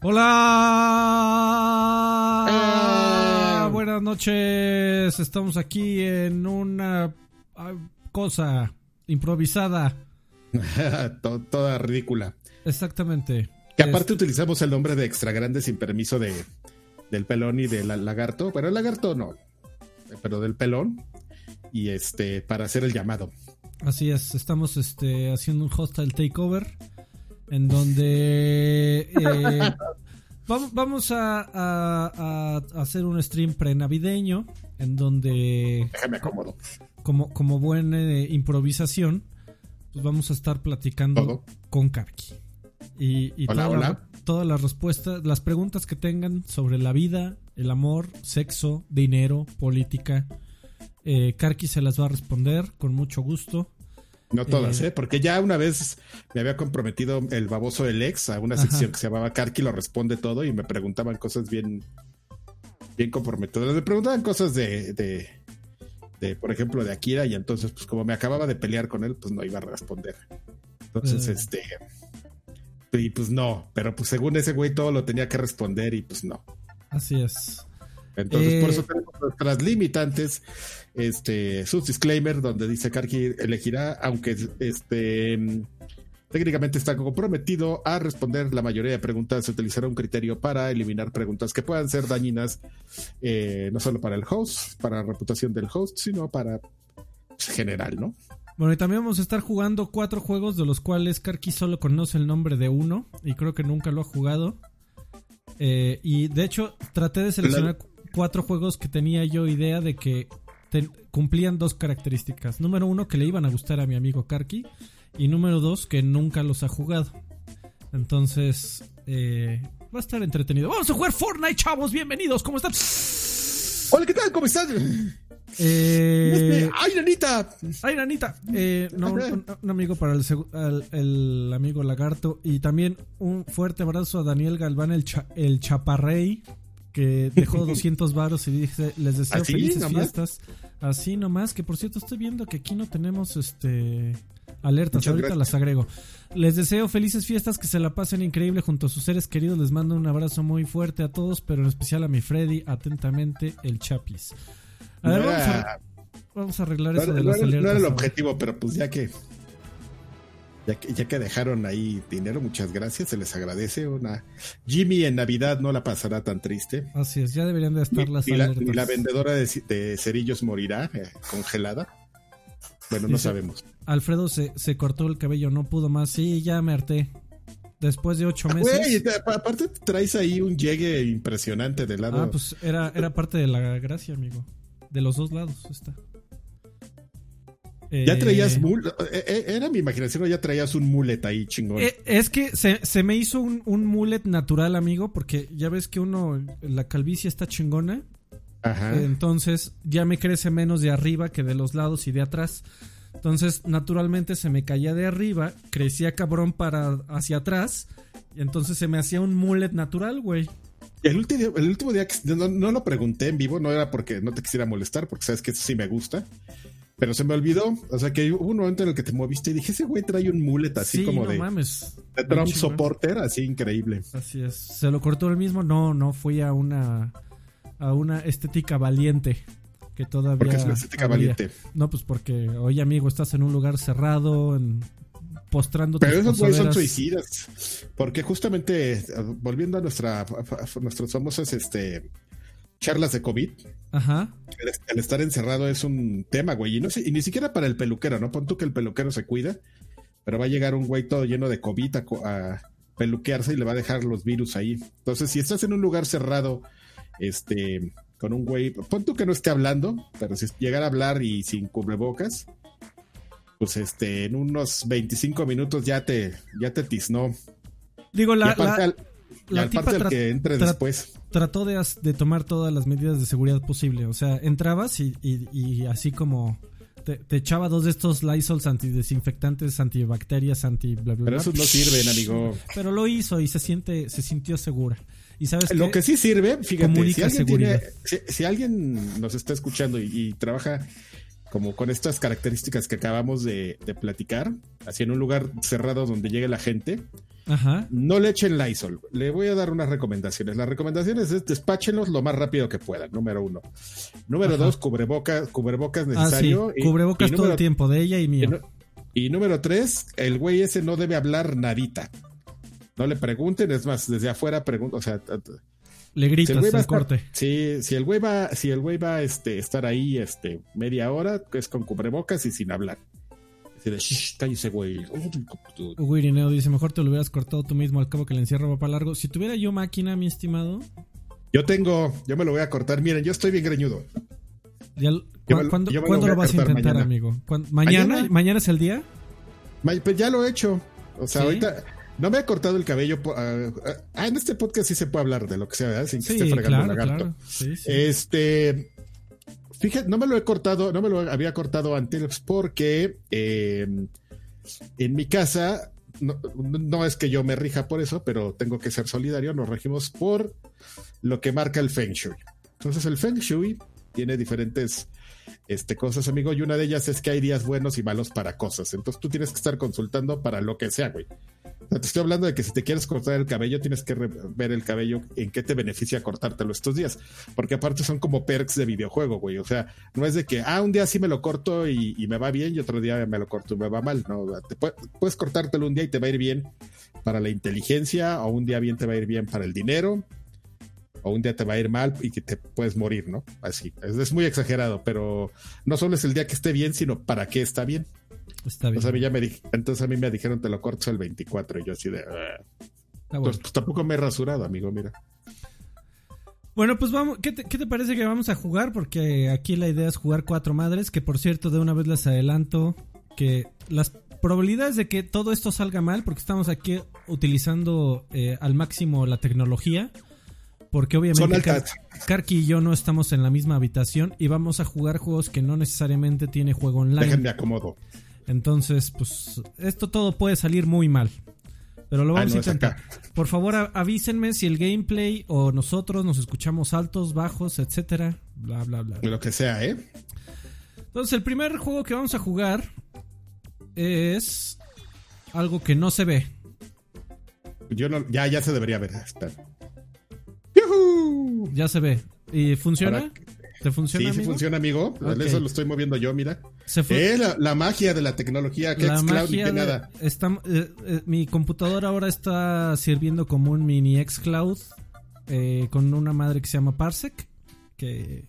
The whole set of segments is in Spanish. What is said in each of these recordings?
Hola. Eh. Buenas noches. Estamos aquí en una ah, cosa improvisada. Toda ridícula. Exactamente. Que aparte utilizamos el nombre de extra grande sin permiso de del pelón y del lagarto. Pero el lagarto no. Pero del pelón. Y este, para hacer el llamado. Así es, estamos este, haciendo un hostile takeover en donde eh, vamos, a, hacer un stream pre-navideño en donde... Déjame acomodo. Como, como buena eh, improvisación, pues vamos a estar platicando con Karki. Y, y todas las respuestas, las preguntas que tengan sobre la vida, el amor, sexo, dinero, política, eh, Karki se las va a responder con mucho gusto. No todas, ¿eh? ¿eh? Porque ya una vez me había comprometido el baboso del ex a una sección que se llamaba Karki lo responde todo y me preguntaban cosas bien, bien comprometidas. Me preguntaban cosas de, de, por ejemplo, de Akira y entonces, pues como me acababa de pelear con él, pues no iba a responder. Entonces, eh. este... Y pues no, pero pues según ese güey todo lo tenía que responder y pues no. Así es. Entonces, por eso tenemos nuestras limitantes este, sus disclaimer donde dice Karki elegirá, aunque este, técnicamente está comprometido a responder la mayoría de preguntas, se utilizará un criterio para eliminar preguntas que puedan ser dañinas, eh, no solo para el host, para la reputación del host, sino para pues, general, ¿no? Bueno, y también vamos a estar jugando cuatro juegos de los cuales Karki solo conoce el nombre de uno y creo que nunca lo ha jugado. Eh, y de hecho traté de seleccionar cuatro juegos que tenía yo idea de que cumplían dos características. Número uno, que le iban a gustar a mi amigo Karki. Y número dos, que nunca los ha jugado. Entonces, eh, va a estar entretenido. Vamos a jugar Fortnite, chavos. Bienvenidos. ¿Cómo están? Hola, ¿qué tal? ¿Cómo están? Eh, ¡Ay, nanita! ¡Ay, nanita! Eh, no, un, amigo para el, el, amigo Lagarto. Y también un fuerte abrazo a Daniel Galván, el, el Chaparrey que dejó 200 varos y dice, les deseo felices fiestas. Así nomás, que por cierto estoy viendo que aquí no tenemos este alertas, ahorita las agrego. Les deseo felices fiestas, que se la pasen increíble junto a sus seres queridos. Les mando un abrazo muy fuerte a todos, pero en especial a mi Freddy, atentamente, el Chapis. A ver, vamos, a, arreglar eso de las alertas. No era el objetivo, pero pues ya que ya que, dejaron ahí dinero, muchas gracias, se les agradece. Una Jimmy en Navidad no la pasará tan triste. Así es, ya deberían de estar las ni la, la, vendedora de, cerillos morirá eh, congelada. Bueno, no sabemos. Alfredo se, se cortó el cabello, no pudo más. Sí, ya me harté. Después de ocho meses. Güey, aparte traes ahí un llegue impresionante del lado. Ah, pues era, era parte de la gracia, amigo. De los dos lados está. Ya traías eh, eh, eh, era mi imaginación, ya traías un mullet ahí chingón. es que se, me hizo un, un, mullet natural, amigo, porque ya ves que uno, la calvicie está chingona. Ajá. Entonces ya me crece menos de arriba que de los lados y de atrás. Entonces, naturalmente se me caía de arriba, crecía cabrón para hacia atrás, y entonces se me hacía un mullet natural, güey. El último, el último día que no, no, lo pregunté en vivo, no era porque no te quisiera molestar, porque sabes que eso sí me gusta. Pero se me olvidó, o sea que hubo un momento en el que te moviste y dije, ese güey trae un mullet así como de, mames. de Trump supporter, así increíble. Así es. ¿Se lo cortó el mismo? No, no, fui a una a una estética valiente que todavía ¿Por qué es una estética valiente? No, pues porque, oye amigo, estás en un lugar cerrado, en, postrando Pero esos güeyes son suicidas. Porque justamente, volviendo a nuestra a nuestros famosos este charlas de COVID. Ajá. El, estar encerrado es un tema, güey. Y, no y ni siquiera para el peluquero, ¿no? Pon tú que el peluquero se cuida, pero va a llegar un güey todo lleno de COVID a, peluquearse y le va a dejar los virus ahí. Entonces, si estás en un lugar cerrado, este, con un güey, pon tú que no esté hablando, pero si llegara a hablar y sin cubrebocas, pues este, en unos 25 minutos ya te, ya te tiznó. Digo, la, la tipa que entre después. Trató de, de, tomar todas las medidas de seguridad posible. O sea, entrabas y, y, así como te, echaba dos de estos Lysols antidesinfectantes, antibacterias, anti bla bla. Pero esos no sirven, amigo. Pero lo hizo y se siente, se sintió segura. Y sabes lo que sí sirve, fíjate, si alguien, si, alguien nos está escuchando y, trabaja como con estas características que acabamos de, de platicar, así en un lugar cerrado donde llegue la gente, Ajá. No le echen Lysol. Le voy a dar unas recomendaciones. Las recomendaciones es despáchenlos lo más rápido que puedan, número uno. Número Ajá. dos, cubrebocas, cubrebocas Ah, sí. necesario. Y- Cubrebocas y todo el número- tiempo, de ella y y, mío. nu- y número tres, el güey ese no debe hablar nadita. No le pregunten, es más, desde afuera pregunta, o sea, Le si gritas el a el estar- corte. sí, si el güey va, si el güey va a este, estar ahí este, media hora, es con cubrebocas y sin hablar. Así de, "Shh, cállese, güey. Wirineo dice, mejor te lo hubieras cortado tú mismo al cabo que el encierro va para largo. Si tuviera yo máquina, mi estimado, Yo tengo, yo me lo voy a cortar. Miren, yo estoy bien greñudo. ya, Yo ¿cu- me lo- ¿cuándo, yo lo vas a intentar, mañana. amigo? ¿Cuándo- ¿Mañana? Mañana. ¿Mañana es el día? Ma- Pues ya lo he hecho. O sea, ¿Sí? ahorita no me he cortado el cabello. ah, ah, en este podcast sí se puede hablar de lo que sea, ¿verdad? Sin que Sí, esté fregando claro, el lagarto. claro. Sí, sí. Este. Fíjate, no me lo he cortado, no me lo había cortado antes porque eh, en mi casa, no, no es que yo me rija por eso, pero tengo que ser solidario, nos regimos por lo que marca el Feng Shui. Entonces el Feng Shui tiene diferentes este, cosas, amigo, y una de ellas es que hay días buenos y malos para cosas. Entonces tú tienes que estar consultando para lo que sea, güey. O sea, te estoy hablando de que si te quieres cortar el cabello, tienes que ver el cabello en qué te beneficia cortártelo estos días. Porque aparte son como perks de videojuego, güey. O sea, no es de que, ah, un día sí me lo corto y, me va bien y otro día me lo corto y me va mal. No, te pu- puedes cortártelo un día y te va a ir bien para la inteligencia, o un día bien te va a ir bien para el dinero, o un día te va a ir mal y que te puedes morir, ¿no? Así. Es, es muy exagerado, pero no solo es el día que esté bien, sino para qué está bien. Está bien. Entonces a mí, ya me, di- entonces a mí me dijeron te lo cortas el 24 y yo así de... "Ah". Bueno. Pues, pues tampoco me he rasurado, amigo, mira. Bueno, pues vamos, ¿qué te, qué te parece que vamos a jugar? Porque aquí la idea es jugar cuatro madres, que por cierto, de una vez les adelanto que las probabilidades de que todo esto salga mal, porque estamos aquí utilizando eh, al máximo la tecnología, porque obviamente altas. Karki y yo no estamos en la misma habitación y vamos a jugar juegos que no necesariamente tiene juego online. Déjenme acomodo. Entonces, pues esto todo puede salir muy mal. Pero lo vamos no, a intentar. Por favor, avísenme si el gameplay o nosotros nos escuchamos altos, bajos, etcétera, bla bla bla. Lo que sea, ¿eh? Entonces, el primer juego que vamos a jugar es algo que no se ve. Yo no, ya, ya se debería ver. Espera. Ya se ve. ¿Y funciona? ¿Te funciona? Sí, sí amigo? funciona, amigo. Eso lo estoy moviendo yo, mira. Se fue. Eh, la, la magia de la tecnología, que la Xcloud magia que de- nada. está- eh, eh, mi computadora ahora está sirviendo como un mini xCloud eh, con una madre que se llama Parsec que,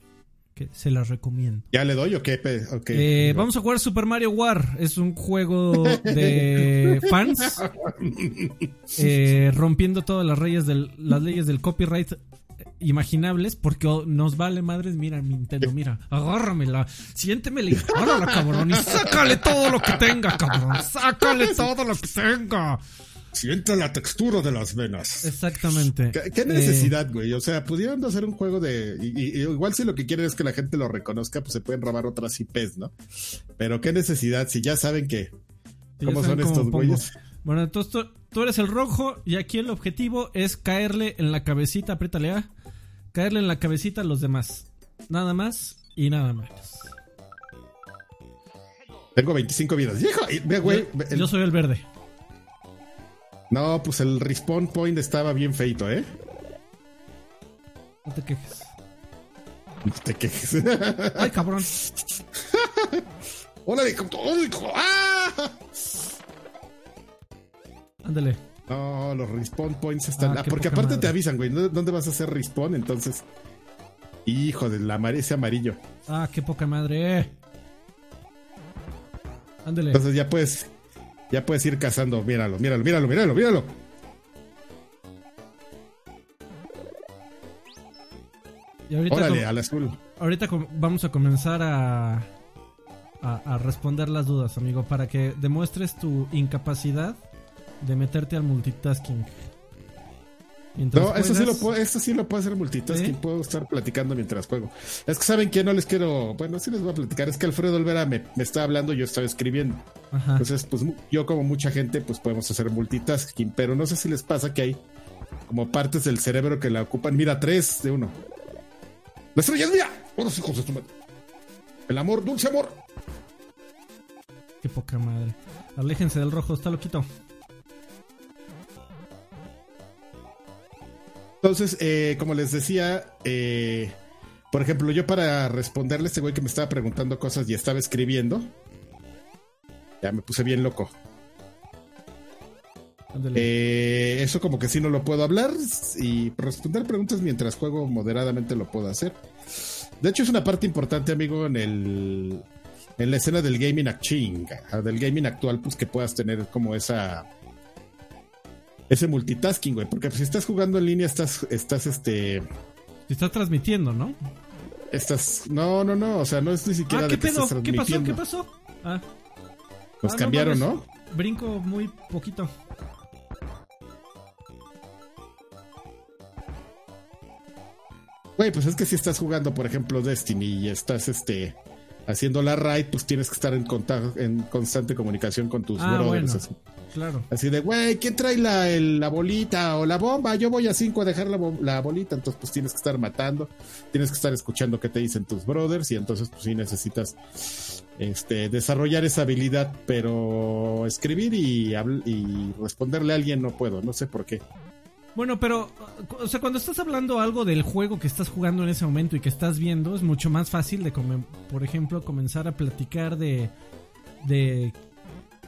que se las recomiendo. ¿Ya le doy o qué? Vamos a jugar Super Mario War. Es un juego de fans rompiendo todas las leyes del, las leyes del copyright imaginables porque nos vale madres. Mira, Nintendo, mira, agárramela, siéntemela y jálala, cabrón, y sácale todo lo que tenga, cabrón, sácale todo lo que tenga. Siente la textura de las venas. Exactamente. ¿Qué, qué Eh, necesidad, güey? O sea, pudieron hacer un juego de. y- igual si lo que quieren es que la gente lo reconozca, pues se pueden robar otras IPs, ¿no? Pero qué necesidad, si ya saben que. ¿Cómo saben son cómo estos güeyes? Bueno, entonces tú, tú eres el rojo y aquí el objetivo es caerle en la cabecita, apriétale A, caerle en la cabecita a los demás. Nada más y nada menos. Tengo 25 vidas. ¡Hijo! Y Ve, güey. yo, el- yo soy el verde. No, pues el respawn point estaba bien feito, ¿eh? No te quejes. No te quejes. Ay, cabrón. ¡Hola, hijo! ¡Oh, hijo! ¡Ah! Ándale. No, los respawn points están. Ah, Ah, porque aparte madre. te avisan, güey. ¿dó- ¿Dónde vas a hacer respawn? Entonces. Hijo del amar ese amarillo. Ah, qué poca madre. Ándale. Entonces ya puedes. Ya puedes ir cazando. Míralo, míralo, míralo, míralo, míralo. Y ahorita, Órale, al azul. ahorita vamos a comenzar a, a, a responder las dudas, amigo, para que demuestres tu incapacidad de meterte al multitasking. Mientras No, eso sí, lo puedo, eso sí lo puedo hacer multitasking. Puedo estar platicando mientras juego. Es que saben que no les quiero. Bueno, sí les voy a platicar. Es que Alfredo Olvera me, me está hablando y yo estaba escribiendo. Ajá. Entonces, pues yo como mucha gente, pues podemos hacer multitasking, pero no sé si les pasa que hay como partes del cerebro que la ocupan. Mira, tres de uno. La estrella es mía. Todos hijos de tu madre. El amor, dulce amor. Qué poca madre. Aléjense del rojo, está loquito. Entonces, eh, como les decía, eh, por ejemplo, yo para responderle a este güey que me estaba preguntando cosas y estaba escribiendo, ya me puse bien loco. Eh, eso como que sí no lo puedo hablar y responder preguntas mientras juego moderadamente lo puedo hacer. De hecho es una parte importante, amigo, en el en la escena del gaming del gaming actual, pues que puedas tener como esa ese multitasking, güey, porque si estás jugando en línea estás estás este te estás transmitiendo, ¿no? Estás no, no, no, o sea, no es ni siquiera ah, ¿qué pedo? ¿Qué pasó? ¿Qué pasó? Ah. Nos ah, cambiaron, ¿no? Brinco muy poquito. Güey, pues es que si estás jugando, por ejemplo, Destiny y estás este haciendo la raid, pues tienes que estar en contacto, en constante comunicación con tus ah, brothers. así. Claro. Así de, güey, ¿quién trae la, la, bolita o la bomba? Yo voy a 5 a dejar la, la, bolita. Entonces, pues tienes que estar matando, tienes que estar escuchando qué te dicen tus brothers. Y entonces, pues sí necesitas este, desarrollar esa habilidad, pero escribir y, y responderle a alguien no puedo, no sé por qué. Bueno, pero, o sea, cuando estás hablando algo del juego que estás jugando en ese momento y que estás viendo, es mucho más fácil de, por ejemplo, comenzar a platicar de... de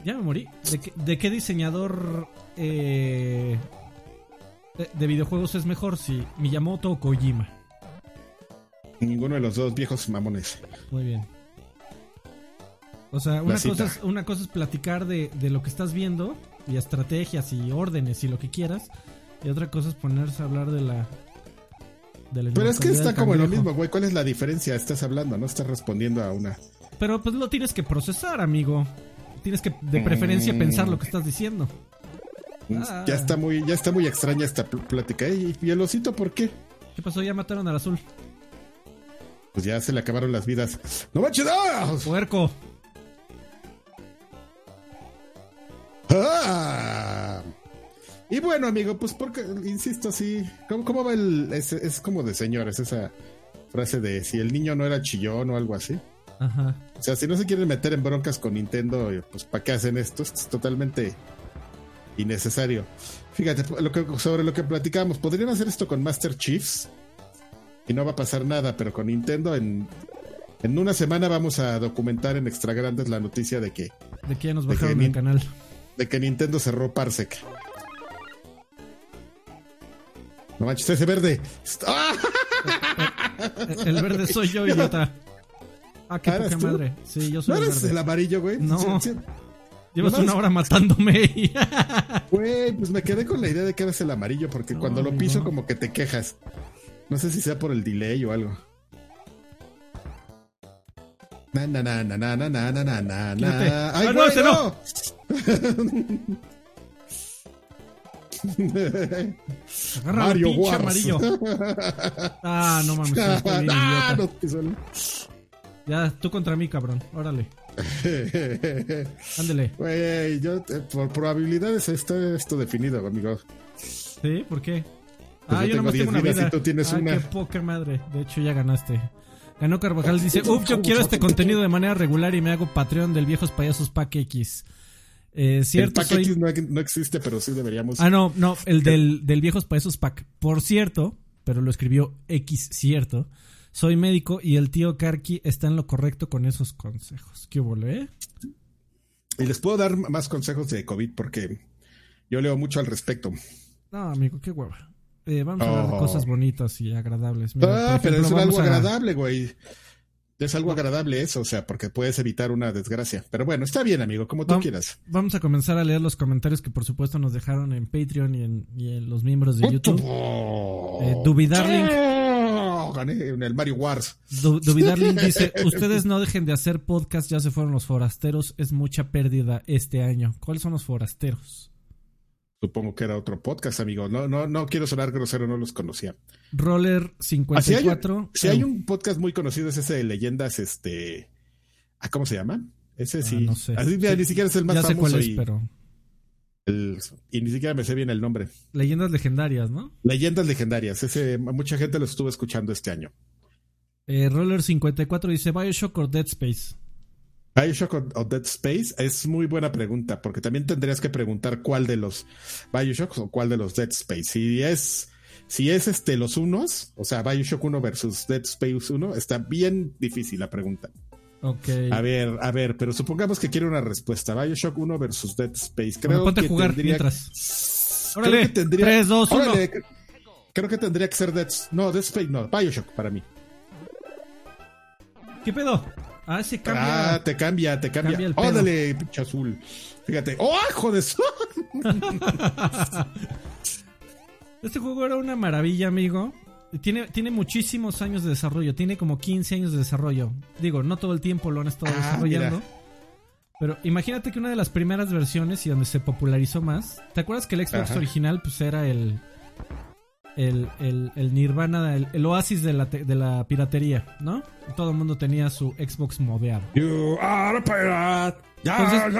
ya me morí. ¿De, qué diseñador eh, de, videojuegos es mejor? Si Miyamoto o Kojima. Ninguno de los dos viejos mamones. Muy bien. O sea, una cosa, es, una cosa es platicar de, de lo que estás viendo y estrategias y órdenes y lo que quieras. Y otra cosa es ponerse a hablar de la. Pero es que está como lo mismo, güey. ¿Cuál es la diferencia? Estás hablando, no estás respondiendo a una. Pero pues lo tienes que procesar, amigo. Tienes que, de preferencia, mm. pensar lo que estás diciendo. Mm, ya ah. está muy, ya está muy extraña esta plática. ¿Y el osito por qué? ¿Qué pasó? Ya mataron al azul. Pues ya se le acabaron las vidas. ¡No manches! ¡Puerco! ¡Ah! Y bueno, amigo, pues porque, insisto, sí, ¿cómo, cómo va el...? Es, como de señores esa frase de si el niño no era chillón o algo así. Ajá. O sea, si no se quieren meter en broncas con Nintendo, pues ¿para qué hacen esto? Es totalmente innecesario. Fíjate, lo que, sobre lo que platicamos, podrían hacer esto con Master Chiefs y no va a pasar nada, pero con Nintendo en, en una semana vamos a documentar en Extra Grandes la noticia de que... De que ya nos bajaron el canal. De que Nintendo cerró Parsec. No manches, ese verde. El, verde soy yo, idiota. Ah, qué poca madre. Sí, yo soy ¿No el eres el amarillo, güey? No. Llevas una hora matándome. Güey, pues me quedé con la idea de que eres el amarillo, porque cuando lo piso, como que te quejas. No sé si sea por el delay o algo. Na na na na na na na na na na. ¡Ay, ah, no, ese no! Mario pinche amarillo. Ah, no mames. ah, no, ya, tú contra mí, cabrón. Órale. Ándele. Güey, yo, eh, por probabilidades está esto definido, amigo. ¿Sí? ¿Por qué? Pues ah, yo, no tengo una vida. Y tú tienes una. qué poca madre. De hecho, ya ganaste. Ganó Carvajal. Dice, uff, yo quiero este contenido de manera regular y me hago Patreon del Viejos Payasos Pack X. Eh, cierto, el no, existe, pero sí deberíamos. Ah, no, no, el del, del Viejos Payasos Pack. Por cierto, pero lo escribió X, cierto. Soy médico y el tío Karki está en lo correcto con esos consejos. ¿Qué eh? Y les puedo dar más consejos de COVID porque yo leo mucho al respecto. No, amigo, qué hueva. Eh, vamos a hablar de oh. cosas bonitas y agradables. ah, pero es algo agradable, güey. Es algo agradable eso, o sea, porque puedes evitar una desgracia. Pero bueno, está bien, amigo, como tú quieras. Vamos a comenzar a leer los comentarios que por supuesto nos dejaron en Patreon y en, los miembros de YouTube. Eh, Gané en el Mario Wars. Dubidarling dice, ustedes no dejen de hacer podcast, ya se fueron los forasteros, es mucha pérdida este año. ¿Cuáles son los forasteros? Supongo que era otro podcast, amigo. No, no, no quiero sonar grosero, no los conocía. Roller 54. Si hay, un podcast muy conocido, es ese de leyendas, este. Ah, ¿Cómo se llama? Ese ah, sí. no sé. Ni siquiera es el más ya sé Cuál es, pero... y ni siquiera me sé bien el nombre. Leyendas legendarias, ¿no? Leyendas legendarias. Ese, mucha gente lo estuvo escuchando este año. Eh, Roller 54 dice Bioshock o Dead Space. Bioshock o, Dead Space es muy buena pregunta, porque también tendrías que preguntar cuál de los Bioshock o cuál de los Dead Space. Si es Si es este los unos, o sea, Bioshock 1 versus Dead Space 1, está bien difícil la pregunta. A ver, a ver, pero supongamos que quiere una respuesta. Bioshock 1 versus Dead Space. Creo Bueno, ponte que a jugar tendría... mientras. Creo Órale, que tendría... 3, 2, 1. Órale, cre- Creo que tendría que ser Dead... No, Dead Space no. Bioshock para mí. ¿Qué pedo? Ah, se cambia. Ah, te cambia, te cambia. Cambia. Órale, pinche azul. Fíjate. ¡Oh, hijo de su! Este juego era una maravilla, amigo. Tiene, tiene muchísimos años de desarrollo. Tiene como 15 años de desarrollo. Digo, no todo el tiempo lo han estado Ah, desarrollando. mira. Pero imagínate que una de las primeras versiones y donde se popularizó más. ¿Te acuerdas que el Xbox Ajá. original pues era el. El, el, el Nirvana, el, el oasis de la, te- de la piratería, ¿no? Todo el mundo tenía su Xbox modeado. You are a pirate. Entonces-.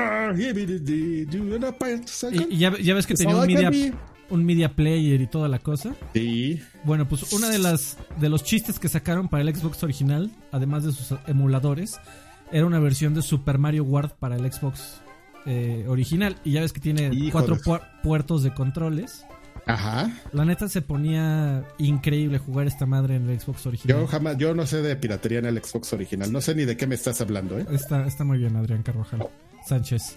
Y, y ya, ya ves que tenía un media. Un media player y toda la cosa. Sí. Bueno, pues una de las de los chistes que sacaron para el Xbox original, además de sus emuladores, era una versión de Super Mario World para el Xbox eh, original. Y ya ves que tiene cuatro pu- puertos de controles. Ajá. La neta se ponía increíble jugar esta madre en el Xbox original. Yo jamás, yo no sé de piratería en el Xbox original. No sé ni de qué me estás hablando, ¿eh? Está, está muy bien, Adrián Carvajal Sánchez.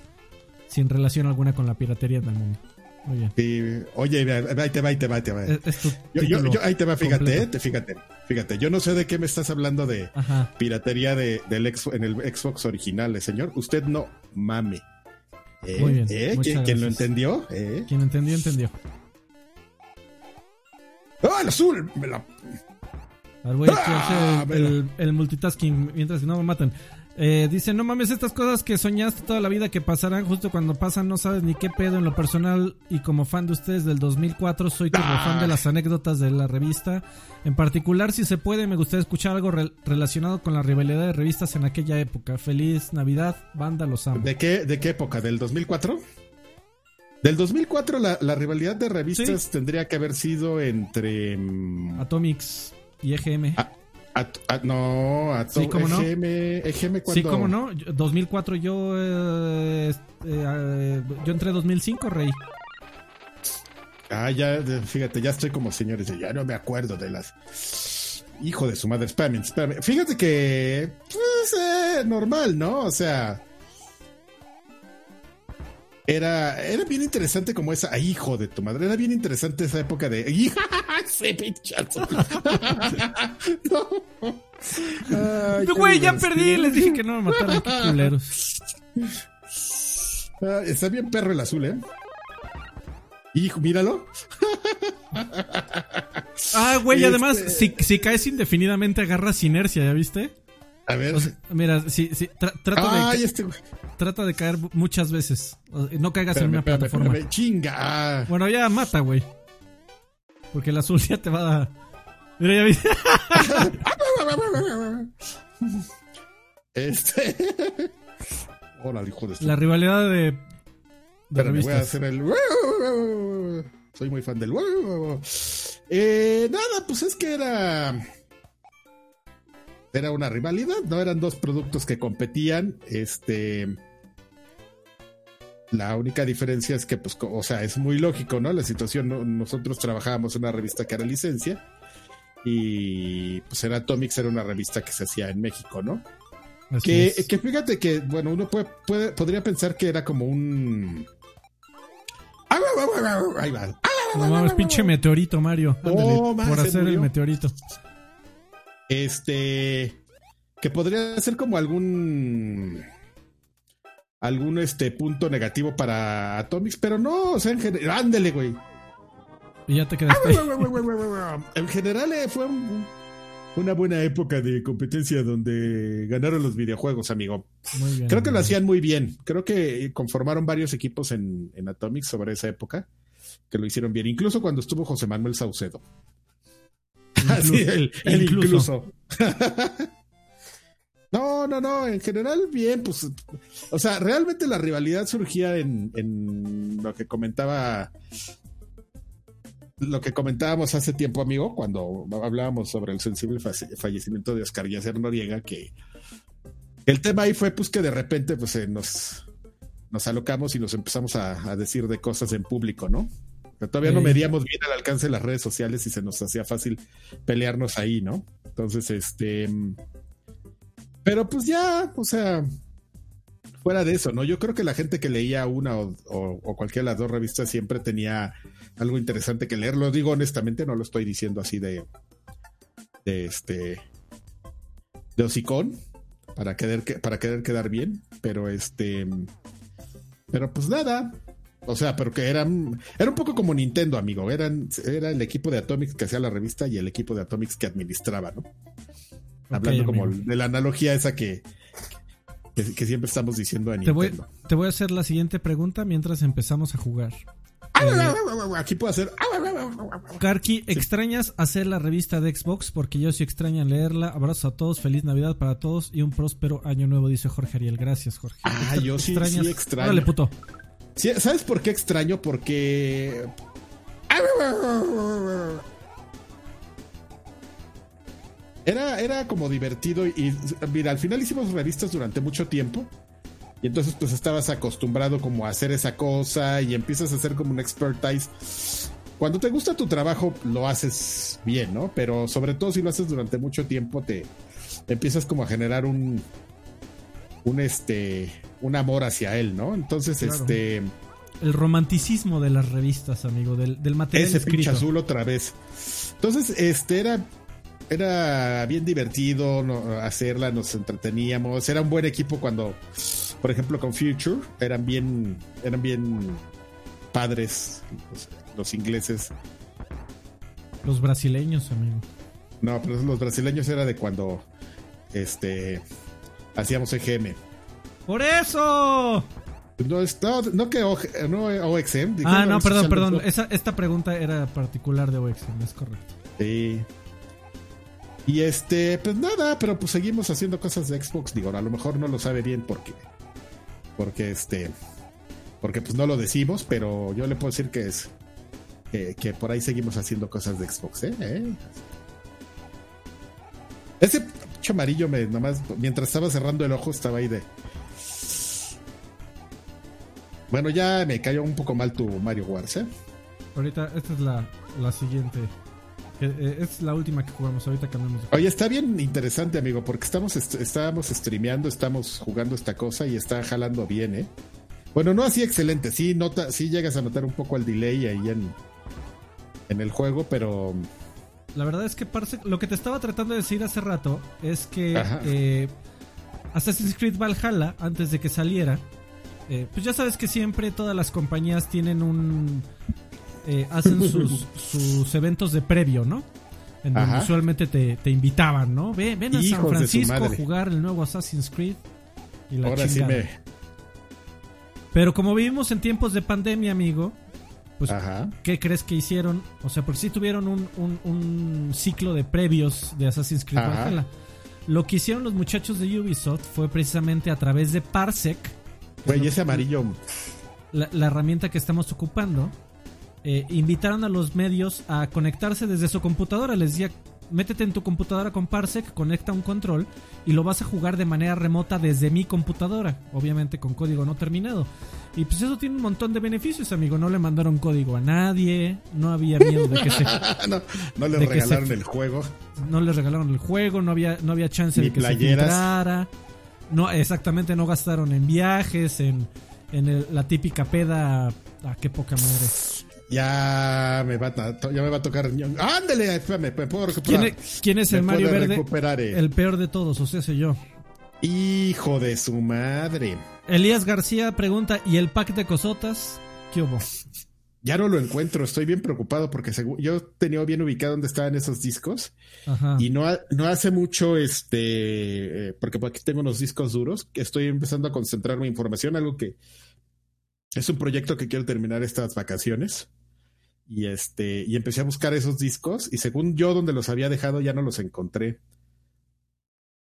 Sin relación alguna con la piratería en el mundo. Muy bien. Sí. Oye, ahí te va, ahí te va, ahí te va. Es, es Yo, yo- título yo- ahí te va, fíjate, eh, te- fíjate, fíjate. Yo no sé de qué me estás hablando de Ajá. piratería de, del ex- en el Xbox original, eh, señor. Usted no mame. ¿Eh? Muy bien, ¿Eh? ¿Quién, quién lo entendió? Quien entendió, entendió. ¡Ah, el azul! Me la- A ver, voy a Ah, el- el multitasking mientras que no me matan. Eh, dice, no mames, estas cosas que soñaste toda la vida que pasarán justo cuando pasan, no sabes ni qué pedo en lo personal. Y como fan de ustedes del 2004, soy Ah. fan de las anécdotas de la revista. En particular, si se puede, me gustaría escuchar algo re- relacionado con la rivalidad de revistas en aquella época. Feliz Navidad, banda, los amo. ¿De qué, ¿De qué época? ¿Del 2004? Del 2004 la, la rivalidad de revistas Sí. tendría que haber sido entre... mm, Atomics y EGM. a- no, a Sí, ¿cómo no? EGM, EGM Sí, cómo no. Yo- 2004 yo... eh, eh, yo entré 2005, Rey. Ah, ya, fíjate, ya estoy como señores, ya no me acuerdo de las... Hijo de su madre, espérame, espérame. Fíjate que, pues, eh, normal, ¿no? O sea, era, era bien interesante como esa, ay, hijo de tu madre, era bien interesante esa época de, ese pinchazo. no. Ay, Güey, ya perdí. Les dije que no me mataran. Qué culeros. Ah, está bien perro el azul, ¿eh? Hijo, míralo. Ah, güey, y Este- además, si, si caes indefinidamente, agarras inercia, ¿ya viste? A ver. O sea, mira, si, si, tra- trata, Ay, de, este güey. trata de caer muchas veces. No caigas en una espérame, plataforma. espérame. Chinga. Ah. Bueno, ya mata, güey. Porque el azul ya te va a dar. Mira, ya viste. Este. Hola, hijo de La rivalidad de, de Espérame, voy a hacer el. Soy muy fan del. Eh, nada, pues es que era. Era una rivalidad, ¿no? Eran dos productos que competían. Este. La única diferencia es que, pues, o sea, es muy lógico, ¿no? La situación, ¿no? nosotros trabajábamos en una revista que era licencia. Y pues era Atomics, era una revista que se hacía en México, ¿no? Que, es. que fíjate que, bueno, uno puede, puede- podría pensar que era como un. Ahí va. No mames, pinche meteorito, Mario. Ándale, Oh, man, por hacer el meteorito. Este. Que podría ser como algún. Algún este punto negativo para Atomics, pero no, o sea, en general. Ándele, güey. Y ya te quedaste. ahí. En general eh, fue un- una buena época de competencia donde ganaron los videojuegos, amigo. Muy bien. Creo que lo hacían muy bien. Creo que conformaron varios equipos en, en Atomics sobre esa época que lo hicieron bien. Incluso cuando estuvo José Manuel Saucedo. Así, el, el incluso. no, no, no. En general, bien. Pues, o sea, realmente la rivalidad surgía en, en lo que comentaba. Lo que comentábamos hace tiempo, amigo, cuando hablábamos sobre el sensible falle- fallecimiento de Oscar Yacer Noriega, que el tema ahí fue pues que de repente pues eh, nos, nos alocamos y nos empezamos a, a decir de cosas en público, ¿no? Todavía no medíamos bien el alcance de las redes sociales y se nos hacía fácil pelearnos ahí, ¿no? Entonces, este. Pero pues ya, o sea, fuera de eso, ¿no? Yo creo que la gente que leía una o, cualquiera de las dos revistas siempre tenía algo interesante que leer. Lo digo honestamente, no lo estoy diciendo así de, de este, de hocicón, para querer, para querer quedar bien, pero este, pero pues nada, o sea, pero que eran, era un poco como Nintendo, amigo. Eran, era el equipo de Atomics que hacía la revista y el equipo de Atomics que administraba, ¿no? Hablando como de la analogía esa que, que, siempre estamos diciendo a Nintendo. Te voy, a hacer la siguiente pregunta mientras empezamos a jugar. Aquí puedo hacer. Karki, ¿extrañas hacer la revista de Xbox? Porque yo sí extraño leerla. Abrazos a todos, feliz Navidad para todos y un próspero año nuevo, dice Jorge Ariel. Gracias, Jorge. Ah, yo sí, sí extraño. Dale, puto. ¿Sabes por qué extraño? Porque. Era, era como divertido y mira, al final hicimos revistas durante mucho tiempo y entonces pues estabas acostumbrado como a hacer esa cosa y empiezas a hacer como un expertise. Cuando te gusta tu trabajo lo haces bien, ¿no? Pero sobre todo si lo haces durante mucho tiempo te, empiezas como a generar un un este un amor hacia él, ¿no? Entonces este el romanticismo de las revistas, amigo, del, del material ese pinche azul otra vez. Entonces, este era era bien divertido hacerla, nos entreteníamos, era un buen equipo cuando, por ejemplo, con Future, eran bien, eran bien padres los, ingleses. Los brasileños, amigo. No, pero los brasileños era de cuando este hacíamos EGM. ¡Por eso! No, no, que no, OXM. Ah, no, perdón, perdón. esta pregunta era particular de OXM, es correcto. Sí. Y este, pues nada, pero pues seguimos haciendo cosas de Xbox. Digo, a lo mejor no lo sabe bien porque, porque este, porque pues no lo decimos, pero yo le puedo decir que es, que, por ahí seguimos haciendo cosas de Xbox, ¿eh? ¿Eh? Ese amarillo me, nomás, mientras estaba cerrando el ojo, estaba ahí de. Bueno, ya me cayó un poco mal tu Mario Wars, ¿eh? Ahorita, esta es la, la siguiente. Eh, es la última que jugamos, ahorita cambiamos. Oye, está bien interesante, amigo, porque estamos estábamos streameando, estamos jugando esta cosa y está jalando bien, ¿eh? Bueno, no así excelente, sí nota, sí llegas a notar un poco el delay ahí en, en el juego, pero la verdad es que lo que te estaba tratando de decir hace rato es que eh, Assassin's Creed Valhalla, antes de que saliera, eh, pues ya sabes que siempre todas las compañías tienen un eh, hacen sus, eventos de previo, ¿no? En donde usualmente te, invitaban, ¿no? Ven, ven a San Francisco a jugar el nuevo Assassin's Creed. Y la Ahora sí me... Pero como vivimos en tiempos de pandemia, amigo, pues, ¿qué crees que hicieron? O sea, porque sí tuvieron un, un, ciclo de previos de Assassin's Creed Valhalla. Lo que hicieron los muchachos de Ubisoft fue precisamente a través de Parsec. Güey, ese amarillo. La, la, herramienta que estamos ocupando eh, invitaron a los medios a conectarse desde su computadora. Les decía, métete en tu computadora con Parsec, conecta un control y lo vas a jugar de manera remota desde mi computadora, obviamente con código no terminado. Y pues eso tiene un montón de beneficios, amigo. No le mandaron código a nadie, no había miedo de que se... no, le regalaron el juego. No le regalaron el juego, no había, no había chance de que se filtrara. No, exactamente, no gastaron en viajes, en, en la típica peda. Ah, qué poca madre. Ya me va a, ya me va a tocar. Ándale, espérame, puedo recuperar. ¿Quién, es el Mario Verde? Eh. El peor de todos, o sea, soy yo. Hijo de su madre. Elías García pregunta: ¿y el pack de cosotas? ¿Qué hubo? Ya no lo encuentro, estoy bien preocupado porque yo tenía bien ubicado dónde estaban esos discos y no, no hace mucho, este, eh, porque aquí tengo unos discos duros, que estoy empezando a concentrar mi información, algo que es un proyecto que quiero terminar estas vacaciones. Y este, y empecé a buscar esos discos, y según yo, donde los había dejado, ya no los encontré.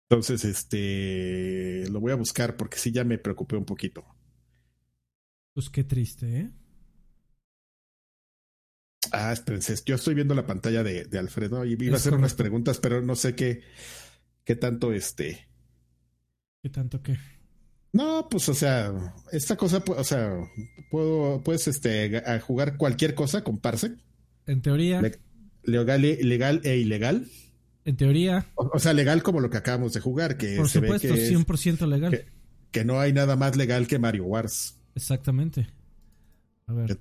Entonces, este, lo voy a buscar porque sí ya me preocupé un poquito. Pues qué triste, ¿eh? Ah, espérense, yo estoy viendo la pantalla de, Alfredo y iba a hacer unas preguntas, pero no sé qué, qué tanto este. ¿Qué tanto qué? No, pues, o sea, esta cosa, o sea, puedo, puedes este, jugar cualquier cosa con Parsec. En teoría. legal, legal e ilegal. En teoría. O, sea, legal como lo que acabamos de jugar, que Por supuesto, 100% legal. Que, no hay nada más legal que Mario Wars. Exactamente. A ver,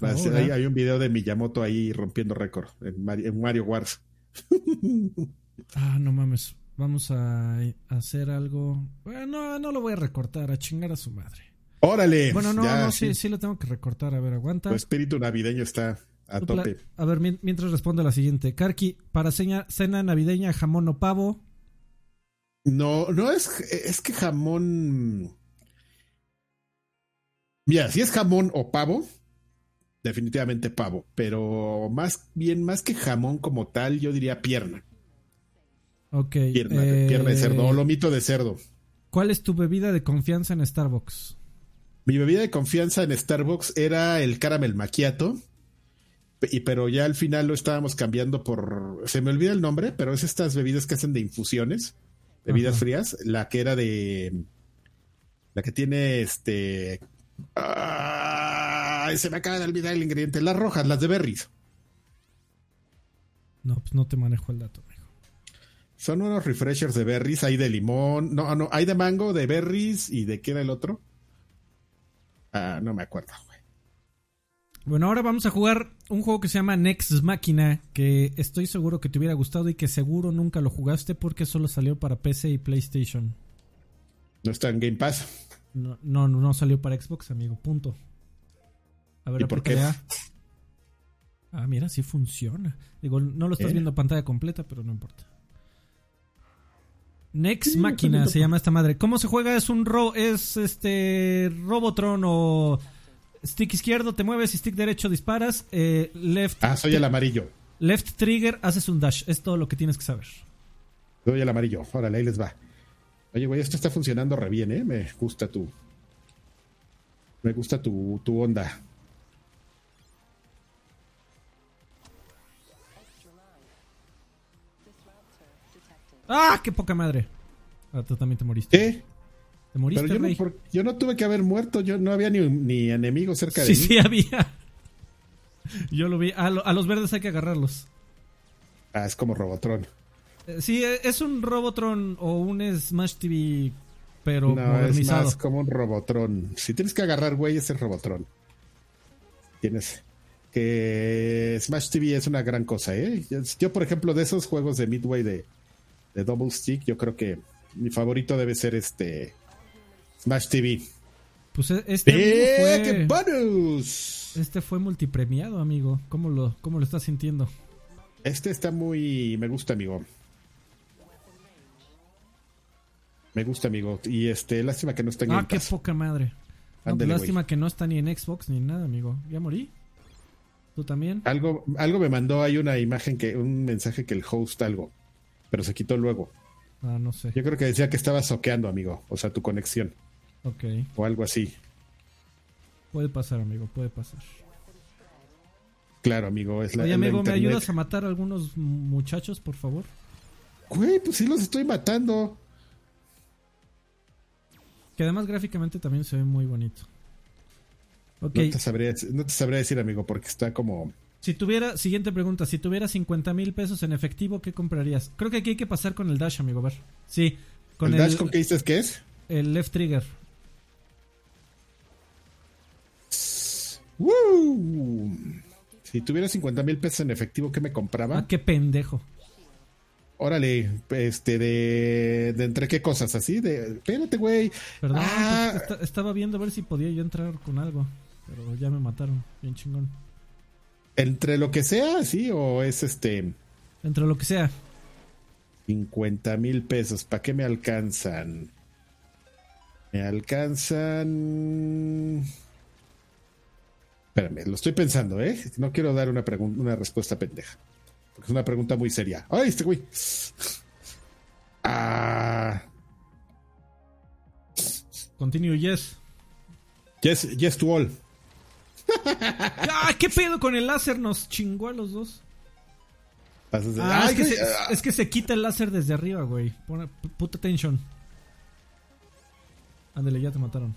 hay, un video de Miyamoto ahí rompiendo récord en Mario, Wars. ah, no mames. Vamos a hacer algo. Bueno, no lo voy a recortar, a chingar a su madre. Órale. Bueno, no, no, sí, sí, lo tengo que recortar. A ver, aguanta. Tu espíritu navideño está a tope. A ver, mientras responde la siguiente. Karki, para cena navideña, jamón o pavo. No, no es, es que jamón. Mira, si es jamón o pavo, definitivamente pavo, pero más bien, más que jamón como tal, yo diría pierna. Ok. Pierna, de cerdo o eh, lomito de cerdo. ¿Cuál es tu bebida de confianza en Starbucks? Mi bebida de confianza en Starbucks era el caramel macchiato. Y, pero ya al final lo estábamos cambiando por. Se me olvida el nombre, pero es estas bebidas que hacen de infusiones, bebidas frías. La que era de. La que tiene este. se me acaba de olvidar el ingrediente. Las rojas, las de berries. No, pues no te manejo el dato. Son unos refreshers de berries, hay de limón, no, no, hay de mango, de berries y de qué era el otro. Ah, no me acuerdo, güey. Bueno, ahora vamos a jugar un juego que se llama Next Machina, que estoy seguro que te hubiera gustado y que seguro nunca lo jugaste porque solo salió para PC y PlayStation. ¿No está en Game Pass? No, no, no salió para Xbox, amigo, punto. A ver, ¿Y por qué? Ah, mira, sí funciona. Digo, no lo estás ¿Eh? viendo a pantalla completa, pero no importa. Next Máquina se llama esta madre. ¿Cómo se juega? Es un ro es este Robotron o stick izquierdo te mueves y stick derecho disparas. Eh, left. Ah, soy el amarillo. Left trigger haces un dash. Es todo lo que tienes que saber. Soy el amarillo. Órale, ahí les va. Oye, güey, esto está funcionando re bien, ¿eh? Me gusta tu. Me gusta tu, tu onda. ¡Ah! ¡Qué poca madre! Ah, tú también te moriste. ¿Qué? ¿Te moriste, yo, No, yo no tuve que haber muerto. Yo no había ni, ni enemigos cerca de mí. Sí, sí había. Yo lo vi. A, los verdes hay que agarrarlos. Ah, es como Robotron. Eh, sí, e, es un Robotron o un Smash TV, pero no, modernizado. es más como un Robotron. Si tienes que agarrar, güey, es el Robotron. Tienes que Smash TV es una gran cosa, ¿eh? Yo, por ejemplo, de esos juegos de Midway de de Double Stick, yo creo que mi favorito debe ser este Smash TV. Pues e-, este fue, qué bonus! Este fue multipremiado, amigo. ¿Cómo lo, cómo lo estás sintiendo? Este está muy... me gusta, amigo. Me gusta, amigo. Y este, lástima que no está en Ah, qué poca madre. Pues lástima que no está ni en Xbox ni en nada, amigo. Ya morí. ¿Tú también? Algo, algo me mandó, hay una imagen que, un mensaje que el host algo pero se quitó luego. Ah, no sé. Yo creo que decía que estaba soqueando, amigo. O sea, tu conexión. Ok. O algo así. Puede pasar, amigo, puede pasar. Claro, amigo, es la Oye, amigo, ¿me ayudas a matar a algunos muchachos, por favor? Güey, pues sí los estoy matando. Que además gráficamente también se ve muy bonito. Okay. No, te sabría, no te sabría decir, amigo, porque está como si tuviera, siguiente pregunta, si tuviera 50 mil pesos en efectivo, ¿qué comprarías? Creo que aquí hay que pasar con el dash, amigo. A ver. Sí. Con ¿El, dash con qué dices que es? El left trigger. Si tuviera 50 mil pesos en efectivo, ¿qué me compraba? Ah, qué pendejo. Órale, este, de, de entre qué cosas, así, de, espérate, güey. Perdón, ah. estaba viendo a ver si podía yo entrar con algo, pero ya me mataron, bien chingón. Entre lo que sea, sí, o es este. Entre lo que sea. 50 mil pesos, ¿para qué me alcanzan? Me alcanzan. Espérame, lo estoy pensando, ¿eh? No quiero dar una, una respuesta pendeja. Porque es una pregunta muy seria. ¡Ay, este güey! Ah. Continue, yes. Yes, yes to all. ¡Ah, qué pedo con el láser! Nos chingó a los dos. Ah, es, que se, quita el láser desde arriba, güey. puta tensión. Ándale, ya te mataron.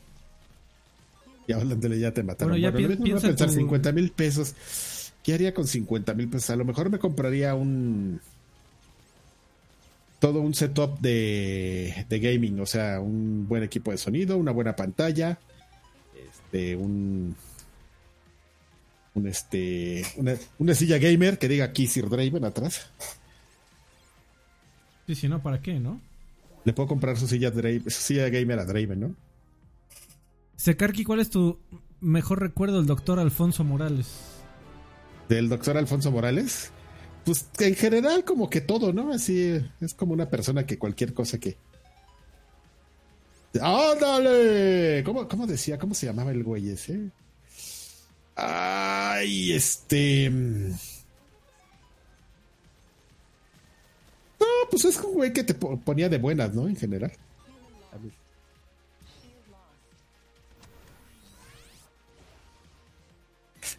Ya, ándale, ya te mataron. Bueno, ya bueno, pi- le voy a piensa pensar tu- 50 mil pesos. ¿Qué haría con 50 mil pesos? A lo mejor me compraría un. Todo un setup de, de gaming, o sea, un buen equipo de sonido, una buena pantalla, este, un. Un este. Una, una silla gamer que diga aquí Sir Draven atrás. Sí, si no, ¿para qué, no? Le puedo comprar su silla, Draven- su silla gamer a Draven, ¿no? Sekarki, ¿cuál es tu mejor recuerdo del doctor Alfonso Morales? del doctor Alfonso Morales, pues en general como que todo, ¿no? Así es como una persona que cualquier cosa que... ¡Ándale! ¿Cómo, cómo decía? ¿Cómo se llamaba el güey ese? Ay, este... No, pues es un güey que te po- ponía de buenas, ¿no? En general.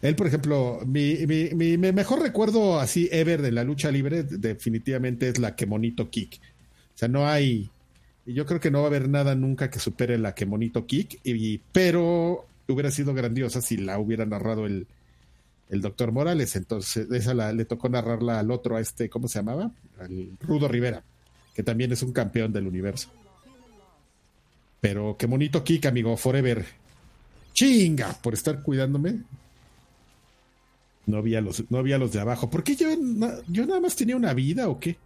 Él, por ejemplo, mi, mi, mejor recuerdo así ever de la lucha libre definitivamente es la Kemonito Kick. O sea, no hay... Yo creo que no va a haber nada nunca que supere la Kemonito Kick, y, pero hubiera sido grandiosa si la hubiera narrado el, el doctor Morales. Entonces, esa la- le tocó narrarla al otro, a este, ¿cómo se llamaba? Al Rudo Rivera, que también es un campeón del universo. Pero Kemonito Kick, amigo, forever. Chinga, por estar cuidándome. No vi a los, no vi a los de abajo. ¿Por qué yo, yo nada más tenía una vida o qué?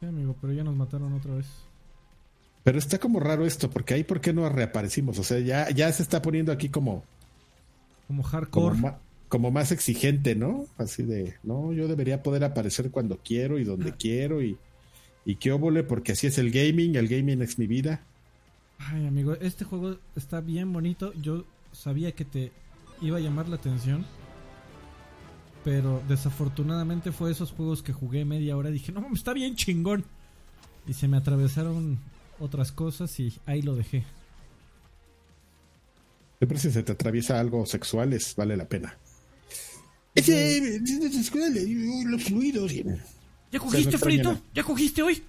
Sí, amigo, pero ya nos mataron otra vez. Pero está como raro esto, porque ahí por qué no reaparecimos. O sea, ya, ya se está poniendo aquí como, Como hardcore. como más exigente, ¿no? Así de, no, yo debería poder aparecer cuando quiero y donde quiero y, y qué óvole, porque así es el gaming, el gaming es mi vida. Ay, amigo, este juego está bien bonito. Yo sabía que te iba a llamar la atención. Pero desafortunadamente fue esos juegos que jugué media hora. Dije, no, está bien chingón. Y se me atravesaron otras cosas y ahí lo dejé. Siempre si se te atraviesa algo sexual, es, vale la pena. Ese, los fluidos. ¿Ya cogiste, Frito? ¿Ya cogiste hoy?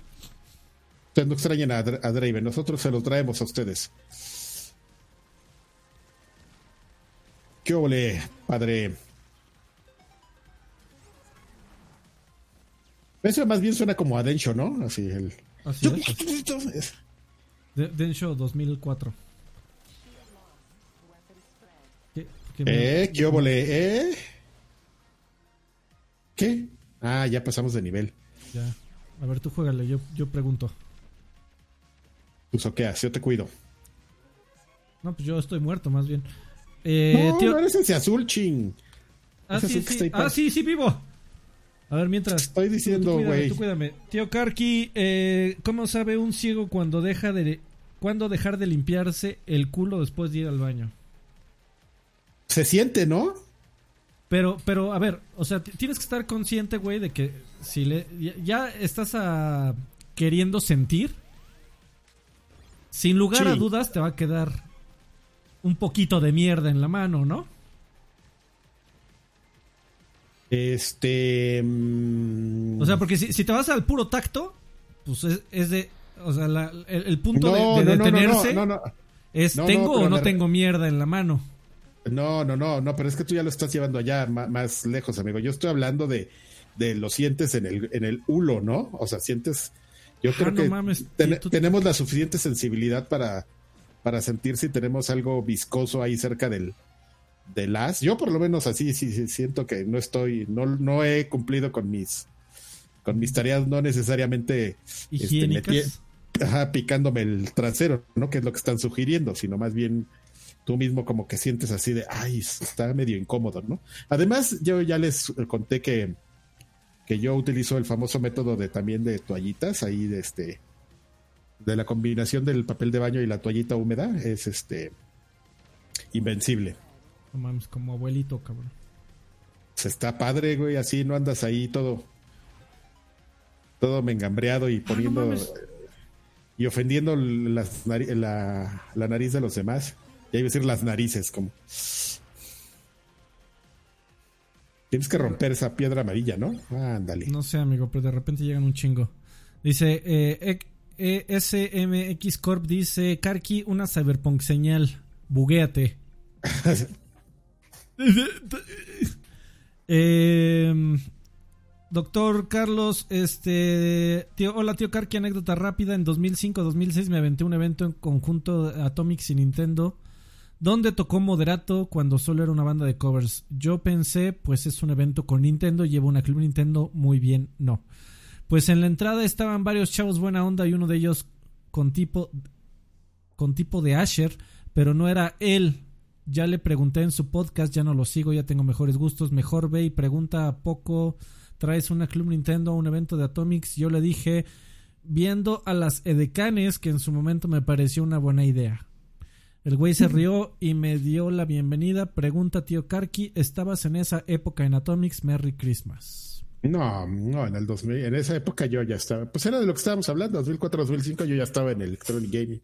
Ustedes no extrañen a, a Draven, nosotros se lo traemos a ustedes. ¿Qué ole, padre? Eso más bien suena como a Densho, ¿no? Así el. Así es. De- Densho 2004. ¿Qué? ¿Qué me- ¿Eh? ¿Qué óvole? ¿Eh? ¿Qué? Ah, ya pasamos de nivel. Ya. A ver, tú juégale, yo, yo pregunto. Pues soqueas, yo te cuido. No, pues yo estoy muerto, más bien. Eh, no, tío- no eres ese azul, ching. Ah, ese sí, es sí. Ah, sí, sí, vivo. A ver, mientras. Estoy tú diciendo, cuídame, güey. tú cuídame. Tío Karki, eh, ¿cómo sabe un ciego cuando deja de cuándo dejar de limpiarse el culo después de ir al baño? Se siente, ¿no? Pero, pero, a ver, o sea, tienes que estar consciente, güey, de que si le ya, ya estás ah, queriendo sentir, sin lugar a dudas te va a quedar un poquito de mierda en la mano, ¿no? Este. mm, O sea, porque si, si te vas al puro tacto, pues es, es de, o sea, la- el, el punto de- no, de, no, no, no, detenerse no, no, es tengo o no tengo mierda en la mano. no, no, no, no, pero es que tú ya lo estás llevando allá ma- más, lejos, amigo. Yo estoy hablando de, de lo sientes en el, en el hulo, ¿no? O sea, sientes. Yo Ah, creo no que mames, ten- y tú- tenemos la suficiente sensibilidad para, para sentir si tenemos algo viscoso ahí cerca del, del as. Yo por lo menos así sí, sí siento que no estoy, no, no he cumplido con mis con mis tareas no necesariamente este, Higiénicas. metí- ajá, picándome el trasero, ¿no? Que es lo que están sugiriendo, sino más bien tú mismo como que sientes así de, ay, está medio incómodo, ¿no? Además, yo ya les conté que, que yo utilizo el famoso método de también de toallitas, ahí de este, de la combinación del papel de baño y la toallita húmeda, es este, invencible. No mames, como abuelito, cabrón. Se está padre, güey, así no andas ahí todo, todo mengambreado y poniendo mames. y ofendiendo las la, la nariz de los demás. Ya iba a decir las narices, como. Tienes que romper esa piedra amarilla, ¿no? Ándale. No sé, amigo, pero de repente llegan un chingo. Dice, eh, E SMX Corp dice: Karki, una cyberpunk señal. Buguéate. eh, Doctor Carlos, este, tío, hola tío Karki, anécdota rápida. En 2005-2006 me aventé un evento en conjunto Atomics y Nintendo, donde tocó Moderato cuando solo era una banda de covers. Yo pensé, pues es un evento con Nintendo, llevo una Club Nintendo, muy bien, no. Pues en la entrada estaban varios chavos buena onda y uno de ellos con tipo, con tipo de Asher, pero no era él. Ya le pregunté en su podcast, ya no lo sigo, ya tengo mejores gustos, mejor ve y pregunta a poco traes una Club Nintendo a un evento de Atomics. Yo le dije, viendo a las edecanes, que en su momento me pareció una buena idea. El güey se rió y me dio la bienvenida. Pregunta, tío Karki, ¿estabas en esa época en Atomics? Merry Christmas. No, no, en el 2000, en esa época yo ya estaba, pues era de lo que estábamos hablando, 2004-2005 yo ya estaba en Electronic Gaming.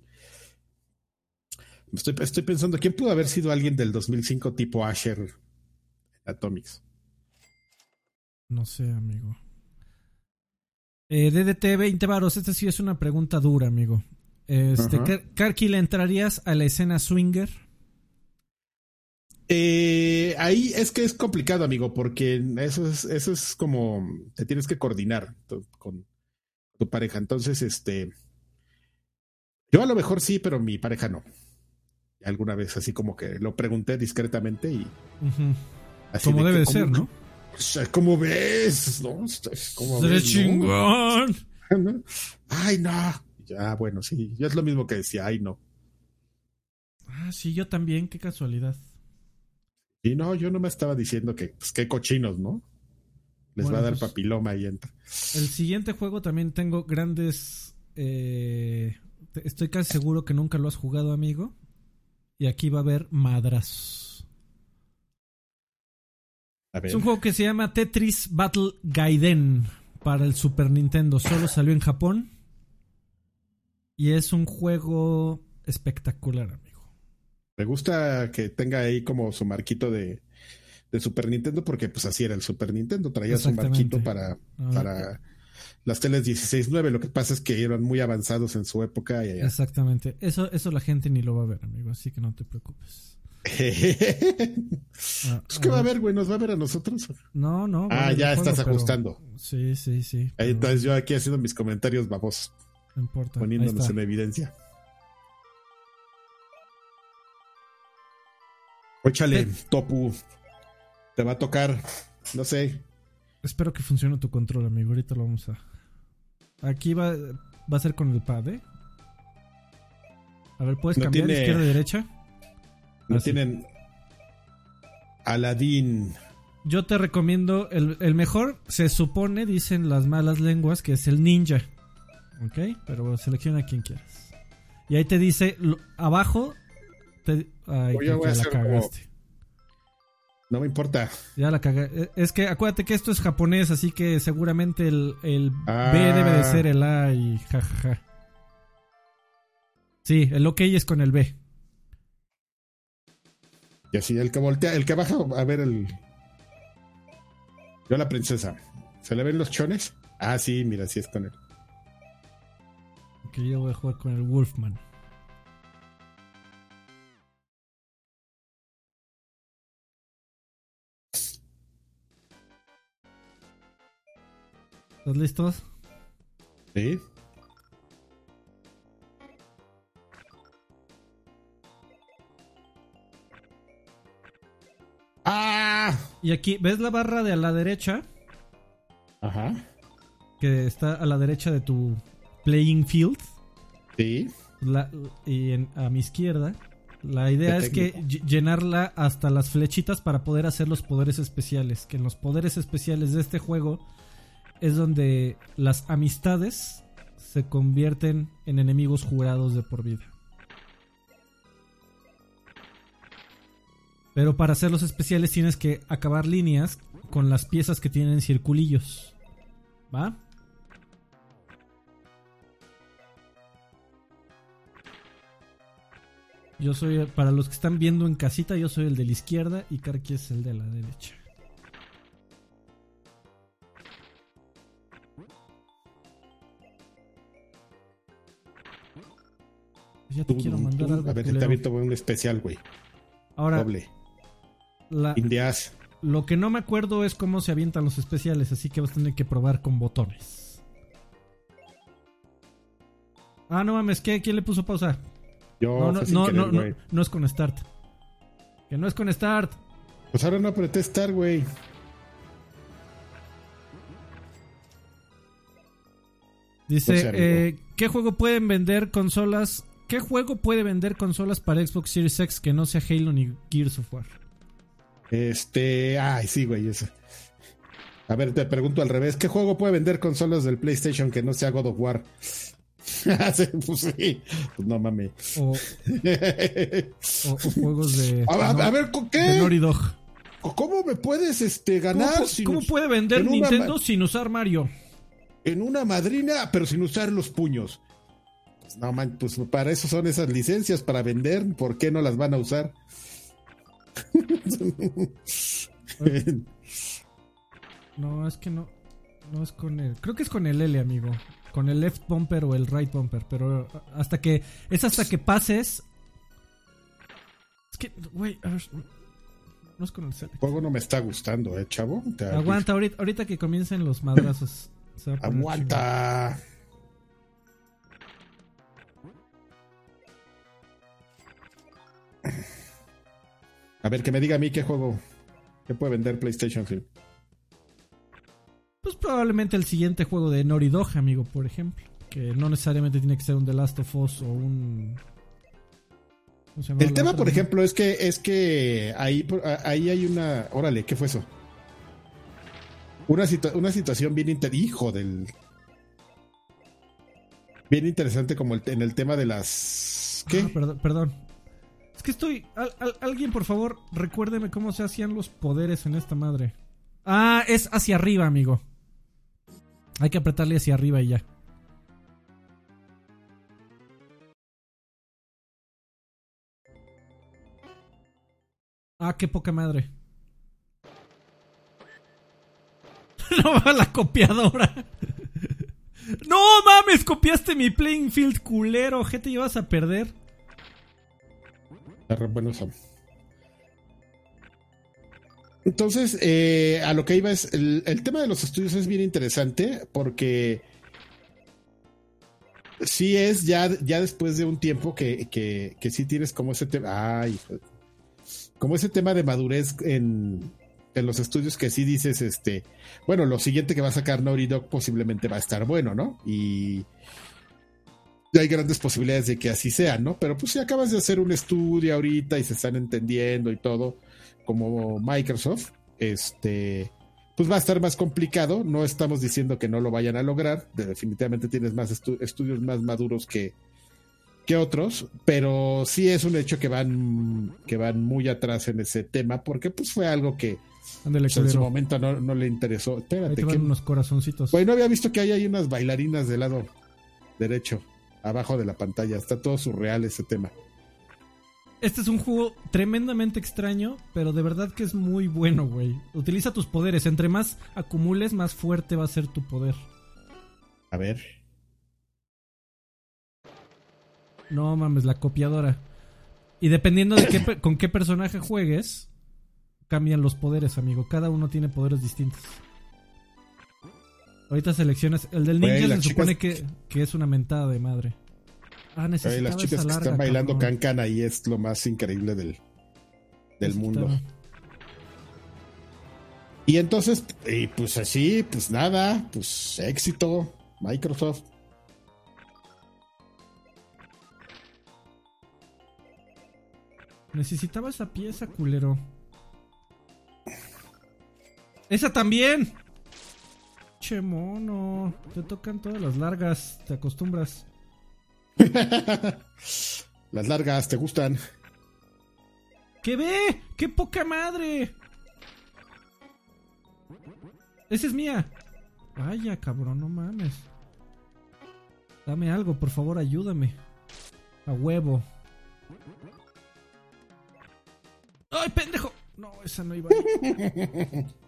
Estoy, estoy pensando, ¿quién pudo haber sido alguien del 2005 tipo Asher Atomics? No sé, amigo. Eh, DDT 20 varos, esta sí es una pregunta dura, amigo. Este, Karki, ¿le entrarías a la escena swinger? Eh, ahí es que es complicado, amigo, porque eso es, eso es como te tienes que coordinar con tu pareja. Entonces, este, yo a lo mejor sí, pero mi pareja no. Alguna vez así como que lo pregunté discretamente y como debe ser, ¿no? ¿Cómo ves? ¿No? ¿Cómo ves, chingón. Ay, no. Ya, bueno, sí. Ya es lo mismo que decía, ay, no. Ah, sí, yo también, qué casualidad. Y no, yo no me estaba diciendo que, pues, qué cochinos, ¿no? Les va a dar pues, papiloma y entra. El siguiente juego también tengo grandes. Eh, estoy casi seguro que nunca lo has jugado, amigo. Y aquí va a haber madras. Es un juego que se llama Tetris Battle Gaiden para el Super Nintendo. Solo salió en Japón. Y es un juego espectacular, amigo. Me gusta que tenga ahí como su marquito de, Super Nintendo, porque pues así era el Super Nintendo. Traía su marquito para, ah, para las teles 16.9. Lo que pasa es que eran muy avanzados en su época. Exactamente. Eso, eso la gente ni lo va a ver, amigo. Así que no te preocupes. Ah, ¿Qué va a ver, güey? ¿Nos va a ver a nosotros? No, no. Ah, ya estás ajustando. Sí, sí, sí. Entonces yo aquí haciendo mis comentarios babos. No importa. Poniéndonos en evidencia. Óchale, Topu. Te va a tocar. No sé. Espero que funcione tu control, amigo. Ahorita lo vamos a. Aquí va, va a ser con el pad, ¿eh? A ver, ¿puedes cambiar de izquierda a derecha? No tienen Aladdin. Yo te recomiendo el, mejor, se supone, dicen las malas lenguas, que es el ninja. ¿Ok? Pero selecciona quien quieras. Y ahí te dice, abajo, te, ay, la cagaste. No me importa. Ya la cagaste. E, es que acuérdate que esto es japonés, así que seguramente el, B ah. debe de ser el A y jajaja. Sí, el OK es con el B. Y así, el que voltea, el que baja a ver el. Yo la princesa. ¿Se le ven los chones? Ah, sí, mira, sí es con él. Que yo voy a jugar con el Wolfman. ¿Estás listos? Sí. ¡Ah! Y aquí, ¿ves la barra de a la derecha? Ajá. Que está a la derecha de tu playing field. Sí. y a mi izquierda. La idea es que llenarla hasta las flechitas para poder hacer los poderes especiales. Que en los poderes especiales de este juego es donde las amistades se convierten en enemigos jurados de por vida. Pero para hacer los especiales tienes que acabar líneas con las piezas que tienen circulillos. ¿Va? Yo soy, para los que están viendo en casita, yo soy el de la izquierda y Karki es el de la derecha. Ya te quiero mandar algo. A ver, te culero. abierto un especial, güey. Ahora, Doble. la- Indias. lo que no me acuerdo es cómo se avientan los especiales, así que vas a tener que probar con botones. Ah, no mames, ¿qué? ¿quién le puso pausa? Yo No, no, fue sin no, querer, no, no, güey. no es con Start. Que no es con Start. Pues ahora no apreté estar, güey. Dice, amigo. eh, ¿qué juego pueden vender consolas? ¿Qué juego puede vender consolas para Xbox Series X que no sea Halo ni Gears of War? Este. Ay, sí, güey, eso. A ver, te pregunto al revés. ¿Qué juego puede vender consolas del PlayStation que no sea God of War? Pues sí. Pues no mames. O, o- o juegos de, A, a- a ver, de ¿qué? Naughty Dog. ¿Cómo me puedes este, ¿Cómo, ganar pu- sin cómo puede vender una Nintendo sin usar Mario? en una madrina, pero sin usar los puños? Pues no, man, pues para eso son esas licencias, para vender. ¿Por qué no las van a usar? No, es que no. No es con el. Creo que es con el L, amigo. Con el left bumper o el right bumper. Pero hasta que. Es hasta que pases. Es que, güey. No es con el select. El juego no me está gustando, eh, chavo. Aguanta, ahorita, ahorita que comiencen los madrazos. va a ver, que me diga a mí qué juego. ¿Qué puede vender PlayStation? Pues probablemente el siguiente juego de Naughty Dog, amigo, por ejemplo. Que no necesariamente tiene que ser un The Last of Us o un. ¿cómo se llama El tema, por ejemplo, es que es que ahí, ahí hay una. Órale, ¿qué fue eso? Una, situa- una situación bien inter... Hijo del. Bien interesante como el- en el tema de las. ¿Qué? Ah, perdón, perdón. Es que estoy. al- al- alguien, por favor, recuérdeme cómo se hacían los poderes en esta madre. Ah, es hacia arriba, amigo. Hay que apretarle hacia arriba y ya. Ah, qué poca madre. no va la copiadora. no mames, copiaste mi playing field culero. ¿Qué te llevas a perder? Arre- Bueno, Sam. Entonces, eh, a lo que iba es, el, tema de los estudios es bien interesante porque sí es ya, ya después de un tiempo que, que, que sí tienes como ese tema, como ese tema de madurez en, en los estudios que sí dices, este, bueno, lo siguiente que va a sacar Naughty Dog posiblemente va a estar bueno, ¿no? Y hay grandes posibilidades de que así sea, ¿no? Pero pues si acabas de hacer un estudio ahorita y se están entendiendo y todo, como Microsoft, este, pues va a estar más complicado. No estamos diciendo que no lo vayan a lograr. de- Definitivamente tienes más estu- estudios más maduros que, que otros, pero sí es un hecho que van, que van muy atrás en ese tema, porque pues fue algo que Ándale, pues, en su momento no, no le interesó. Ahí Espérate, te que unos corazoncitos. Güey, no había visto que hay ahí unas bailarinas del lado derecho, abajo de la pantalla. Está todo surreal ese tema. Este es un juego tremendamente extraño, pero de verdad que es muy bueno, güey. Utiliza tus poderes. Entre más acumules, más fuerte va a ser tu poder. A ver. No mames, la copiadora. Y dependiendo de qué, con qué personaje juegues, cambian los poderes, amigo. Cada uno tiene poderes distintos. Ahorita seleccionas. El del ninja se supone chicas- que, que es una mentada de madre. Ah, necesitaba las chicas que están bailando cancan ahí es lo más increíble del, del mundo. Y entonces, y pues así, pues nada, pues éxito, Microsoft. Necesitaba esa pieza, culero. ¡Esa también! Che mono. Te tocan todas las largas. Te acostumbras. Las largas, ¿te gustan? ¡Que ve! ¡Qué poca madre! Esa es mía. Vaya, cabrón, no mames. Dame algo, por favor, ayúdame. A huevo. ¡Ay, pendejo! No, esa no iba. ahí.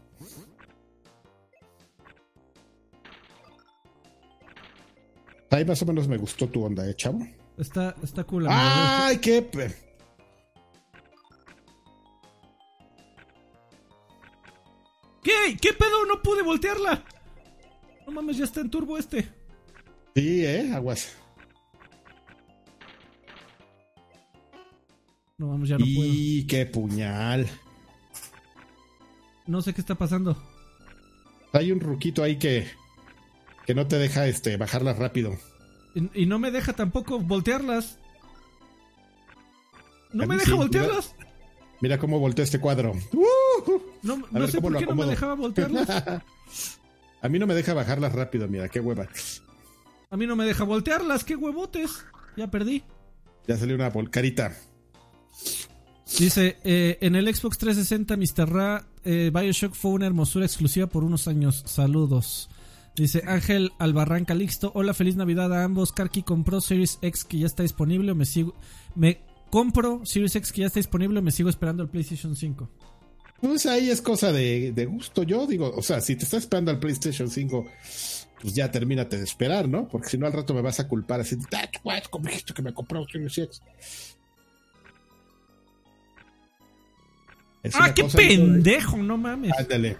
Ahí más o menos me gustó tu onda, ¿eh, chavo? Está, está cool. amigo. ¡Ay, qué! pe- ¿Qué? ¿Qué pedo? No pude voltearla. No mames, ya está en turbo este. Sí, ¿eh? Aguas. No mames, ya no puedo. y qué puñal. No sé qué está pasando. Hay un ruquito ahí que, que no te deja este, bajarlas rápido. Y, y no me deja tampoco voltearlas. No me deja voltearlas. Mira cómo volteó este cuadro. ¡Uh! No, A no ver sé por qué no me dejaba voltearlas. A mí no me deja bajarlas rápido, mira, qué hueva. A mí no me deja voltearlas. ¡Qué huevotes! Ya perdí. Ya salió una volcarita. Dice, eh, en el Xbox 360, Mr. Ra, eh, Bioshock fue una hermosura exclusiva por unos años. Saludos. Dice Ángel Albarrán Calixto, hola, feliz Navidad a ambos. Karki compró Series X que ya está disponible o me sigo... Me compro Series X que ya está disponible o me sigo esperando el PlayStation 5. Pues ahí es cosa de, de gusto. Yo digo, o sea, si te estás esperando al PlayStation 5, pues ya termínate de esperar, ¿no? Porque si no, al rato me vas a culpar así. "Ah, güey, ¿Cómo dijiste que me compró Series X? Es ¡Ah, qué de- pendejo! No mames. Ándale.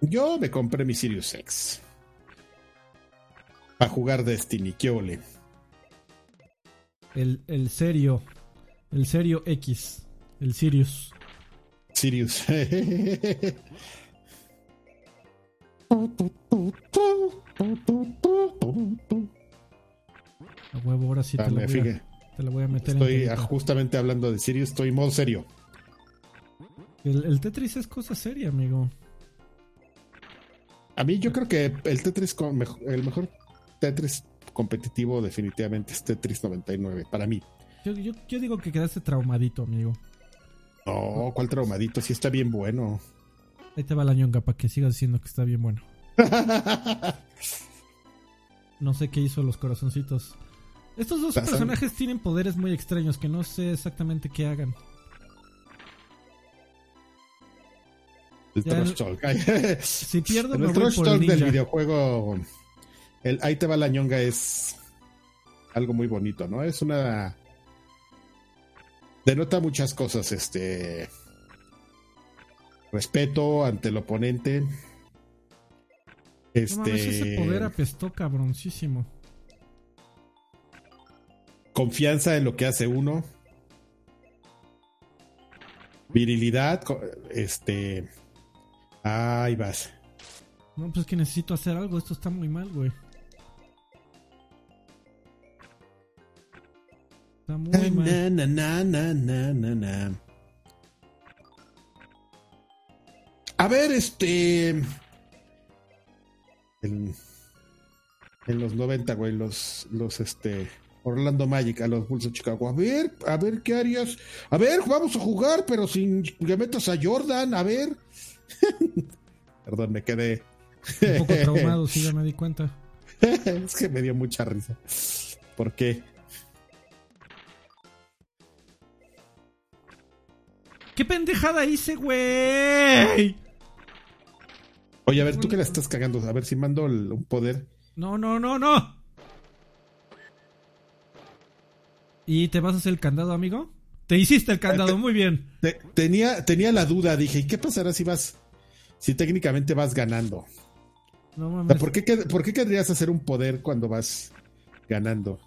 Yo me compré mi Sirius X. Para jugar Destiny, qué ole. El, el serio. El serio X. El Sirius. Sirius. A huevo, ahora sí te, la Dale, voy, fíjate. a, te la voy a meter Estoy en justamente hablando de Sirius, estoy en modo serio. el, el Tetris es cosa seria, amigo. A mí yo creo que el Tetris, con mejo- el mejor Tetris competitivo definitivamente es Tetris 99, para mí. Yo, yo, yo digo que quedaste traumadito, amigo. No, ¿cuál traumadito? Sí está bien bueno. Ahí te va la ñonga para que sigas diciendo que está bien bueno. No sé qué hizo los corazoncitos. Estos dos personajes tienen poderes muy extraños que no sé exactamente qué hagan. El Ya Trash el- Talk. Ay, Si pierdo, me el voy Trash por Talk el del videojuego, el Ahí te va la ñonga es algo muy bonito, ¿no? Es una... Denota muchas cosas, este... Respeto ante el oponente. No Este... mames, ese poder apestó cabroncísimo. confianza en lo que hace uno. Virilidad, este... Ahí vas. No, pues es que necesito hacer algo. Esto está muy mal, güey. Está muy mal. Na, na, na, na, na, na. A ver, este. En, en los 90, güey, los, los, este. Orlando Magic a los Bulls de Chicago. A ver, a ver, ¿qué harías? A ver, vamos a jugar, pero sin que metas a Jordan, a ver. Perdón, me quedé. Un poco traumado, sí, ya me di cuenta. es que me dio mucha risa. ¿Por qué? ¿Qué pendejada hice, güey? Oye, a ver, tú que la estás cagando, a ver si mando el- un poder. No, no, no, no. ¿Y te vas a hacer el candado, amigo? Te hiciste el candado, muy bien. Te- tenía, tenía la duda, dije, ¿y qué pasará si vas, si técnicamente vas ganando? No O sea, mames. ¿por, qué, ¿Por qué querrías hacer un poder cuando vas ganando?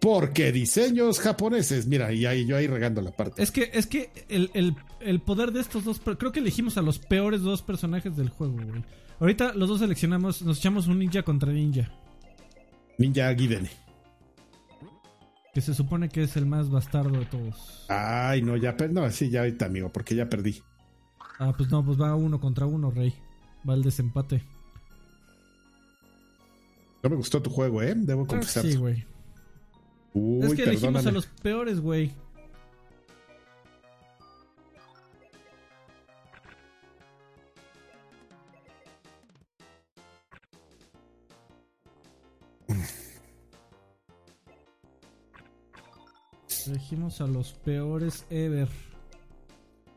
Porque diseños japoneses, mira, y ahí yo ahí regando la parte. Es que, es que el, el- el poder de estos dos, creo que elegimos a los peores dos personajes del juego, güey. Ahorita los dos seleccionamos, nos echamos un ninja contra ninja, Ninja Giden. Que se supone que es el más bastardo de todos. Ay, no, ya, per- no, sí, ya ahorita, amigo, porque ya perdí. Ah, pues no, pues va uno contra uno, rey. Va el desempate. No me gustó tu juego, ¿eh? Debo confesar. sí, güey. Es que elegimos perdóname. a los peores, güey. Elegimos a los peores ever.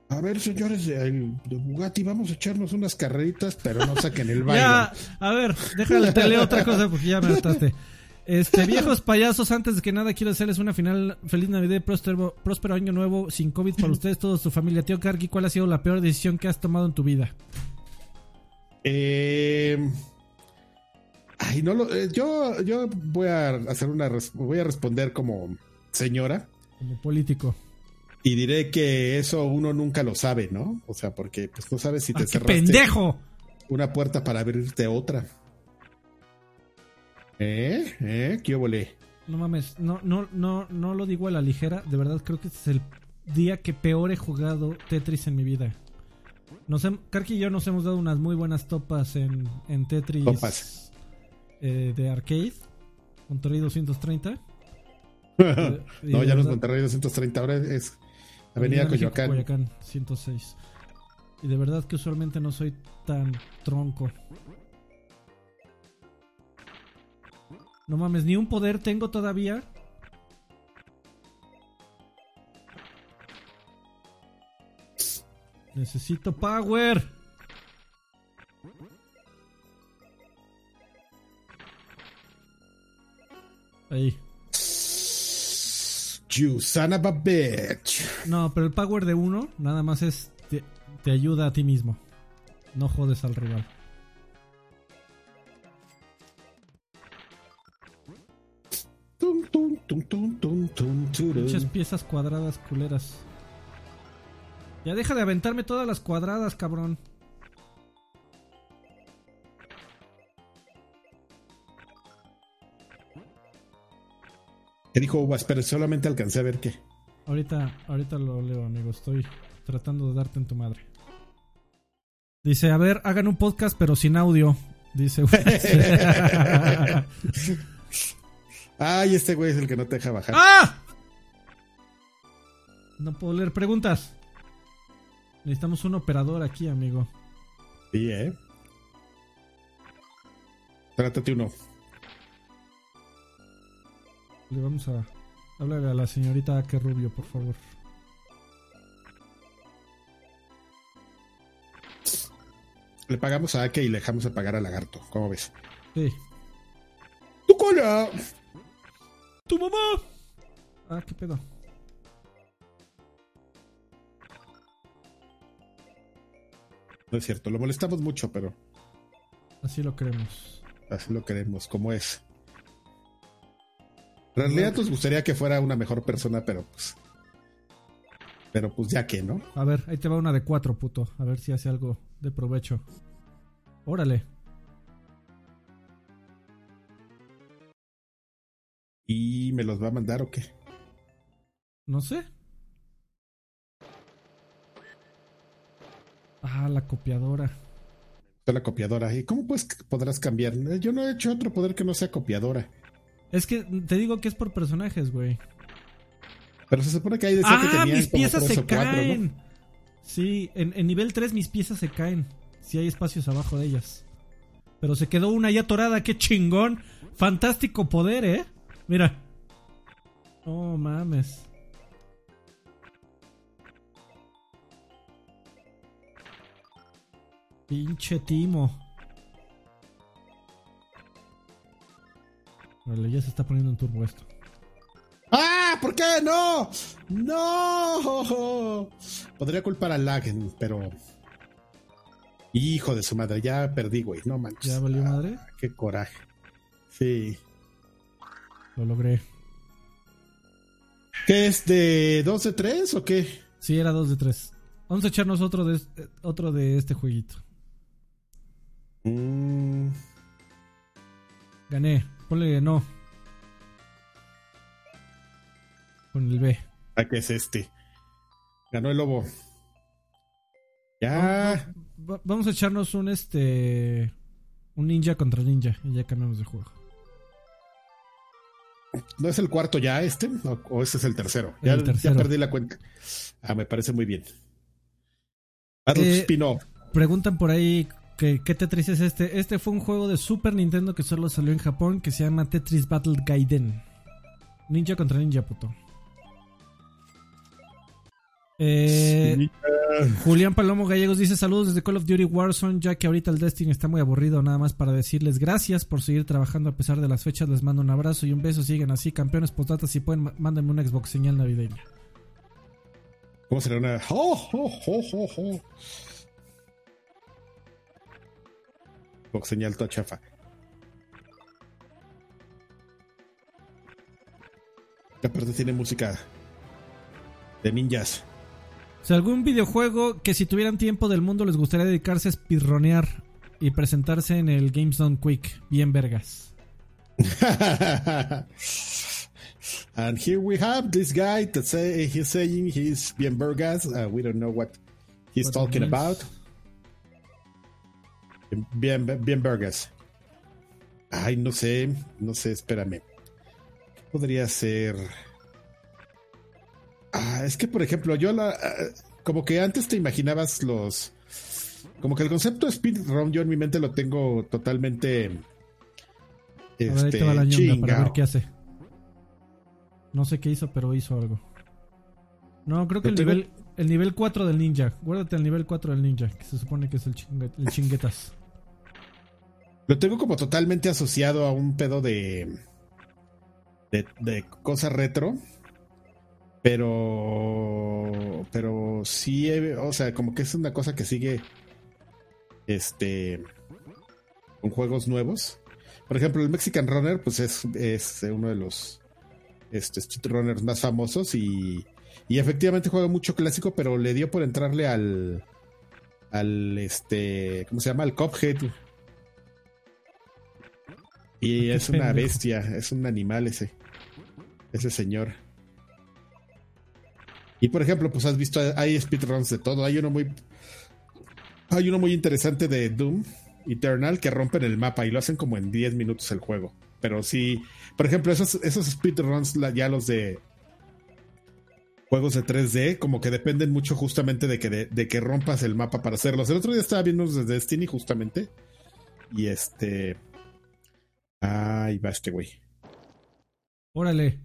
A ver, señores de, Bugatti, vamos a echarnos unas carreritas, pero no saquen el baile. Ya, a ver, déjale, te leo otra cosa porque ya me hartaste. Este, viejos payasos, antes de que nada quiero hacerles una final feliz Navidad, próspero, próspero año nuevo, sin COVID para ustedes, toda su familia. Tío Karki, ¿cuál ha sido la peor decisión que has tomado en tu vida? Eh, ay, no lo, eh, yo, yo voy a hacer una, voy a responder como señora. Como político. Y diré que eso uno nunca lo sabe, ¿no? O sea, porque pues no sabes si te ¡Ah, pendejo! una puerta para abrirte otra. ¿Eh? ¿Eh? ¿Qué volé? No mames, no, no, no, no lo digo a la ligera. De verdad creo que este es el día que peor he jugado Tetris en mi vida. Nos Karki y yo nos hemos dado unas muy buenas topas en, en Tetris topas. Eh, de arcade. Monterrey 230. no, ya no es Monterrey 230, ahora es Avenida, Coyoacán. Coyoacán 106. Y de verdad que usualmente no soy tan tronco. No mames, ni un poder tengo todavía. Necesito power. Ahí. You son of a bitch. No, pero el power de uno nada más es te, te ayuda a ti mismo. No jodes al rival. Muchas piezas cuadradas culeras. Ya deja de aventarme todas las cuadradas, cabrón. ¿Qué dijo Uvas? Pero solamente alcancé a ver qué. Ahorita, ahorita lo leo, amigo. Estoy tratando de darte en tu madre. Dice, a ver, hagan un podcast pero sin audio. Dice. Ay, este güey es el que no te deja bajar. ¡Ah! No puedo leer preguntas. Necesitamos un operador aquí, amigo. Sí, ¿eh? Trátate uno. Le vamos a hablar a la señorita que Rubio, por favor. Le pagamos a Ake y le dejamos de pagar a Lagarto. ¿Cómo ves? Sí. ¡Tu cola! ¡Tu mamá! Ah, qué pedo. No es cierto, lo molestamos mucho, pero. Así lo queremos. Así lo queremos, como es. En realidad nos gustaría que fuera una mejor persona, pero pues. Pero pues ya que, ¿no? A ver, ahí te va una de cuatro, puto. A ver si hace algo de provecho. Órale. ¿Y me los va a mandar o qué? No sé. Ah, la copiadora. La copiadora. ¿Y cómo pues podrás cambiar? Yo no he hecho otro poder que no sea copiadora. Es que te digo que es por personajes, güey. Pero se supone que hay decía que Ah, mis piezas se caen. Sí, en, en nivel 3 mis piezas se caen. Si hay espacios abajo de ellas. Pero se quedó una ya atorada, qué chingón. Fantástico poder, ¿eh? Mira. Oh, mames. Pinche timo. Vale, ya se está poniendo en turbo esto. ¡Ah! ¿Por qué? ¡No! ¡No! Podría culpar a Lagen, pero. Hijo de su madre, ya perdí, güey. No manches. ¿Ya valió madre? Ah, qué coraje. Sí. Lo logré. ¿Qué es de 2 de 3 o qué? Sí, era 2 de 3. Vamos a echarnos otro de, este- otro de este jueguito. Mm, Gané. Ponle no. Con el B. ¿A qué es este? Ganó el lobo. Ya. Va- vamos a echarnos un este. Un ninja contra ninja. Y ya cambiamos de juego. ¿No es el cuarto ya este? ¿O, o ese es el tercero? El Ya, ya tercero. perdí la cuenta. Ah, me parece muy bien. Eh, Spin-off. Preguntan por ahí que, qué Tetris es este. Este fue un juego de Super Nintendo que solo salió en Japón que se llama Tetris Battle Gaiden. Ninja contra ninja, puto. Eh, Julián Palomo Gallegos dice saludos desde Call of Duty Warzone, ya que ahorita el Destiny está muy aburrido, nada más para decirles gracias por seguir trabajando a pesar de las fechas, les mando un abrazo y un beso, siguen así, campeones postdata, si pueden, mándenme una Xbox señal navideña. ¿Cómo será una? ¡Oh, oh, oh, Xbox señal toda chafa. Aparte tiene música de ninjas. O algún videojuego que si tuvieran tiempo del mundo les gustaría dedicarse a speedronear y presentarse en el Games Done Quick, bien vergas. And here we have this guy that say he's saying he's bien vergas. Uh, we don't know what he's talking about. Bien, bien vergas. Ay, no sé, no sé, espérame. ¿Qué podría ser? Ah, es que, por ejemplo, yo la. Ah, como que antes te imaginabas los. Como que el concepto de speedrun, yo en mi mente lo tengo totalmente. Este, a ver, este, para ver qué hace. No sé qué hizo, pero hizo algo. No, creo que el nivel, el nivel 4 del ninja. Guárdate el nivel 4 del ninja, que se supone que es el, el chinguetas. Lo tengo como totalmente asociado a un pedo de. de, de cosa retro. Pero. Pero sí, o sea, como que es una cosa que sigue. Este. Con juegos nuevos. Por ejemplo, el Mexican Runner, pues es, es uno de los este, runners más famosos. Y, y efectivamente juega mucho clásico, pero le dio por entrarle al. Al este. ¿Cómo se llama? Al Cophead. Y es una bestia, es un animal ese. Ese señor. Y por ejemplo, pues has visto, hay speedruns de todo. Hay uno muy. Hay uno muy interesante de Doom Eternal que rompen el mapa y lo hacen como en 10 minutos el juego. Pero sí, por ejemplo, esos, esos speedruns, ya los de juegos de 3D, como que dependen mucho justamente de que, de, que rompas el mapa para hacerlos. El otro día estaba viendo los de Destiny, justamente. Y este. Ahí va este güey. Órale.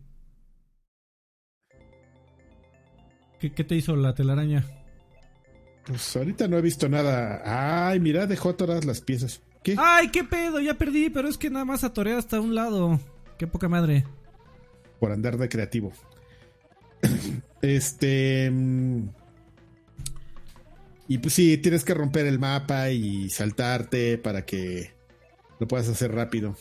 ¿Qué, te hizo la telaraña? Pues ahorita no he visto nada. Ay, mira, dejó todas las piezas. ¿Qué? Ay, qué pedo, ya perdí, pero es que nada más atoré hasta un lado. Qué poca madre. Por andar de creativo. este. Mm, y pues sí, tienes que romper el mapa y saltarte para que lo puedas hacer rápido.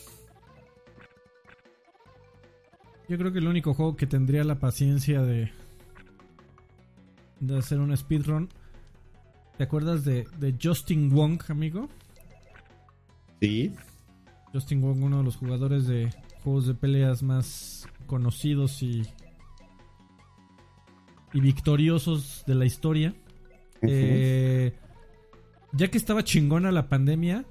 Yo creo que el único juego que tendría la paciencia de, de hacer un speedrun. ¿Te acuerdas de, Justin Wong, amigo? Sí. Justin Wong, uno de los jugadores de juegos de peleas más conocidos y, y victoriosos de la historia. Eh, ya que estaba chingona la pandemia,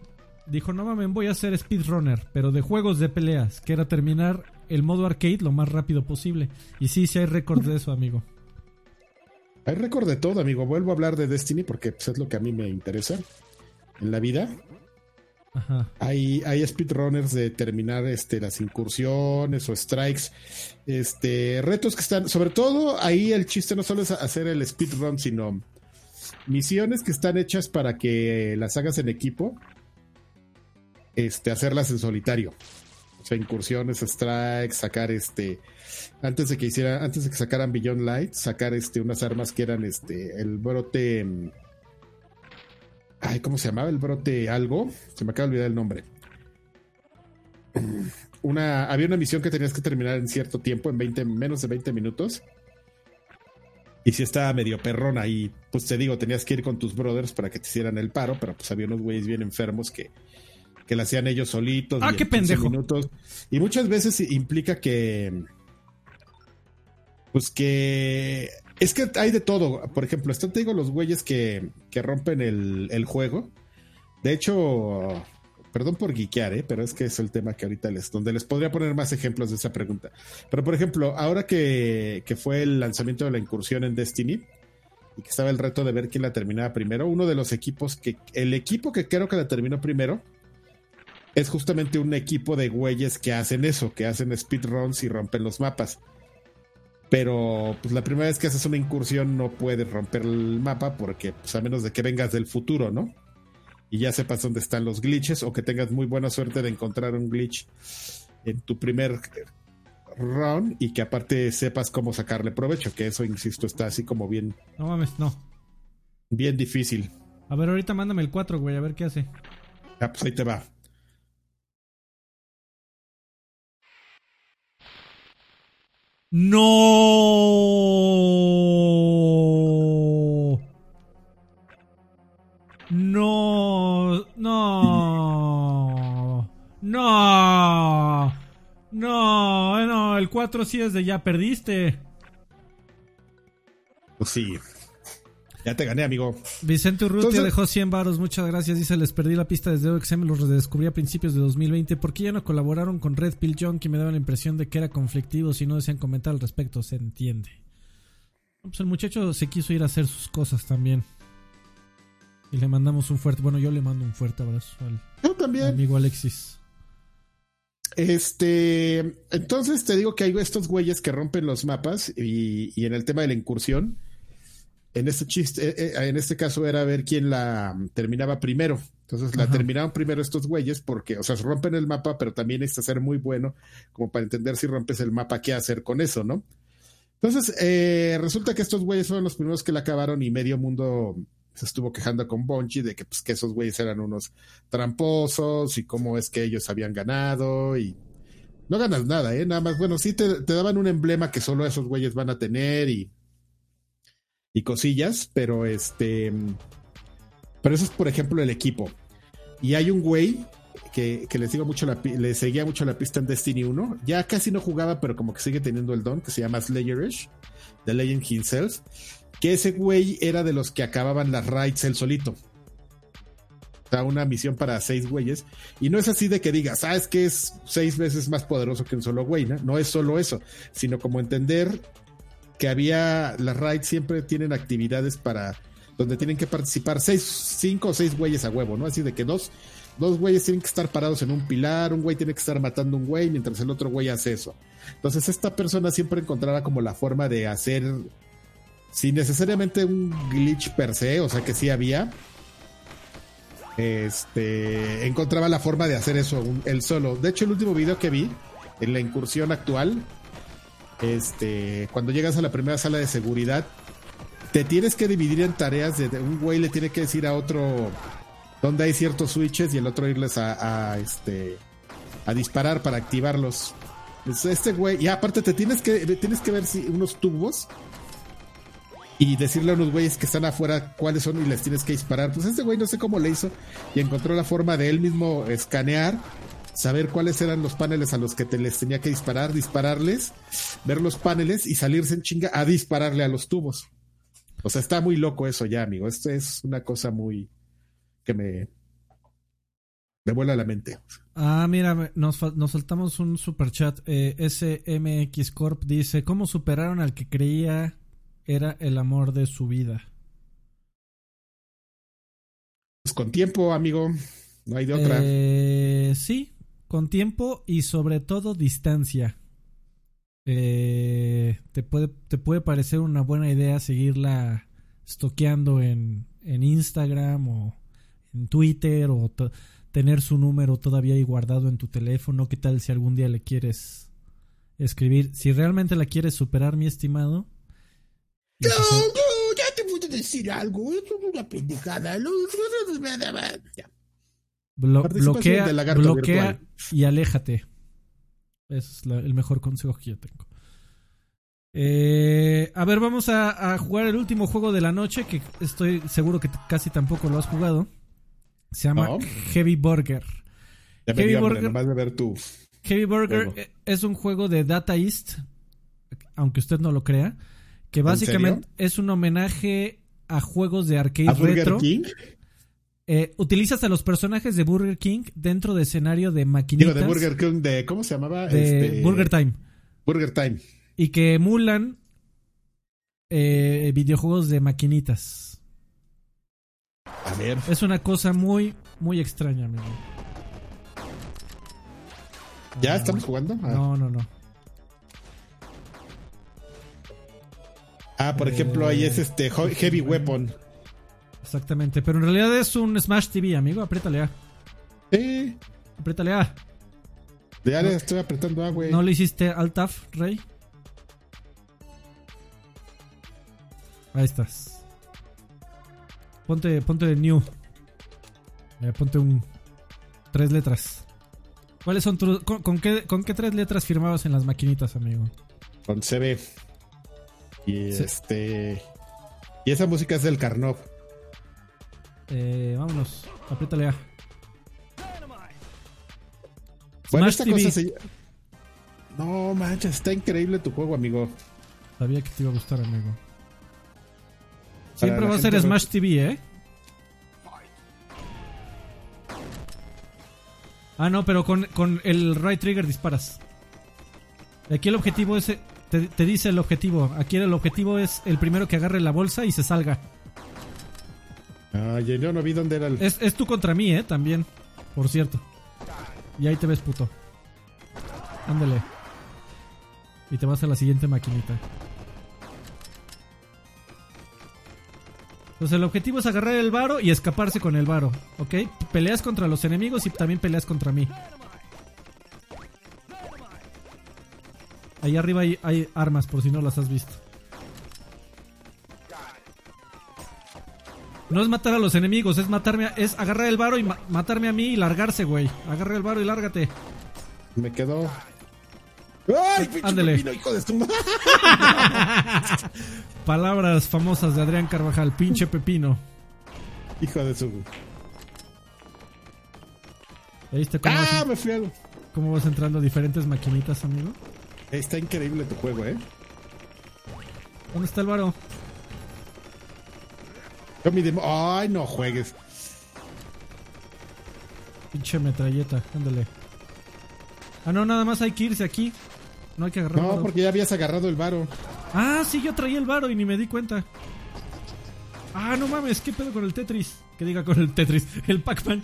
dijo, no mames, voy a hacer speedrunner, pero de juegos de peleas, que era terminar el modo arcade lo más rápido posible. Y sí, sí hay récord de eso, amigo. Hay récord de todo, amigo. Vuelvo a hablar de Destiny porque pues, es lo que a mí me interesa en la vida. Ajá. Hay, hay speedrunners de terminar este, las incursiones o strikes. Este, retos que están, sobre todo ahí el chiste no solo es hacer el speedrun, sino misiones que están hechas para que las hagas en equipo. Este, hacerlas en solitario. Sea, incursiones, strikes, sacar este antes de que hiciera, antes de que sacaran Beyond Light, sacar este unas armas que eran este el brote ay, ¿cómo se llamaba? El brote algo, se me acaba de olvidar el nombre. Una había una misión que tenías que terminar en cierto tiempo, en 20 menos de 20 minutos. Y si estaba medio perrona y pues te digo, tenías que ir con tus brothers para que te hicieran el paro, pero pues había unos güeyes bien enfermos que que la hacían ellos solitos. Ah, qué pendejo. Minutos. Y muchas veces implica que pues que es que hay de todo. Por ejemplo, están, te digo, los güeyes que, que rompen el, juego. De hecho, perdón por guiquear, ¿eh? pero es que es el tema que ahorita les, donde les podría poner más ejemplos de esa pregunta. Pero por ejemplo, ahora que, que fue el lanzamiento de la incursión en Destiny y que estaba el reto de ver quién la terminaba primero, uno de los equipos que, el equipo que creo que la terminó primero, es justamente un equipo de güeyes que hacen eso, que hacen speedruns y rompen los mapas. Pero pues la primera vez que haces una incursión no puedes romper el mapa porque pues, a menos de que vengas del futuro, ¿no? Y ya sepas dónde están los glitches o que tengas muy buena suerte de encontrar un glitch en tu primer run y que aparte sepas cómo sacarle provecho, que eso, insisto, está así como bien... No mames, no. Bien difícil. A ver, ahorita mándame el 4, güey, a ver qué hace. Ah, pues ahí te va. No. No. No. No. No. No. El 4 sí es de ya perdiste. Pues sí. Ya te gané, amigo. Vicente Urrutia dejó 100 varos. Muchas gracias. Dice: Les perdí la pista desde OXM. Los redescubrí a principios de 2020. ¿Por qué ya no colaboraron con Red Pill Que Me daba la impresión de que era conflictivo. Si no decían comentar al respecto, se entiende. Pues el muchacho se quiso ir a hacer sus cosas también. Y le mandamos un fuerte. Bueno, yo le mando un fuerte abrazo al yo también. amigo Alexis. Este. Entonces te digo que hay estos güeyes que rompen los mapas. Y, y en el tema de la incursión en este chiste, eh, eh, en este caso era ver quién la terminaba primero. Entonces la terminaron primero estos güeyes porque, o sea, rompen el mapa, pero también que ser muy bueno como para entender si rompes el mapa, qué hacer con eso, ¿no? Entonces, eh, resulta que estos güeyes fueron los primeros que la acabaron y medio mundo se estuvo quejando con Bonchi de que, pues, que esos güeyes eran unos tramposos y cómo es que ellos habían ganado y no ganas nada, ¿eh? Nada más, bueno, sí te, te daban un emblema que solo esos güeyes van a tener y y cosillas, pero este. Pero eso es, por ejemplo, el equipo. Y hay un güey que, que le, le seguía mucho la pista en Destiny 1. Ya casi no jugaba, pero como que sigue teniendo el don, que se llama Slayerish, The Legend Himself. Que ese güey era de los que acababan las raids él solito. O sea, una misión para seis güeyes. Y no es así de que digas, ah, es que es seis veces más poderoso que un solo güey, ¿no? No es solo eso, sino como entender que había, las raids siempre tienen actividades para donde tienen que participar seis, cinco o seis güeyes a huevo, ¿no? Así de que dos, dos güeyes tienen que estar parados en un pilar, un güey tiene que estar matando un güey mientras el otro güey hace eso. Entonces esta persona siempre encontraba como la forma de hacer, sin necesariamente un glitch per se, o sea que sí había, este, encontraba la forma de hacer eso él solo. De hecho el último video que vi en la incursión actual este, cuando llegas a la primera sala de seguridad, te tienes que dividir en tareas un güey le tiene que decir a otro dónde hay ciertos switches y el otro irles a, este a disparar para activarlos. Pues, este güey, y aparte te tienes que tienes que ver si unos tubos y decirle a unos güeyes que están afuera cuáles son y les tienes que disparar. Pues este güey no sé cómo le hizo y encontró la forma de él mismo escanear saber cuáles eran los paneles a los que te les tenía que disparar, dispararles, ver los paneles y salirse en chinga a dispararle a los tubos. O sea, está muy loco eso ya, amigo. Esto es una cosa muy que me me vuela la mente. Ah, mira, nos, nos saltamos un super chat. Eh, SMX Corp dice: ¿Cómo superaron al que creía era el amor de su vida? Pues con tiempo, amigo. No hay de otra. Eh, sí, con tiempo y sobre todo distancia. Eh, te, puede, te puede parecer una buena idea seguirla estoqueando en, en Instagram o en Twitter o tener su número todavía ahí guardado en tu teléfono. ¿Qué tal si algún día le quieres escribir? Si realmente la quieres superar, mi estimado. No, no, ya te puedo decir algo. Es una pendejada. Ya bloquea, bloquea y aléjate. es el mejor consejo que yo tengo. Eh, a ver, vamos a, jugar el último juego de la noche, que estoy seguro que casi tampoco lo has jugado. Se llama Heavy Burger. Heavy Burger, ver Heavy Burger es un juego de Data East, aunque usted no lo crea, que básicamente es un homenaje a juegos de arcade retro. Eh, utilizas a los personajes de Burger King dentro de escenario de maquinitas. Digo, de Burger King, de, ¿cómo se llamaba? De este, Burger Time. Burger Time. Y que emulan eh, videojuegos de maquinitas. A ver. Es una cosa muy, muy extraña, amigo. ¿Ya estamos jugando? Ah. No, no, no. Ah, por ejemplo, ahí es este Heavy Weapon. Exactamente, pero en realidad es un Smash TV, amigo. Apriétale A. Sí. Apriétale A. Ya le estoy apretando A, güey. ¿No le hiciste Altaf, Rey? Ahí estás. Ponte, ponte de New. Eh, ponte un. Tres letras. ¿Cuáles son tus. Con, con qué, ¿Con qué tres letras firmabas en las maquinitas, amigo? Con CB. Y Sí. este. Y esa música es del Carnov. Eh, vámonos. Apriétale A. Bueno, Smash esta TV. cosa se. No manches, está increíble tu juego, amigo. Sabía que te iba a gustar, amigo. Siempre va a ser Smash TV, ¿eh? Ah, no, pero con, con el right trigger disparas. Aquí el objetivo es... Te, te dice el objetivo. Aquí el objetivo es el primero que agarre la bolsa y se salga. Ay, yo no vi dónde era el. Es, es tú contra mí, ¿eh? También. Por cierto. Y ahí te ves, puto. Ándale. Y te vas a la siguiente maquinita. Entonces el objetivo es agarrar el varo y escaparse con el varo, ¿ok? Peleas contra los enemigos y también peleas contra mí. Ahí arriba hay armas por si no las has visto. No es matar a los enemigos, es matarme, a- es agarrar el varo y ma- matarme a mí y largarse, güey. Agarra el varo y lárgate. Me quedó. ¡Ay, pinche Ándele. pepino, hijo de su madre! Palabras famosas de Adrián Carvajal, pinche pepino. Hijo de su. ¿Ya ¿Viste cómo, ¡Ah! vas, Me fui al. cómo vas entrando a diferentes maquinitas, amigo? Está increíble tu juego, ¿eh? ¿Dónde está el varo? Yo mi demo- ¡Ay, no juegues! Pinche metralleta, ándale. Ah, no, nada más hay que irse aquí. No hay que agarrar el No, varo. porque ya habías agarrado el varo. Ah, sí, yo traía el varo y ni me di cuenta. Ah, no mames, ¿qué pedo con el Tetris? Que diga con el Tetris, el Pac-Man.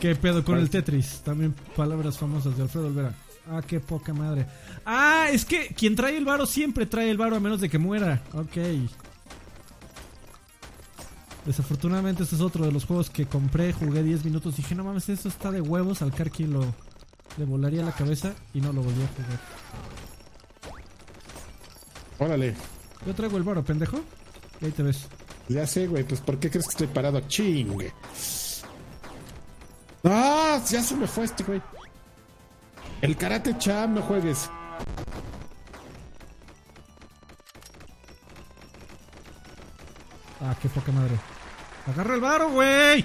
¿Qué pedo con el Tetris? También palabras famosas de Alfredo Olvera. Ah, qué poca madre. Ah, es que quien trae el varo siempre trae el varo a menos de que muera. Ok. Desafortunadamente este es otro de los juegos que compré, jugué 10 minutos y dije, no mames, eso está de huevos, al Karki lo le volaría la cabeza y no lo volví a jugar. Órale. Yo traigo el varo, pendejo. Y ahí te ves. Ya sé, güey. Pues, ¿por qué crees que estoy parado? Chingue. ¡Ah! Ya se me fue este, güey. El karate cham, no juegues. Ah, qué poca madre. Agarra el varo, güey.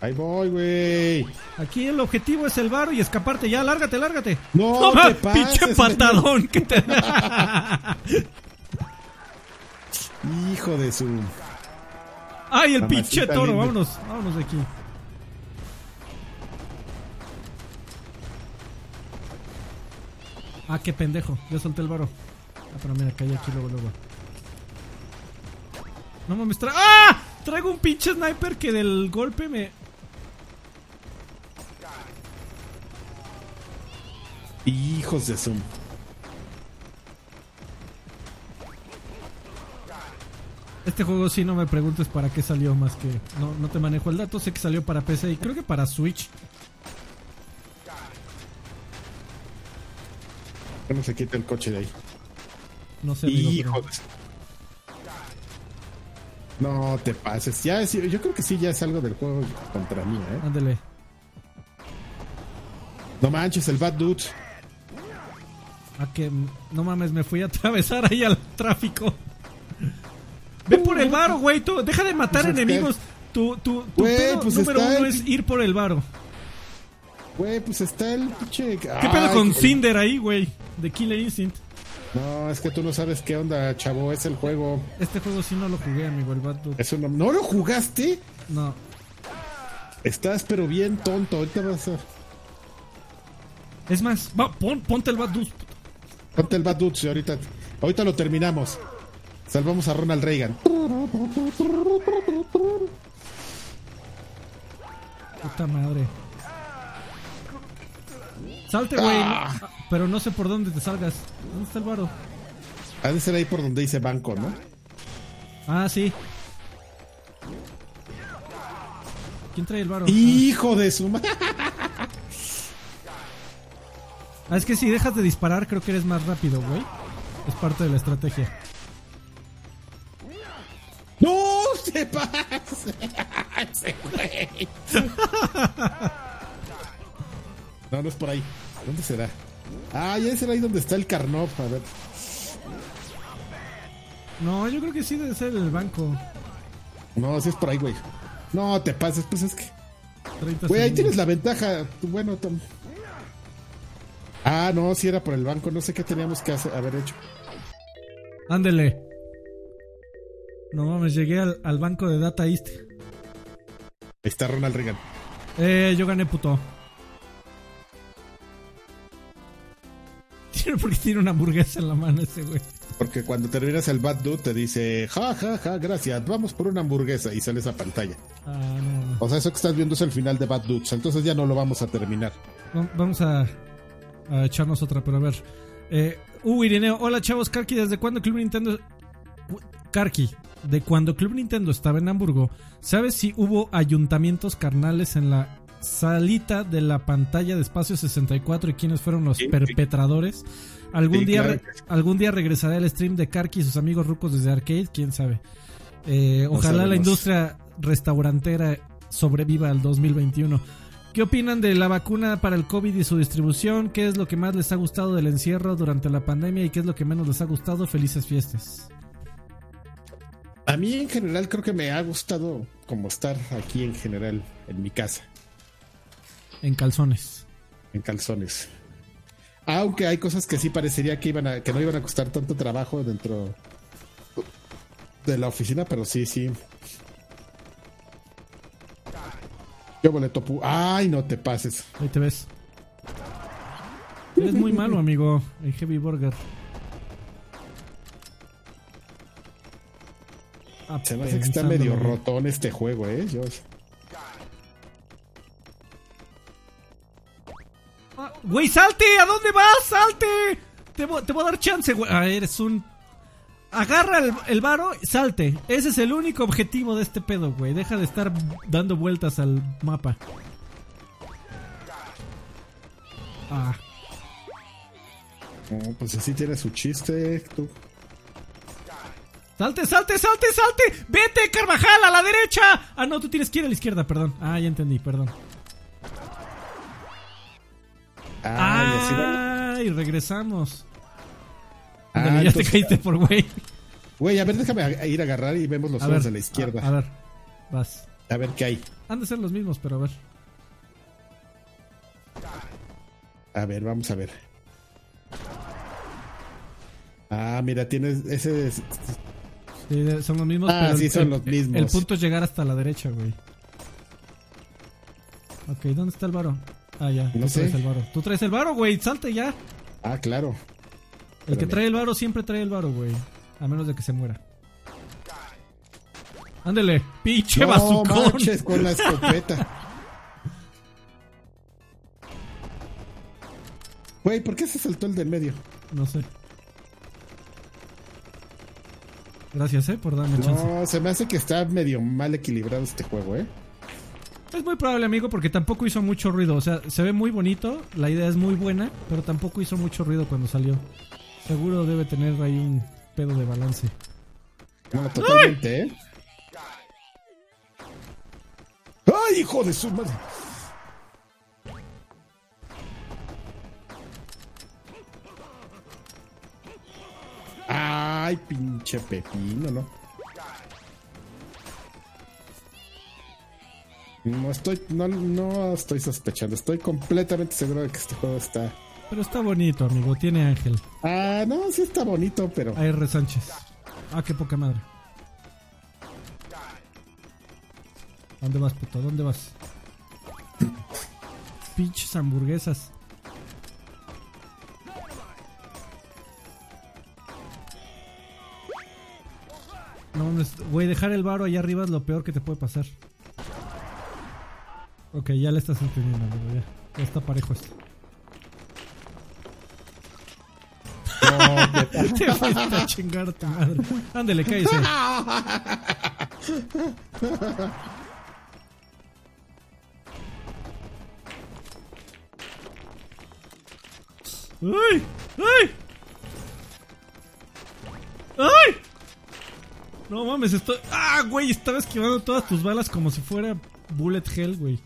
Ahí voy, güey. Aquí el objetivo es el varo y escaparte ya. Lárgate, lárgate. No, ma- te pases, pinche patadón que te Hijo de su. Ay, el pinche toro. linda. Vámonos, vámonos de aquí. Ah, qué pendejo. Ya solté el varo. Ah, pero mira, caí aquí luego, luego. No mames, tra ¡Ah! Traigo un pinche sniper que del golpe me. Hijos de su. Este juego sí no me preguntes para qué salió más que no, no te manejo el dato, sé que salió para PC y creo que para Switch. Bueno, se quita el coche de ahí. No sé, amigo, Hijo pero- de. No te pases. Ya es- yo creo que sí, ya es algo del juego contra mí, ¿eh? Ándale. No manches, el Bad Dude. A que no mames, me fui a atravesar ahí al tráfico. Ve por el varo, güey. tú, Deja de matar Pues enemigos. Tu, tu, tu Güey, pedo pues número uno el- es ir por el varo. Güey, pues está el pinche. ¿Qué pedo con Cinder ahí, güey? De Killer Instinct. No, es que tú no sabes qué onda, chavo. Es el juego. Este juego sí no lo jugué, amigo, el Bad Dude. Es un... ¿No lo jugaste? No. Estás pero bien tonto. Ahorita vas a. Es más, va, pon- ponte el Bad Dude. Ponte el Bad Dude y ahorita. Ahorita lo terminamos. Salvamos a Ronald Reagan. Puta madre. Salte, güey. Ah. Pero no sé por dónde te salgas. ¿Dónde está el varo? Ha de ser ahí por donde dice banco, ¿no? Ah, sí. ¿Quién trae el varo? ¡Hijo de su madre! Ah, es que si dejas de disparar, creo que eres más rápido, güey. Es parte de la estrategia. ¡No se pase! Ese güey. No, no es por ahí. ¿Dónde será? Ah, ya será ahí donde está el Carnov. A ver. No, yo creo que sí debe ser el banco. No, sí es por ahí, güey. No te pases, pues es que. 30 Güey, ahí tienes la ventaja. Bueno, Tom. Ah, no, si era por el banco. No sé qué teníamos que hacer, haber hecho. Ándele. No mames, llegué al, al banco de Data East. Ahí está Ronald Reagan. Eh, yo gané, puto. Tiene porque tiene una hamburguesa en la mano ese güey. Porque cuando terminas el Bad Dude te dice, ja, ja, ja, gracias, vamos por una hamburguesa y sale esa pantalla. Ah, no. O sea, eso que estás viendo es el final de Bad Dudes, entonces ya no lo vamos a terminar. Va- Vamos a, a echarnos otra, pero a ver. Eh, uh, Irineo, hola chavos, Karki, ¿desde cuándo Club Nintendo... Karki, de cuando Club Nintendo estaba en Hamburgo, ¿sabes si hubo ayuntamientos carnales en la salita de la pantalla de Espacio 64 y quiénes fueron los Sí, perpetradores? ¿Algún, Sí, día, claro algún día regresará el stream de Karki y sus amigos rucos desde Arcade, quién sabe. Eh, ojalá la industria restaurantera sobreviva al 2021. ¿Qué opinan de la vacuna para el COVID y su distribución? ¿Qué es lo que más les ha gustado del encierro durante la pandemia y qué es lo que menos les ha gustado? Felices fiestas. A mí en general creo que me ha gustado como estar aquí en general, en mi casa, En calzones. en calzones. Aunque hay cosas que sí parecería que iban a, que no iban a costar tanto trabajo dentro de la oficina, pero sí, sí. Yo boleto pu. Ay, no te pases. Ahí te ves. Eres muy malo, amigo. El Heavy Burger. Se me hace que está medio rotón este juego, eh. Yo, Güey, salte, ¿a dónde vas? Salte. Te, voy- te voy a dar chance, güey. Ah, eres un... Agarra el, el varo, salte. Ese es el único objetivo de este pedo, güey. Deja de estar dando vueltas al mapa. Ah, no, pues así tiene su chiste. Tú. salte, salte, salte, salte. Vete, Carvajal, a la derecha. Ah, no, tú tienes que ir a la izquierda, perdón. Ah, ya entendí, perdón. Así va. Ah, y regresamos. Ah, ya entonces- te caíste por güey. Güey, a ver, déjame a- ir a agarrar y vemos los A ver, de la izquierda. A, a ver, vas. A ver qué hay. Han de ser los mismos, pero a ver. A ver, vamos a ver. Ah, mira, tienes ese. Sí, de- son los mismos, Ah, pero sí, el- son el- los mismos. El punto es llegar hasta la derecha, güey. Ok, ¿dónde está el varo? Ah, ya, No tú sé. traes el varo. Tú traes el varo, güey, salte ya. Ah, claro. El que trae el varo siempre trae el varo, güey. A menos de que se muera. Ándele, pinche No bazucón. manches con la escopeta. Güey, ¿por qué se saltó el del medio? No sé. Gracias, eh, por darme chance. No, se me hace que está medio mal equilibrado este juego, ¿eh? Es muy probable, amigo, porque tampoco hizo mucho ruido. O sea, se ve muy bonito, la idea es muy buena, pero tampoco hizo mucho ruido cuando salió. Seguro debe tener ahí un pedo de balance. No, totalmente, ¿eh? ¡Ay, hijo de su madre! ¡Ay, pinche pepino, no! No estoy, no, no estoy sospechando, estoy completamente seguro de que este juego está... Pero está bonito, amigo, tiene ángel. Ah, no, sí está bonito, pero... AR Sánchez. Ah, qué poca madre. ¿Dónde vas, puto? ¿Dónde vas? Pinches hamburguesas. No, güey, dejar el varo allá arriba es lo peor que te puede pasar. Ok, ya le estás entendiendo, amigo, ya. Ya está parejo esto. No Te a chingar tu madre. Ándele, cállese. ¡Ay! ¡Ay! ¡Ay! No mames, estoy. ¡Ah, güey! Estaba esquivando todas tus balas como si fuera Bullet Hell, güey.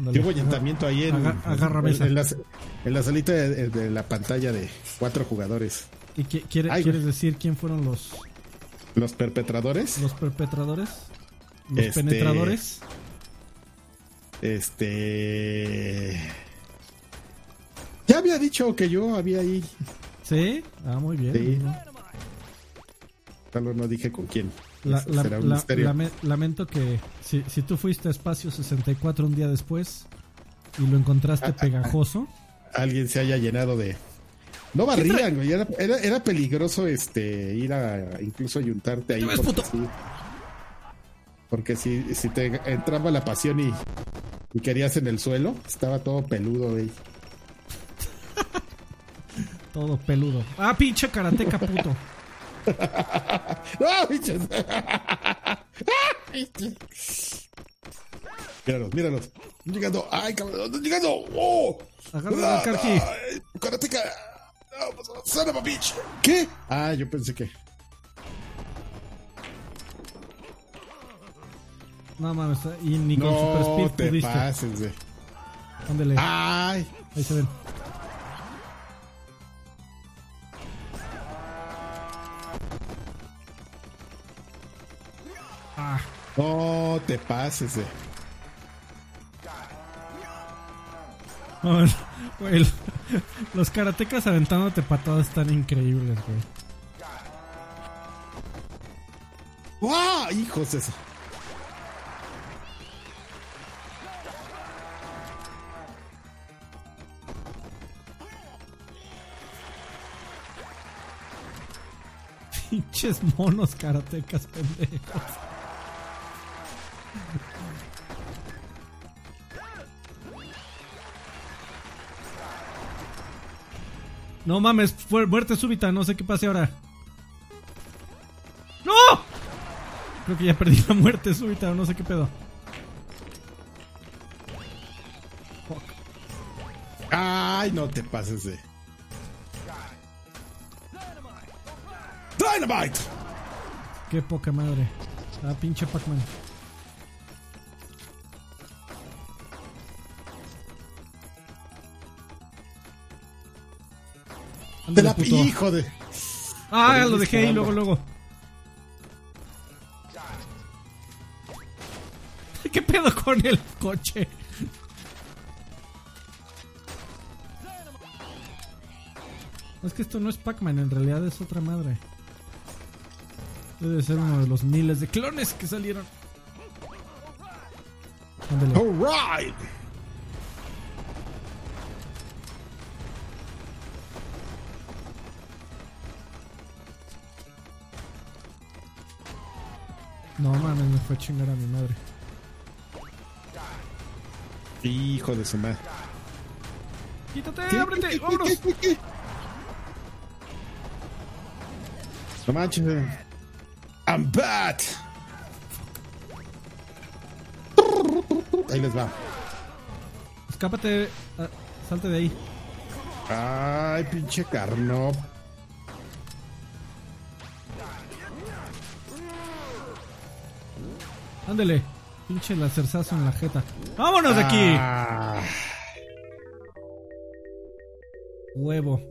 Ándale, Qué ahuyentamiento ahí en, la, en la salita de, de la pantalla de cuatro jugadores. ¿Y qué, quiere- Ay, quieres decir quién fueron los, Los perpetradores. los perpetradores? ¿Los Este- penetradores? Este. Ya había dicho que yo había ahí. ¿Sí? Ah, muy bien. Sí. bien. Solo no dije con quién. La- Eso la- será un la- misterio. lame- lamento que si, si tú fuiste a Espacio 64 un día después y lo Ah, encontraste pegajoso, Alguien se haya llenado de. No barrían, güey. Era, era, era peligroso este ir a incluso ayuntarte ahí. ¿Qué ves, Porque, puto? sí. porque si, si te entraba la pasión y, y querías en el suelo, estaba todo peludo, güey. todo peludo. Ah, pinche karateca puto. ¡Ah, bichos! míralos, míralos. Llegando. ¡Ay, cabrón! ¡Están llegando! ¡Oh! Agárralo al Karki. ¡Ay, ¡Karateka! ¡No, pues, son of a bitch! ¿Qué? Ah, yo pensé que. No mames, y ni con Super No Speed te pudiste. pases, güey. Ándele, ¡Ay! ahí se ven. Ah, No te pases, güey, los karatecas aventándote patadas están increíbles, güey. ¡Wow! ¡Hijos de eso! Pinches monos karatecas pendejos. No mames, fue muerte súbita, no sé qué pase ahora. ¡No! Creo que ya perdí la muerte súbita, no sé qué pedo. Fuck. ¡Ay, no te pases, de. ¡Dynamite! Qué poca madre. Ah, pinche Pac-Man. ¡De la hijo de! Ah, lo dejé ahí luego, luego. ¿Qué pedo con el coche? Es que esto no es Pac-Man, en realidad es otra madre. Debe ser uno de los miles de clones que salieron. Ándale. ¡Alright! No mames, me fue a chingar a mi madre. Hijo de su madre. ¡Quítate! ¿Qué? ¡Ábrete! ¿Qué, qué, ¡Vámonos! qué, qué, qué? No manches. eh. I'm bad. Ahí les va. Escápate. ah, salte de ahí. Ay, pinche carno. Ándele. Pinche lacerzazo en la jeta. ¡Vámonos de aquí! Ah, Huevo.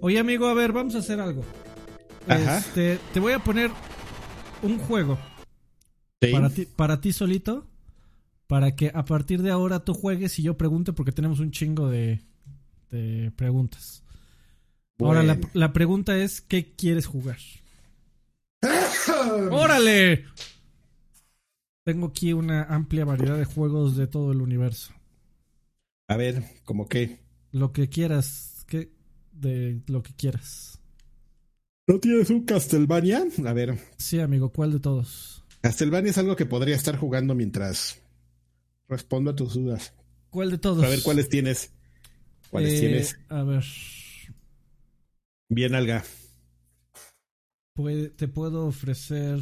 Oye, amigo, a ver, vamos a hacer algo. Ajá. Este, te voy a poner un juego sí. para ti, para ti solito. Para que a partir de ahora tú juegues y yo pregunte, porque tenemos un chingo de, de preguntas. Ahora, la pregunta es: ¿qué quieres jugar? ¡Órale! Tengo aquí una amplia variedad de juegos de todo el universo. A ver, como que. Lo que quieras, que de lo que quieras. ¿No tienes un Castlevania? A ver, Sí, amigo, ¿cuál de todos? Castlevania es algo que podría estar jugando mientras respondo a tus dudas. ¿Cuál de todos? A ver cuáles tienes. ¿Cuáles Eh, tienes? A ver. Bien, Alga. te puedo ofrecer.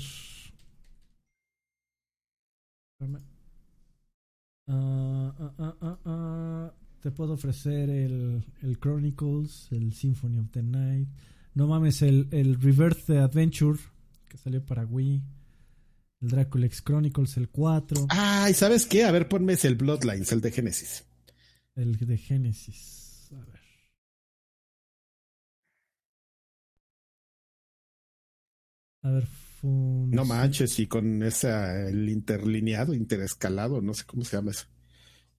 Ah. Te puedo ofrecer el, el Chronicles, el Symphony of the Night. No mames, el, el Reverse Adventure que salió para Wii. El Dracula X Chronicles, el 4. Ay, ¿sabes qué? A ver, ponme el Bloodlines, el de Genesis. El de Genesis. A ver. A ver, No manches, y con ese el interlineado, interescalado, no sé cómo se llama eso.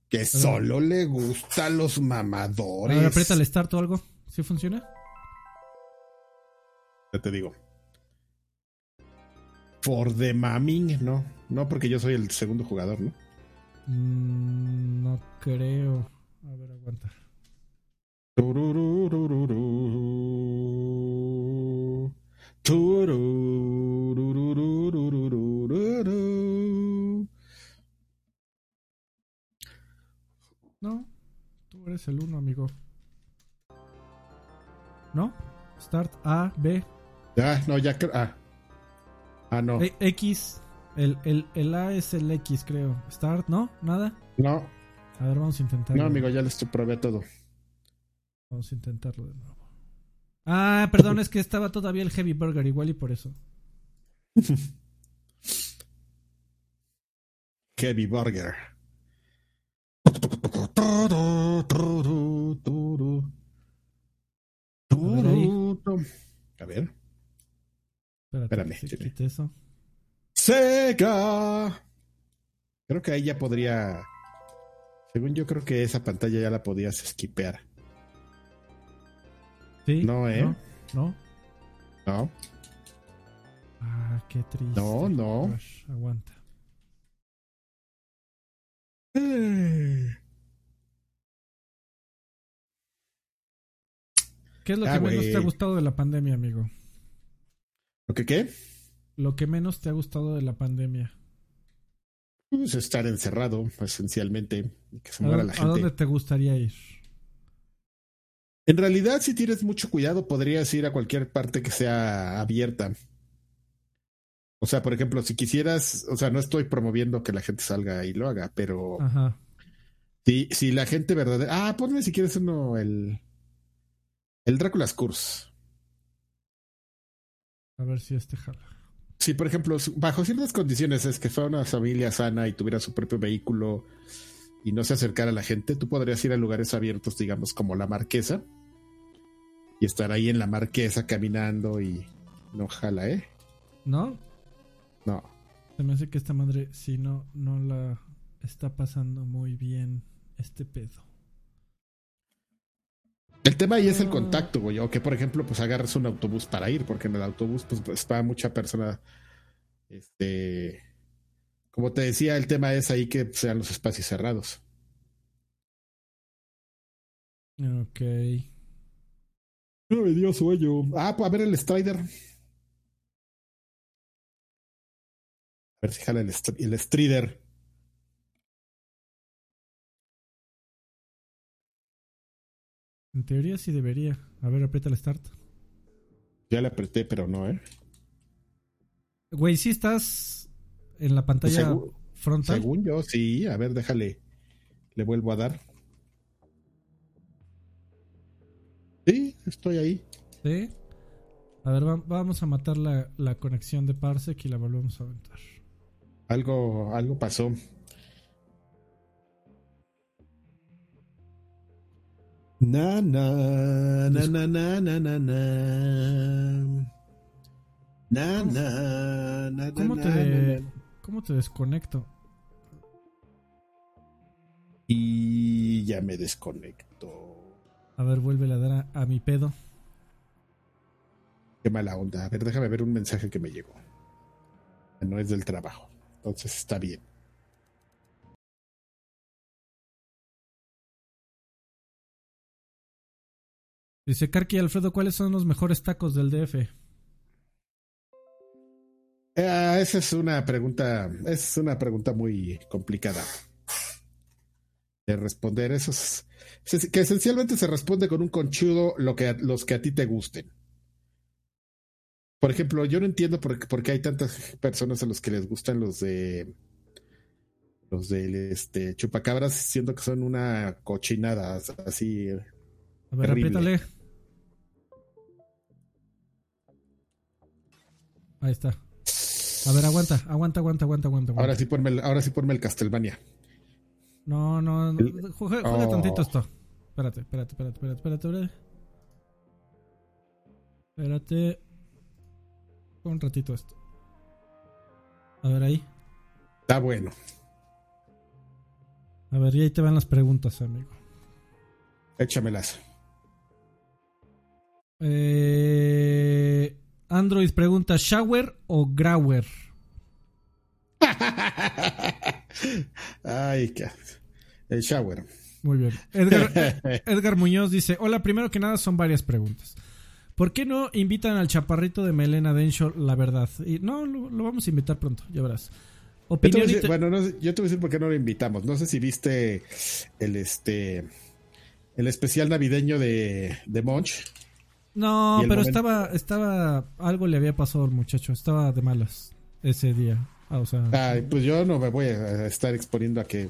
Que solo le gusta a los A mamadores. ver, aprieta el start o algo. ¿Sí funciona? Ya te digo. For the mamming, no. No, porque yo soy el segundo jugador, ¿no? Mm, no creo. A ver, aguanta. Turururururu. No, tú eres el uno, amigo. ¿No? Start A, B, Ah, no, ya creo. Ah. Ah, no. X. El, el, el A es el X, creo. Start, ¿no? ¿Nada? No, A ver, vamos a intentarlo. no, amigo, ya les probé todo. Vamos a intentarlo de nuevo. Ah, perdón, es que estaba todavía el Heavy Burger, igual y por eso. Heavy Burger. A ver. Espérate, Espérame, se eso. Sega. Creo que ahí ya podría. Según yo, creo que esa pantalla ya la podías skipear. ¿Sí? No, ¿eh? No, no. ¿No? Ah, qué triste. No, no. Aguanta. ¿Qué es lo Ah, que menos te ha gustado de la pandemia, amigo? ¿Lo que qué? Lo que menos te ha gustado de la pandemia. Pues estar encerrado, esencialmente. Y que se ¿A, muera la a gente. dónde te gustaría ir? En realidad, si tienes mucho cuidado, podrías ir a cualquier parte que sea abierta. O sea, por ejemplo, si quisieras, o sea, no estoy promoviendo que la gente salga y lo haga, pero Ajá. si, si la gente verdadera. Ah, ponme si quieres uno, el. El Drácula's Curse. A ver si este jala. Si, por ejemplo, bajo ciertas condiciones es que fuera una familia sana y tuviera su propio vehículo y no se acercara a la gente, tú podrías ir a lugares abiertos, digamos, como la Marquesa y estar ahí en la Marquesa caminando y no jala, ¿eh? ¿No? No. Se me hace que esta madre, si no, no la está pasando muy bien este pedo. El tema ahí es el Ah. contacto, güey. O que, por ejemplo, pues agarres un autobús para ir, porque en el autobús, pues, pues va mucha persona. Este. Como te decía, el tema es ahí que sean los espacios cerrados. Ok. No me dio sueño. Ah, pues a ver el Strider. A ver si jala el, Str- el Strider. En teoría sí debería. A ver, aprieta el start. Ya le apreté, pero no, ¿eh? Güey, sí estás en la pantalla Segu- frontal. Según yo, sí. A ver, déjale. Le vuelvo a dar. Sí, estoy ahí. Sí. A ver, va- vamos a matar la, la conexión de Parsec y la volvemos a aventar. Algo, algo pasó. Na, na, na, na, na, na, na, na. Na, na, na, ¿Cómo te. ¿Cómo te desconecto? Y ya me desconecto. A ver, vuelve a dar a, a mi pedo. Qué mala onda. A ver, déjame ver un mensaje que me llegó. No es del trabajo. Entonces está bien. Dice Karki Alfredo, ¿cuáles son los mejores tacos del DF? Eh, esa es una pregunta, es una pregunta muy complicada. De responder esos. Que esencialmente se responde con un conchudo lo que, los que a ti te gusten. Por ejemplo, yo no entiendo por, por qué hay tantas personas a los que les gustan los de los de este chupacabras, siendo que son una cochinada así. A ver, repítale. Ahí está. A ver, aguanta, aguanta, aguanta, aguanta, aguanta. Ahora sí ponme el, ahora sí ponme el Castlevania. No, no, no juega, oh. tantito esto. Espérate, espérate, espérate, espérate, espérate, espérate. Espérate. Un ratito esto. A ver ahí. Está bueno. A ver, y ahí te van las preguntas, amigo. Échamelas. Eh, Android pregunta, ¿shower o grower? Ay, qué. El shower. Muy bien. Edgar, Muñoz dice: Hola, primero que nada son varias preguntas. ¿Por qué no invitan al chaparrito de Melena Denshaw, la verdad? Y no, lo, vamos a invitar pronto, ya verás. Opinión bueno, yo te voy a decir por qué no lo invitamos. No sé si viste el este el especial navideño de, de Monch. No, pero estaba, estaba, algo le había pasado al muchacho, estaba de malas ese día. Ah, o sea, pues yo no me voy a estar exponiendo a que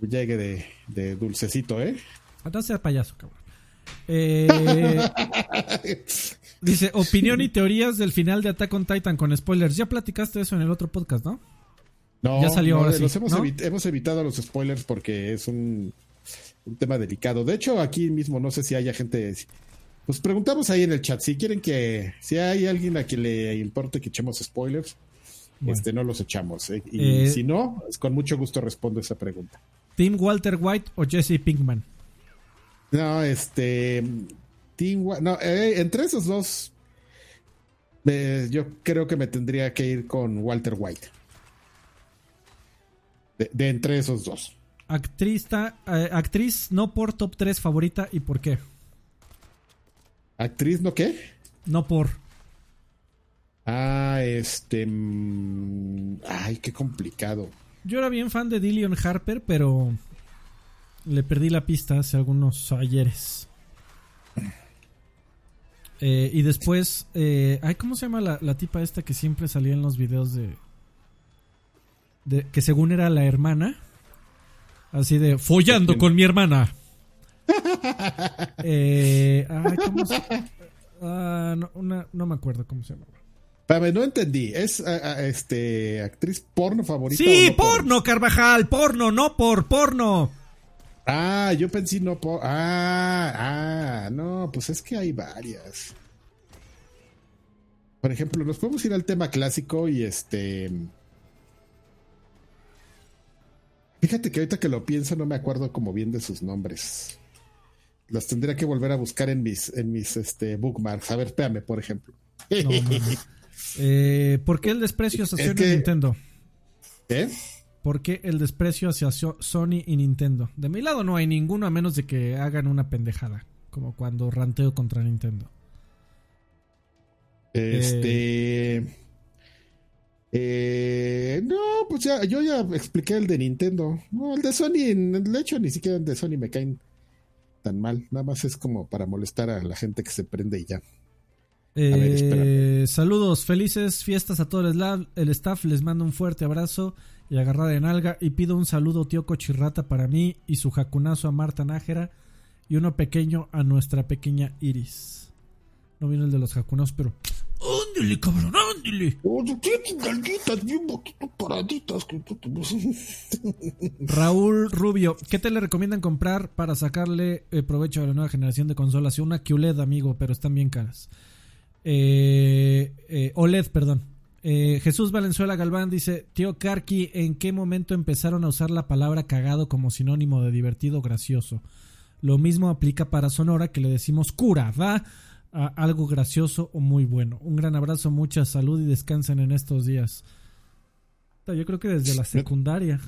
llegue de, de dulcecito, ¿eh? No sea payaso, cabrón. Eh, dice, opinión y teorías del final de Attack on Titan con spoilers. Ya platicaste eso en el otro podcast, ¿no? No, ya salió ahora sí, hemos, evitado los spoilers porque es un, un, tema delicado. De hecho, aquí mismo no sé si haya gente pues preguntamos ahí en el chat si quieren que, si hay alguien a quien le importe que echemos spoilers, este no los echamos. ¿eh? Y eh, si no, con mucho gusto respondo esa pregunta. ¿Team Walter White o Jesse Pinkman? No, este. Team No, eh, entre esos dos, yo creo que me tendría que ir con Walter White. De, entre esos dos. Actriz, actriz no por top 3 favorita y por qué. ¿Actriz no qué? No por. Ah, este. Mm, ay, qué complicado. Yo era bien fan de Dillion Harper, pero le perdí la pista hace algunos ayeres. Eh, y después, eh, ay, ¿cómo se llama la, tipa esta que siempre salía en los videos de, de que según era la hermana? Así de follando con mi hermana. eh, ¿cómo se... Ah, no, me acuerdo cómo se llama. no entendí. ¿Es este actriz porno favorita? Sí, porno, Carvajal, porno, no por porno. Ah, yo pensé no por. Ah, ah, no, pues es que hay varias. Por ejemplo, nos podemos ir al tema clásico y este. Fíjate que ahorita que lo pienso no me acuerdo como bien de sus nombres. Los tendría que volver a buscar en mis, en mis este, bookmarks. A ver, espérame, por ejemplo. Eh, ¿Por qué el desprecio hacia Sony y Nintendo? ¿Eh? ¿Por qué el desprecio hacia Sony y Nintendo? De mi lado no hay ninguno a menos de que hagan una pendejada. Como cuando ranteo contra Nintendo. Este. Eh, eh, no, pues ya, yo ya expliqué el de Nintendo. No, el de Sony, de hecho, ni siquiera el de Sony me caen tan mal. Nada más es como para molestar a la gente que se prende y ya. Eh, saludos, felices fiestas a todo el, staff. Les mando un fuerte abrazo y agarrada de nalga. Y pido un saludo, tío Cochirrata, para mí y su jacunazo a Marta Nájera. Y uno pequeño a nuestra pequeña Iris. No viene el de los jacunazos, pero Ándale, cabrón, ándale. Raúl Rubio, ¿qué te le recomiendan comprar para sacarle eh, provecho a la nueva generación de consolas? Una QLED, amigo, pero están bien caras. Eh, eh, OLED, perdón. Jesús Valenzuela Galván dice, tío Karki, ¿en qué momento empezaron a usar la palabra cagado como sinónimo de divertido gracioso? Lo mismo aplica para Sonora que le decimos cura, ¿va? algo gracioso o muy bueno. Un gran abrazo, mucha salud y descansen en estos días. Yo creo que desde la secundaria.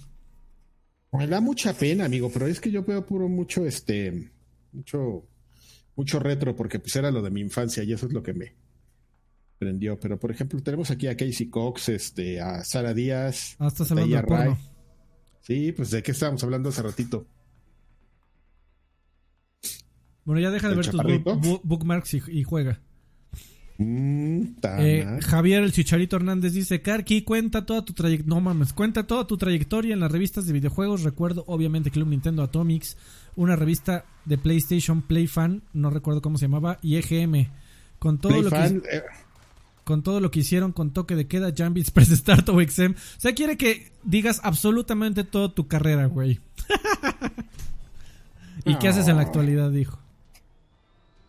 Me da mucha pena, amigo, pero es que yo veo puro mucho, este, mucho, mucho retro, porque pues era lo de mi infancia y eso es lo que me prendió. Pero por ejemplo, tenemos aquí a Casey Cox, este, a Sara Díaz, hasta ah, a Ray. Sí, pues de qué estábamos hablando hace ratito. Bueno, ya deja de ver tus bookmarks y, juega. Mm, eh, Javier el Chicharito Hernández dice, Karki, cuenta toda tu trayectoria, no mames, cuenta toda tu trayectoria en las revistas de videojuegos. Recuerdo obviamente Club Nintendo Atomics, una revista de PlayStation Play Fan, no recuerdo cómo se llamaba, y EGM. Con todo lo que eh. Con todo lo que hicieron con toque de queda, Jambits Press Start o XM. O sea, quiere que digas absolutamente toda tu carrera, güey. ¿Y qué haces en la actualidad? Dijo.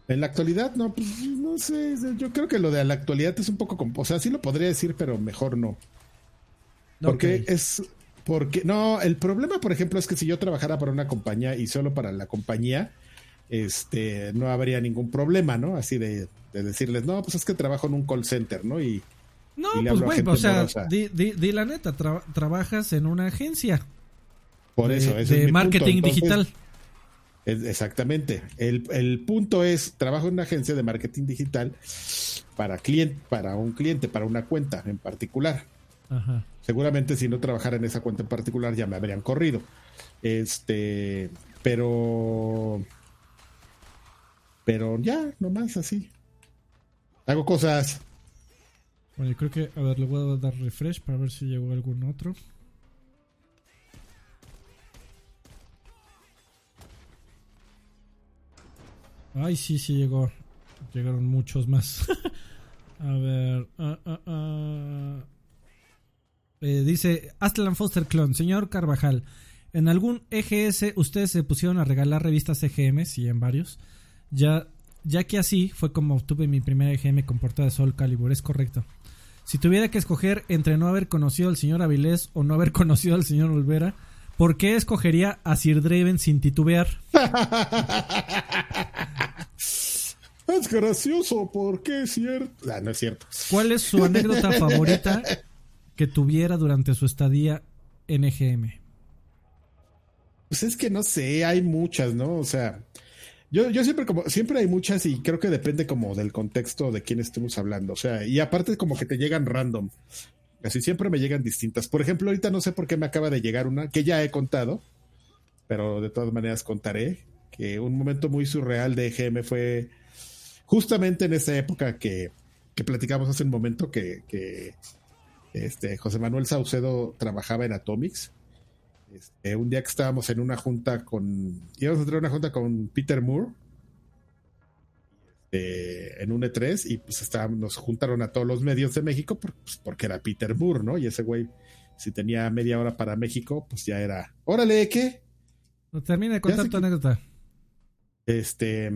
En la actualidad, no, pues no sé. Yo creo que lo de la actualidad es un poco. O sea, sí lo podría decir, pero mejor no. Porque es. Porque. No, el problema, por ejemplo, es que si yo trabajara para una compañía y solo para la compañía, este, no habría ningún problema, ¿no? Así de, decirles, no, pues es que trabajo en un call center, ¿no? Y. No, pues güey, o sea, di, di, la neta, trabajas en una agencia. Por eso, de, de marketing digital. Exactamente. El, punto es, trabajo en una agencia de marketing digital para, cliente, para un cliente, para una cuenta en particular. Seguramente si no trabajara en esa cuenta en particular ya me habrían corrido. Este, pero... Pero ya, nomás así. Hago cosas. Bueno, yo creo que, a ver, le voy a dar refresh para ver si llegó algún otro. Ay, sí, sí llegó. Llegaron muchos más. a ver. Ah, ah, ah. Eh, dice Aslan Foster Clone. Señor Carvajal, ¿en algún EGS ustedes se pusieron a regalar revistas EGM? Sí, en varios. Ya, ya que así fue como obtuve mi primera EGM con portada de Sol Calibur. Es correcto. Si tuviera que escoger entre no haber conocido al señor Avilés o no haber conocido al señor Olvera, ¿por qué escogería a Sir Draven sin titubear? Es gracioso porque es cierto. Ah, no es cierto. ¿Cuál es su anécdota favorita que tuviera durante su estadía en EGM? Pues es que no sé, hay muchas, ¿no? O sea, yo, yo siempre como, siempre hay muchas y creo que depende como del contexto de quién estemos hablando. O sea, y aparte como que te llegan random. Así siempre me llegan distintas. Por ejemplo, ahorita no sé por qué me acaba de llegar una que ya he contado, pero de todas maneras contaré que un momento muy surreal de EGM fue justamente en esa época que, que platicamos hace un momento que, este, José Manuel Saucedo trabajaba en Atomics. Este, un día que estábamos en una junta con. íbamos a tener una junta con Peter Moore este, en un E3 y pues estábamos, nos juntaron a todos los medios de México pues, porque era Peter Moore, ¿no? Y ese güey, si tenía media hora para México, pues ya era. Órale, ¿qué? No termina de contar tu anécdota. Este.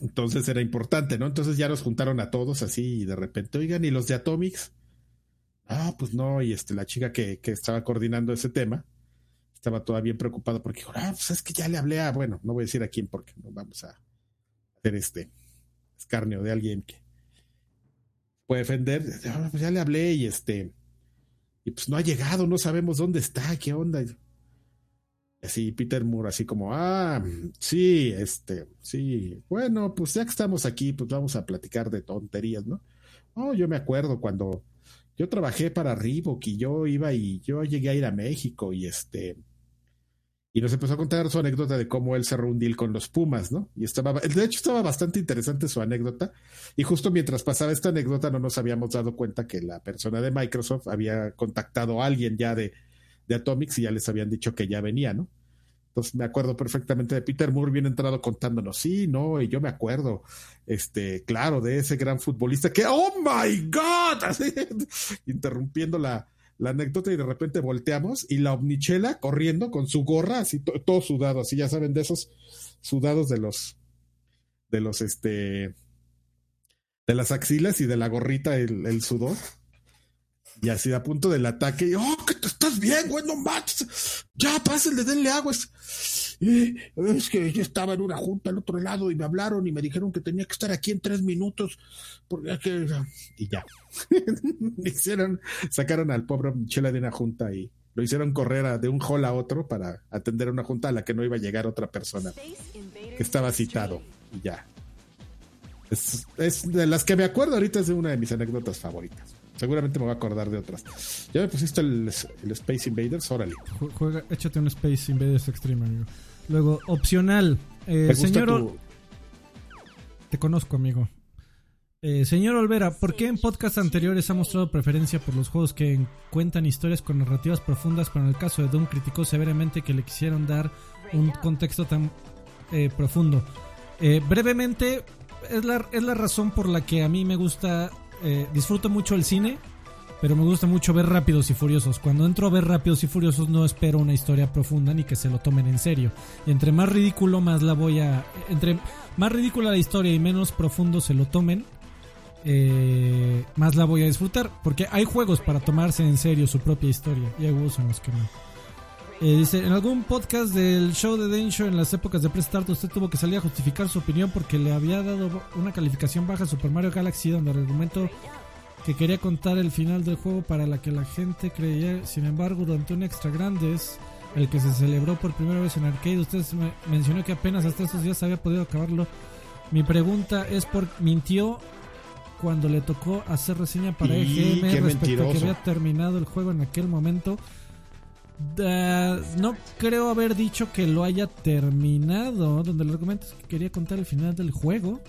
Entonces era importante, ¿no? Entonces ya nos juntaron a todos así y de repente, oigan, ¿y los de Atomics? Ah, pues no, y este, la chica que, que estaba coordinando ese tema estaba todavía bien preocupada porque ah, pues es que ya le hablé a, bueno, no voy a decir a quién porque no vamos a hacer este escarnio de alguien que puede defender. Ah, pues ya le hablé y este, y pues no ha llegado, no sabemos dónde está, qué onda. Así Peter Moore, así como, ah, sí, este, sí, bueno, pues ya que estamos aquí, pues vamos a platicar de tonterías, ¿no? Oh, yo me acuerdo cuando yo trabajé para Reebok y yo iba y yo llegué a ir a México y este, y nos empezó a contar su anécdota de cómo él cerró un deal con los Pumas, ¿no? Y estaba, de hecho estaba bastante interesante su anécdota. Y justo mientras pasaba esta anécdota no nos habíamos dado cuenta que la persona de Microsoft había contactado a alguien ya de, de Atomics y ya les habían dicho que ya venía, ¿no? Entonces me acuerdo perfectamente de Peter Moore bien entrado contándonos, sí, no, y yo me acuerdo, este, claro, de ese gran futbolista que, oh my God, así, interrumpiendo la, la anécdota y de repente volteamos y la omnichela corriendo con su gorra, así todo sudado, así ya saben, de esos sudados de los, de los, este, de las axilas y de la gorrita el, el sudor. Y así a punto del ataque, y, oh, que te estás bien, güey, no manches. Ya, pásenle, denle agua. es que yo estaba en una junta al otro lado y me hablaron y me dijeron que tenía que estar aquí en tres minutos. Porque que... Y ya. hicieron, sacaron al pobre Michela de una junta y lo hicieron correr de un hall a otro para atender una junta a la que no iba a llegar otra persona que estaba citado. Y ya. Es, es de las que me acuerdo ahorita, es de una de mis anécdotas favoritas. Seguramente me voy a acordar de otras. Ya me pusiste el, el Space Invaders, órale. Juega, échate un Space Invaders Extreme, amigo. Luego, opcional. Eh, señor. Te conozco, amigo. Eh, señor Olvera, ¿por qué en podcasts anteriores ha mostrado preferencia por los juegos que cuentan historias con narrativas profundas, pero en el caso de Doom criticó severamente que le quisieron dar un contexto tan eh, profundo? Eh, brevemente, es la, es la razón por la que a mí me gusta, disfruto mucho el cine, pero me gusta mucho ver Rápidos y Furiosos. Cuando entro a ver Rápidos y Furiosos no espero una historia profunda ni que se lo tomen en serio. Y entre más ridículo, más la voy a... Entre más ridícula la historia y menos profundo se lo tomen, eh, más la voy a disfrutar. Porque hay juegos para tomarse en serio su propia historia. Y hay juegos en los que no. Eh, dice, en algún podcast del show de Densho en las épocas de Prestart usted tuvo que salir a justificar su opinión porque le había dado una calificación baja a Super Mario Galaxy donde el argumento que quería contar el final del juego para la que la gente creía, sin embargo, durante un extra grande es el que se celebró por primera vez en arcade. Usted mencionó que apenas hasta estos días había podido acabarlo. Mi pregunta es por mintió cuando le tocó hacer reseña para EGM respecto a que había terminado el juego en aquel momento. No creo haber dicho que lo haya terminado, donde el argumento es que quería contar el final del juego.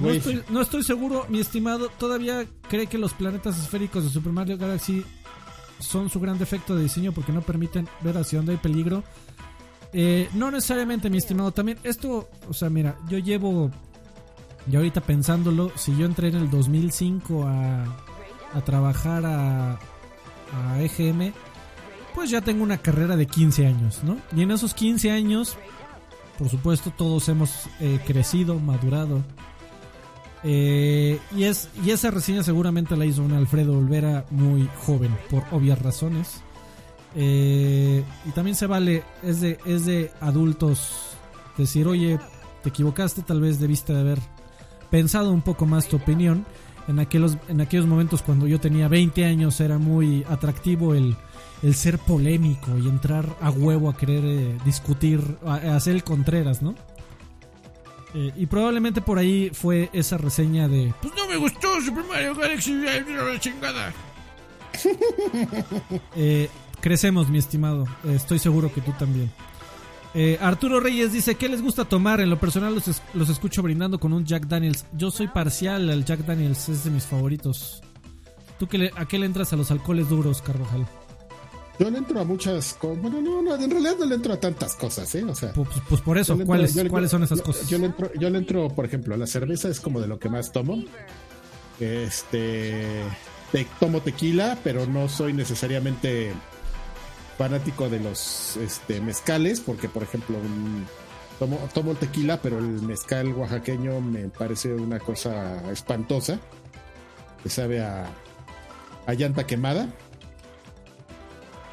no, estoy, no estoy seguro, mi estimado. ¿Todavía cree que los planetas esféricos de Super Mario Galaxy son su gran defecto de diseño porque no permiten ver hacia dónde hay peligro? Eh, no necesariamente, mi estimado. También esto, o sea, mira, yo llevo y ahorita pensándolo, si yo entré en el 2005 a, a trabajar a, a EGM, pues ya tengo una carrera de 15 años, ¿no? Y en esos 15 años, por supuesto, todos hemos eh, crecido, madurado. Eh, y, es, y esa reseña seguramente la hizo un Alfredo Olvera muy joven, por obvias razones. Eh, y también se vale, es de, es de adultos decir, oye, te equivocaste, tal vez debiste de haber pensado un poco más tu opinión. En aquellos, en aquellos momentos cuando yo tenía 20 años era muy atractivo el, el ser polémico y entrar a huevo a querer eh, discutir, a, hacer el Contreras, ¿no? Eh, y probablemente por ahí fue esa reseña de Pues no me gustó Super Mario Galaxy la chingada. Eh, crecemos, mi estimado. estoy seguro que tú también. Eh, Arturo Reyes dice, ¿qué les gusta tomar? En lo personal los, escucho brindando con un Jack Daniels. Yo soy parcial al Jack Daniels, es de mis favoritos. ¿Tú qué a qué le entras a los alcoholes duros, Carvajal? Yo le entro a muchas cosas. Bueno, no, no, en realidad no le entro a tantas cosas, ¿eh? O sea, pues, pues por eso, ¿cuáles, ¿cuáles son esas cosas? Yo le, entro, yo le entro, por ejemplo, la cerveza es como de lo que más tomo. Este. Te, tomo tequila, pero no soy necesariamente fanático de los este, mezcales, porque por ejemplo tomo, tomo tequila, pero el mezcal oaxaqueño me parece una cosa espantosa, que sabe a, a llanta quemada.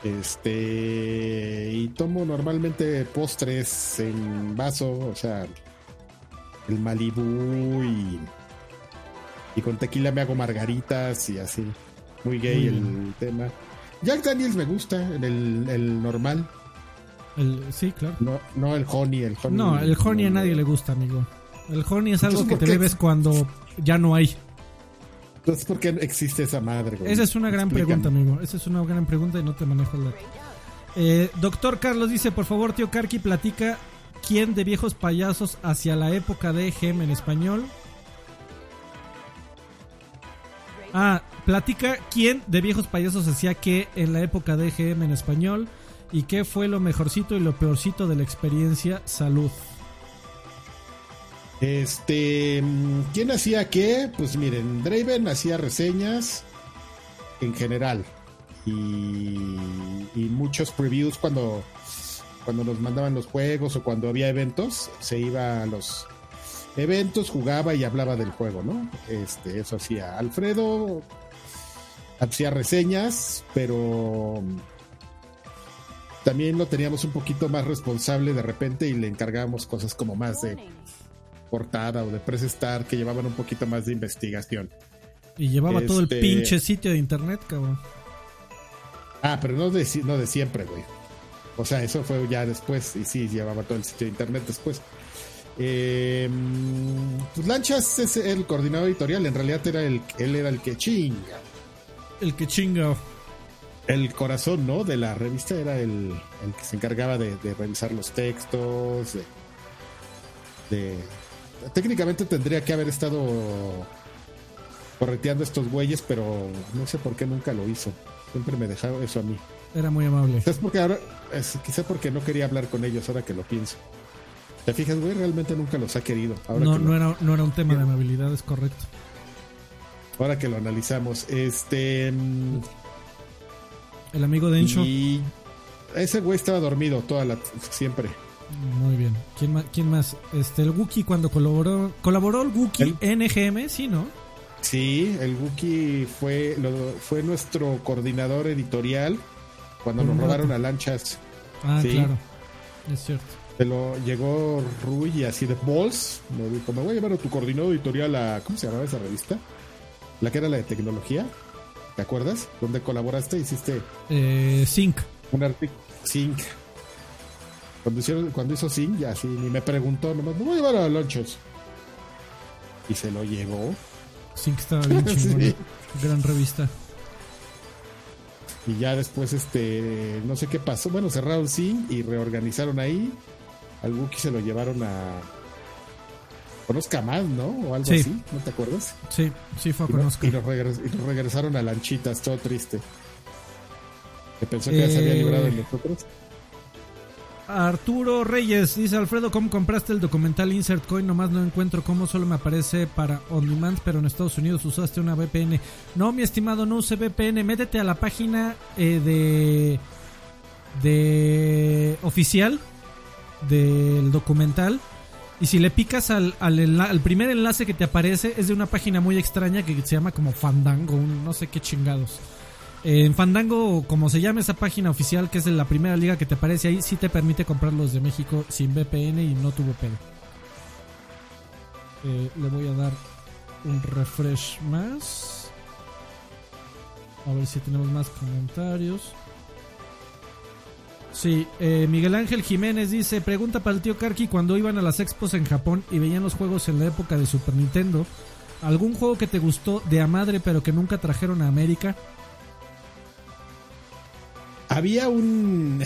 Este y tomo normalmente postres en vaso, o sea, el Malibu y, y con tequila me hago margaritas y así. Muy gay el tema. Jack Daniels me gusta, el, el normal. El, sí, claro. No, no el honey, el honey. No, el honey a nadie le gusta, amigo. El honey es algo que te bebes cuando ya no hay. Entonces, ¿por qué existe esa madre? Esa es una gran pregunta, amigo. Esa es una gran pregunta y no te manejo el dato. Eh, doctor Carlos dice, por favor, tío Karki, platica quién de viejos payasos hacia la época de Gem en español. Ah, platica quién de viejos payasos hacía qué en la época de GM en español y qué fue lo mejorcito y lo peorcito de la experiencia salud. Este, ¿quién hacía qué? Pues miren, Draven hacía reseñas en general y, y muchos previews cuando, cuando nos mandaban los juegos o cuando había eventos, se iba a los eventos, jugaba y hablaba del juego, ¿no? Este, eso hacía Alfredo, hacía reseñas, pero también lo teníamos un poquito más responsable de repente y le encargábamos cosas como más de portada o de press star que llevaban un poquito más de investigación. Y llevaba todo el este pinche sitio de internet, cabrón. Ah, pero no de, no de siempre, güey. O sea, eso fue ya después. Y sí, llevaba todo el sitio de internet después. Eh, pues Lanchas es el coordinador editorial, en realidad era el, él era el que chinga. El que chinga. El corazón, ¿no? De la revista era el, el que se encargaba de, de revisar los textos, de, de, Técnicamente tendría que haber estado correteando estos güeyes, pero no sé por qué nunca lo hizo. Siempre me dejaba eso a mí. Era muy amable. Quizás porque ahora, es, quizás porque no quería hablar con ellos ahora que lo pienso. ¿Te fijas, güey? Realmente nunca los ha querido. Ahora no, que no, lo, era, no era un tema de amabilidad, es correcto. Ahora que lo analizamos. Este. mm, El amigo de Encho. Y ese güey estaba dormido toda la siempre. Muy bien. ¿Quién más? ¿Quién más? Este, el Wookiee cuando colaboró. ¿Colaboró el Wookiee NGM? Sí, ¿no? Sí, el Wookiee fue, lo, fue nuestro coordinador editorial cuando nos robaron a lanchas. Ah, Sí. claro. Es cierto. Se lo llegó Rui y así de Balls. Me dijo, me voy a llevar a tu coordinador editorial a. ¿Cómo se llamaba esa revista? La que era la de tecnología. ¿Te acuerdas? Donde colaboraste, hiciste Eh, Sync. un artículo. Sync. Cuando, hicieron, cuando hizo Sync, ya así ni me preguntó, nomás, me voy a llevar a Lonchos. Y se lo llevó. Sync estaba bien chingón. Sí. Gran revista. Y ya después, este, no sé qué pasó. Bueno, cerraron Sync y reorganizaron ahí. Al Wookiee se lo llevaron a. Conozca más, ¿no? O algo Sí. así, ¿no te acuerdas? Sí, sí fue Y, con no- Oscar. y nos regres- y nos regresaron a Lanchitas, todo triste. Que pensó que ya se había Eh, librado de nosotros. Arturo Reyes dice Alfredo, ¿cómo compraste el documental Insert Coin? Nomás no encuentro cómo solo me aparece para On Demand, pero en Estados Unidos usaste una VPN. No, mi estimado, no use VPN. Métete a la página eh, de de oficial del documental y si le picas al, al, al primer enlace que te aparece es de una página muy extraña que se llama como Fandango, un no sé qué chingados. En Fandango, como se llama esa página oficial, que es de la primera liga que te aparece ahí, sí te permite comprar los de México sin VPN y no tuvo pedo. Eh, le voy a dar un refresh más. A ver si tenemos más comentarios. Sí, eh, Miguel Ángel Jiménez dice, pregunta para el tío Karki cuando iban a las expos en Japón y veían los juegos en la época de Super Nintendo. ¿Algún juego que te gustó de a madre pero que nunca trajeron a América? Había un.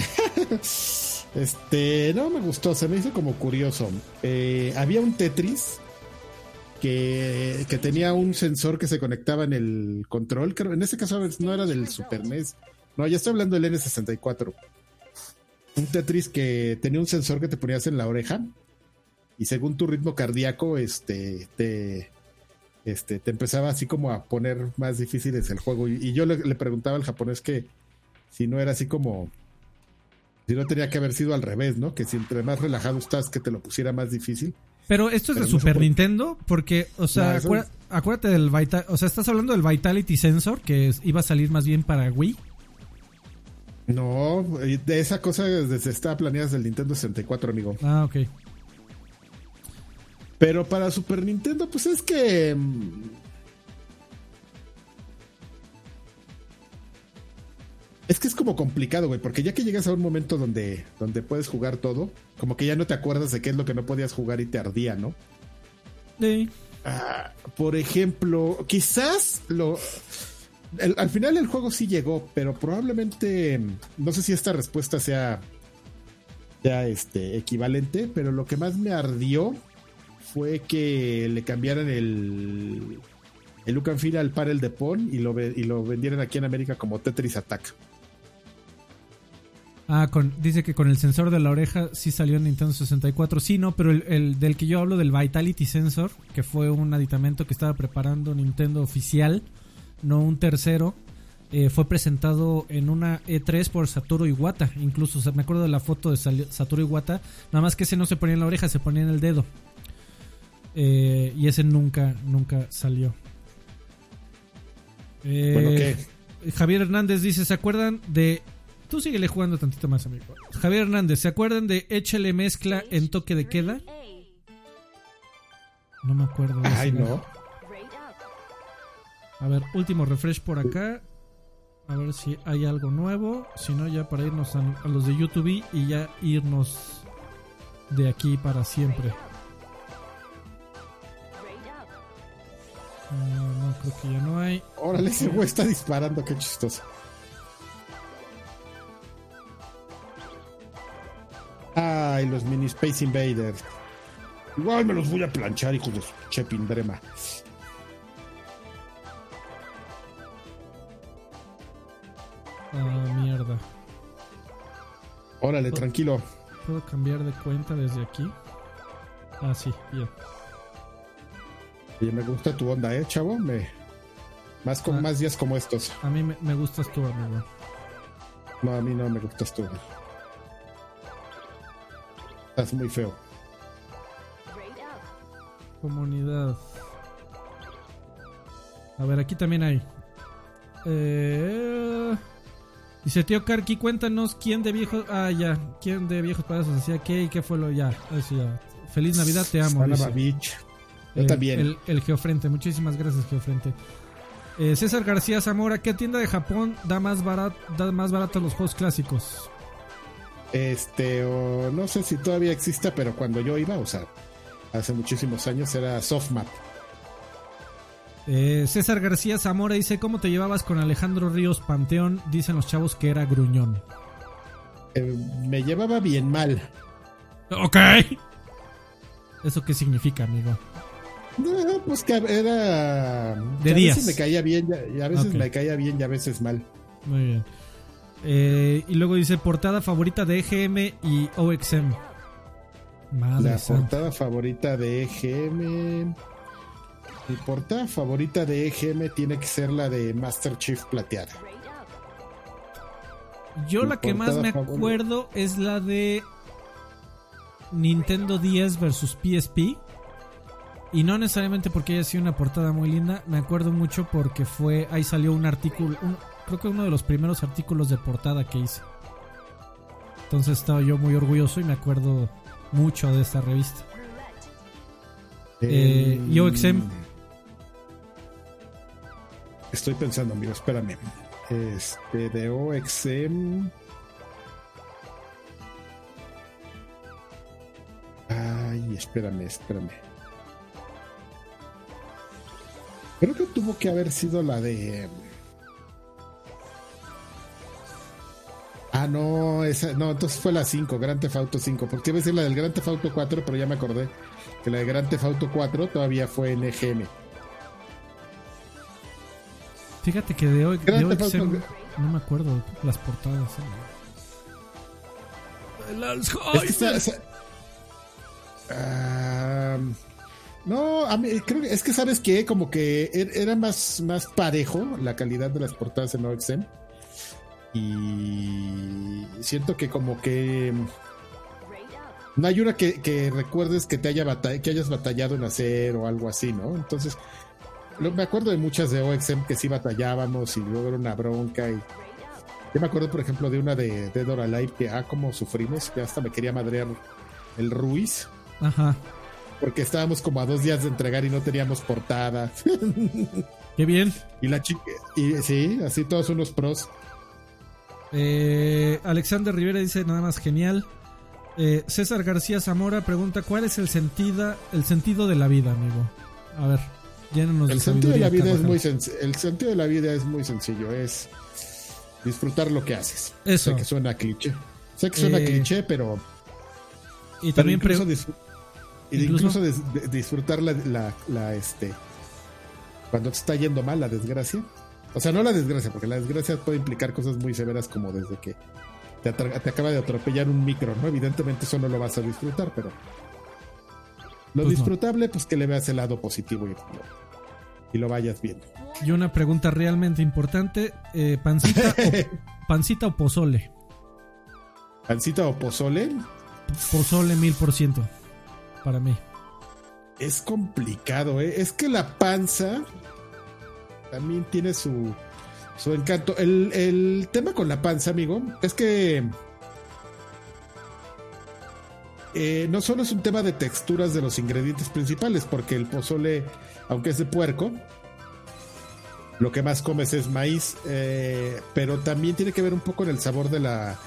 este. No me gustó, se me hizo como curioso. Eh, había un Tetris que, que tenía un sensor que se conectaba en el control. En este caso no era del Super NES. No, ya estoy hablando del N64. Un Tetris que tenía un sensor que te ponías en la oreja. Y según tu ritmo cardíaco, este, te, este, te empezaba así como a poner más difíciles el juego. Y, y yo le, le preguntaba al japonés que si no era así como si no tenía que haber sido al revés, ¿no? Que si entre más relajado estás que te lo pusiera más difícil. Pero esto es Pero de no Super. Nintendo, porque, o sea, No, eso acuérdate, acuérdate del Vital, o sea, estás hablando del Vitality Sensor, que es- iba a salir más bien para Wii. No, y de esa cosa desde estaba planeada desde el Nintendo 64, amigo. Ah, ok. Pero para Super Nintendo, pues es que mm, Es que es como complicado, güey, porque ya que llegas a un momento donde, donde puedes jugar todo, como que ya no te acuerdas de qué es lo que no podías jugar y te ardía, ¿no? Sí. Ah, por ejemplo, quizás lo. Al final el juego sí llegó, pero probablemente. No sé si esta respuesta sea. sea este, equivalente, pero lo que más me ardió fue que le cambiaran el. El and feel al panel de Pon y lo, y lo vendieran aquí en América como Tetris Attack. Ah, con, dice que con el sensor de la oreja sí salió en Nintendo 64. Sí, no, pero el, el del que yo hablo, del Vitality Sensor, que fue un aditamento que estaba preparando Nintendo oficial, no un tercero, eh, fue presentado en una E3 por Satoru Iwata. Incluso, o sea, me acuerdo de la foto de Satoru Iwata, nada más que ese no se ponía en la oreja, se ponía en el dedo. Eh, y ese nunca, nunca salió. Eh, Bueno, ¿qué? Javier Hernández dice, ¿se acuerdan de... Tú síguele jugando tantito más, amigo. Javier Hernández, ¿se acuerdan de Échale Mezcla en toque de queda? No me acuerdo. de Ay, no. A ver, último refresh por acá. A ver si hay algo nuevo. Si no, ya para irnos a, los de YouTube y ya irnos de aquí para siempre. creo que ya no hay. Órale, ese güey está disparando, qué chistoso. Ay, los mini Space Invaders. Igual me los voy a planchar, hijos de su chepindrema. Ah, mierda. Órale, tranquilo. ¿Puedo cambiar de cuenta desde aquí? Ah, sí, bien. Oye, me gusta tu onda, ¿eh, chavo? Me... Más, con, Ah. más días como estos. A mí me, me gustas tú, amigo. No, a mí no me gustas tú. Estás muy feo. Comunidad. A ver, aquí también hay. Eh, dice tío Karki, cuéntanos quién de viejos. Ah, ya. ¿Quién de viejos payasos hacía qué y qué fue lo ya? Eso ya. Feliz Navidad, te amo. Beach. Yo Eh, también. El, el Geofrente, muchísimas gracias, Geofrente. Eh, César García Zamora, ¿qué tienda de Japón da más barato, da más barato los juegos clásicos? Este, o no sé si todavía exista, pero cuando yo iba, o sea, hace muchísimos años era Softmap. Eh, César García Zamora dice, ¿cómo te llevabas con Alejandro Ríos Panteón? Dicen los chavos que era gruñón. Eh, me llevaba bien mal. Ok. ¿Eso qué significa, amigo? No, pues que era. De a días. veces me caía bien, y a, veces me caía bien y a veces mal. Muy bien. Eh, y luego dice, portada favorita de EGM y OXM. Madre La santa. portada favorita de EGM. Mi portada favorita de EGM tiene que ser la de Master Chief plateada. Yo la que más me favorita. acuerdo es la de Nintendo 10 versus PSP. Y no necesariamente porque haya sido una portada muy linda, me acuerdo mucho porque fue ahí salió un artículo, un- creo que uno de los primeros artículos de portada que hice. Entonces estaba yo muy orgulloso y me acuerdo mucho de esta revista. Eh, ¿y OXM? Estoy pensando, amigo, espérame. Este, de OXM. Ay, espérame, espérame. Creo que tuvo que haber sido la de. Ah, no, esa, no, entonces fue la 5, Grand Theft Auto 5, porque iba a decir la del Grand Theft Auto 4, pero ya me acordé que la de Grand Theft Auto 4 todavía fue en EGM. Fíjate que de, O- de Auto- no me acuerdo las portadas. ¿eh? El Es que Ah, no, a mí, creo que es que sabes que como que er- era más, más parejo la calidad de las portadas en OXM. Y siento que como que no hay una que, que recuerdes que te haya batall- que hayas batallado en hacer o algo así, ¿no? Entonces, me acuerdo de muchas de OXM que sí batallábamos y luego era una bronca y yo me acuerdo, por ejemplo, de una de Dead or Alive que, ah, cómo sufrimos, que hasta me quería madrear el Ruiz, Ajá. porque estábamos como a dos días de entregar y no teníamos portada. Qué bien. y la chica, y sí, así todos unos pros. Eh, Alexander Rivera dice nada más genial. Eh, César García Zamora pregunta cuál es el sentido, el sentido de la vida, amigo. A ver, llénanos El sentido de la vida es muy el sentido de la vida es muy sencillo, es disfrutar lo que haces. Eso. Sé que suena cliché. Sé que suena Eh, cliché, pero, Y pero también incluso, incluso- incluso dis- de- disfrutar la, la, la, este cuando te está yendo mal la desgracia. O sea, no la desgracia, porque la desgracia puede implicar cosas muy severas como desde que te, te acaba de atropellar un micro, ¿no? Evidentemente eso no lo vas a disfrutar, pero lo Pues no. disfrutable, pues que le veas el lado positivo y lo, y lo vayas viendo. y una pregunta realmente importante: eh, pancita, o, pancita o pozole. Pancita o pozole Pozole mil por ciento para mí. es complicado, ¿eh? Es que la panza también tiene su, su encanto. El, el tema con la panza, amigo, es que eh, no solo es un tema de texturas de los ingredientes principales, porque el pozole, aunque es de puerco, lo que más comes es maíz, eh, pero también tiene que ver un poco en el sabor de la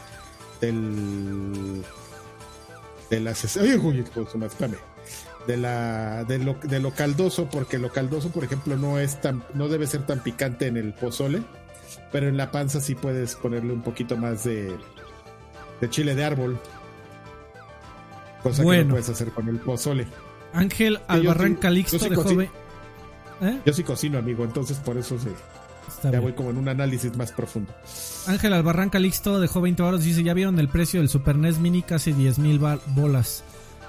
del de las ay, uy, de la de lo, de lo caldoso, porque lo caldoso, por ejemplo, no es tan, no debe ser tan picante en el pozole, pero en la panza sí puedes ponerle un poquito más de, de chile de árbol. Cosa que no puedes hacer con el pozole. Ángel Albarrán Calixto de joven. ¿Eh? Yo sí cocino, amigo, entonces por eso ya voy como en un análisis más profundo. Ángel Albarrán Calixto dejó 20 baros dice, ya vieron el precio del Super NES Mini, casi 10 mil bolas.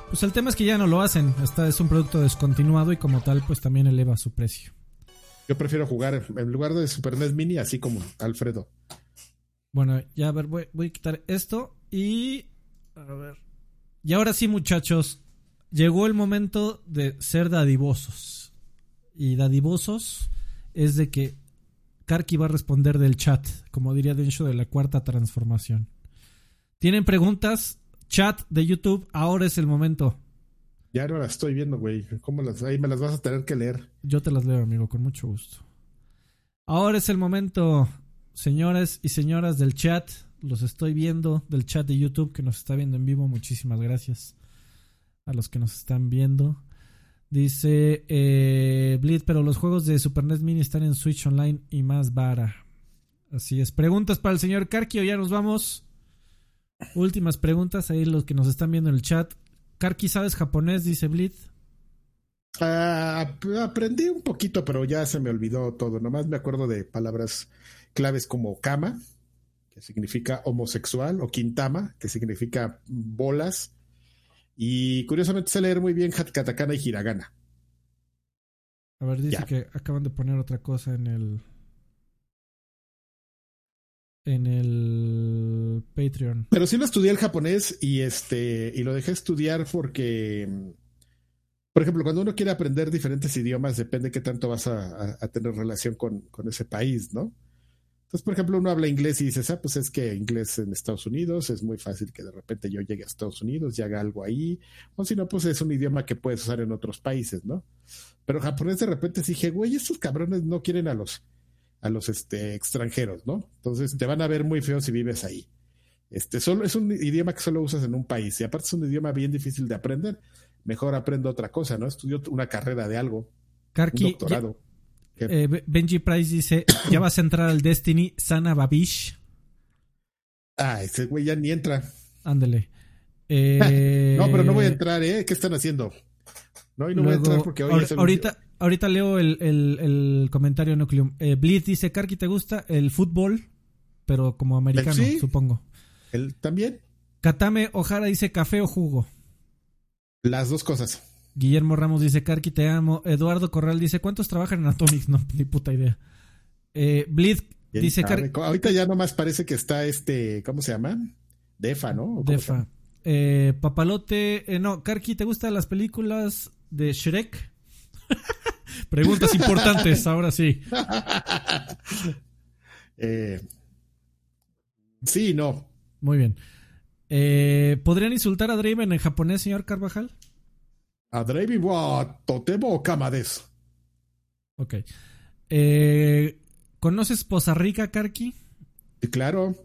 Pues el tema es que ya no lo hacen, esta es un producto descontinuado y como tal pues también eleva su precio. Yo prefiero jugar en lugar de Super NES Mini así como Alfredo. Bueno, ya a ver, voy, voy a quitar esto y... A ver. Y ahora sí muchachos, llegó el momento de ser dadivosos. Y dadivosos es de que Karki va a responder del chat, como diría Densho de la cuarta transformación. ¿Tienen preguntas? Chat de YouTube, ahora es el momento. Ya no las estoy viendo, güey. ¿Cómo las, ahí me las vas a tener que leer. Yo te las leo, amigo, con mucho gusto. Ahora es el momento, señores y señoras del chat. Los estoy viendo del chat de YouTube que nos está viendo en vivo. Muchísimas gracias a los que nos están viendo. Dice eh, pero los juegos de Super NES Mini están en Switch Online y más vara. Así es. Preguntas para el señor Karki o ya nos vamos. Últimas preguntas ahí los que nos están viendo en el chat. Karki, ¿sabes japonés? Dice Bleed. Ah, aprendí un poquito, pero ya se me olvidó todo. Nomás me acuerdo de palabras claves como kama, que significa homosexual, o quintama, que significa bolas, y curiosamente sé leer muy bien katakana y hiragana. A ver, dice que acaban de poner otra cosa en el. En el Patreon. Pero sí lo estudié el japonés y este. Y lo dejé estudiar porque. Por ejemplo, cuando uno quiere aprender diferentes idiomas, depende qué tanto vas a, tener relación con, con ese país, ¿no? Entonces, por ejemplo, uno habla inglés y dices, ah, pues es que inglés en Estados Unidos es muy fácil que de repente yo llegue a Estados Unidos y haga algo ahí. O si no, pues es un idioma que puedes usar en otros países, ¿no? Pero japonés de repente dije, güey, estos cabrones no quieren a los, a los este, extranjeros, ¿no? Entonces te van a ver muy feo si vives ahí. Este, solo, es un idioma que solo usas en un país y aparte es un idioma bien difícil de aprender. Mejor aprendo otra cosa, ¿no? Estudio una carrera de algo. un doctorado. Eh, Benji Price dice: Ya vas a entrar al Destiny Sana Babish. Ah, ese güey ya ni entra. Ándale. Eh, no, pero no voy a entrar, ¿eh? ¿Qué están haciendo? No, y no voy a entrar porque hoy ahorita, ahorita leo el, el, comentario Nucleum. Eh, Blitz dice: Karki, ¿te gusta el fútbol? Pero como americano, supongo. ¿El también? Katame Ojara dice: ¿café o jugo? Las dos cosas. Guillermo Ramos dice, Karki, te amo. Eduardo Corral dice, ¿cuántos trabajan en Atomics? No, ni puta idea. Eh, Blitz dice... Ahorita ya nomás parece que está este, ¿cómo se llama? Defa, ¿no? Defa. Eh, Papalote, eh, no, Karki, ¿te gustan las películas de Shrek? Preguntas importantes, ahora sí. eh, sí, no. Muy bien. Eh, ¿Podrían insultar a Draven en japonés, señor Carvajal? Totemo Kamades. Ok. Eh, ¿Conoces Poza Rica, Karki? claro.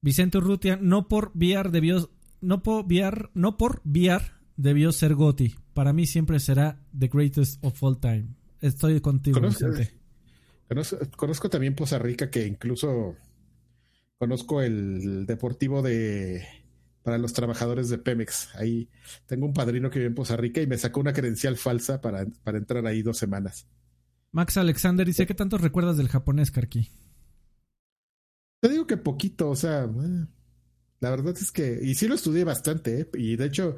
Vicente Urrutia, no por VR debió. No por VR, no por VR debió ser Goti. Para mí siempre será The Greatest of All Time. Estoy contigo, Vicente. Conozco, conozco también Poza Rica, que incluso conozco el Deportivo de para los trabajadores de Pemex. Ahí tengo un padrino que vive en Poza Rica y me sacó una credencial falsa para, para entrar ahí dos semanas. Max Alexander dice, ¿qué tanto recuerdas del japonés, Karki? Te digo que poquito, o sea, eh, la verdad es que, y sí lo estudié bastante, ¿eh? y de hecho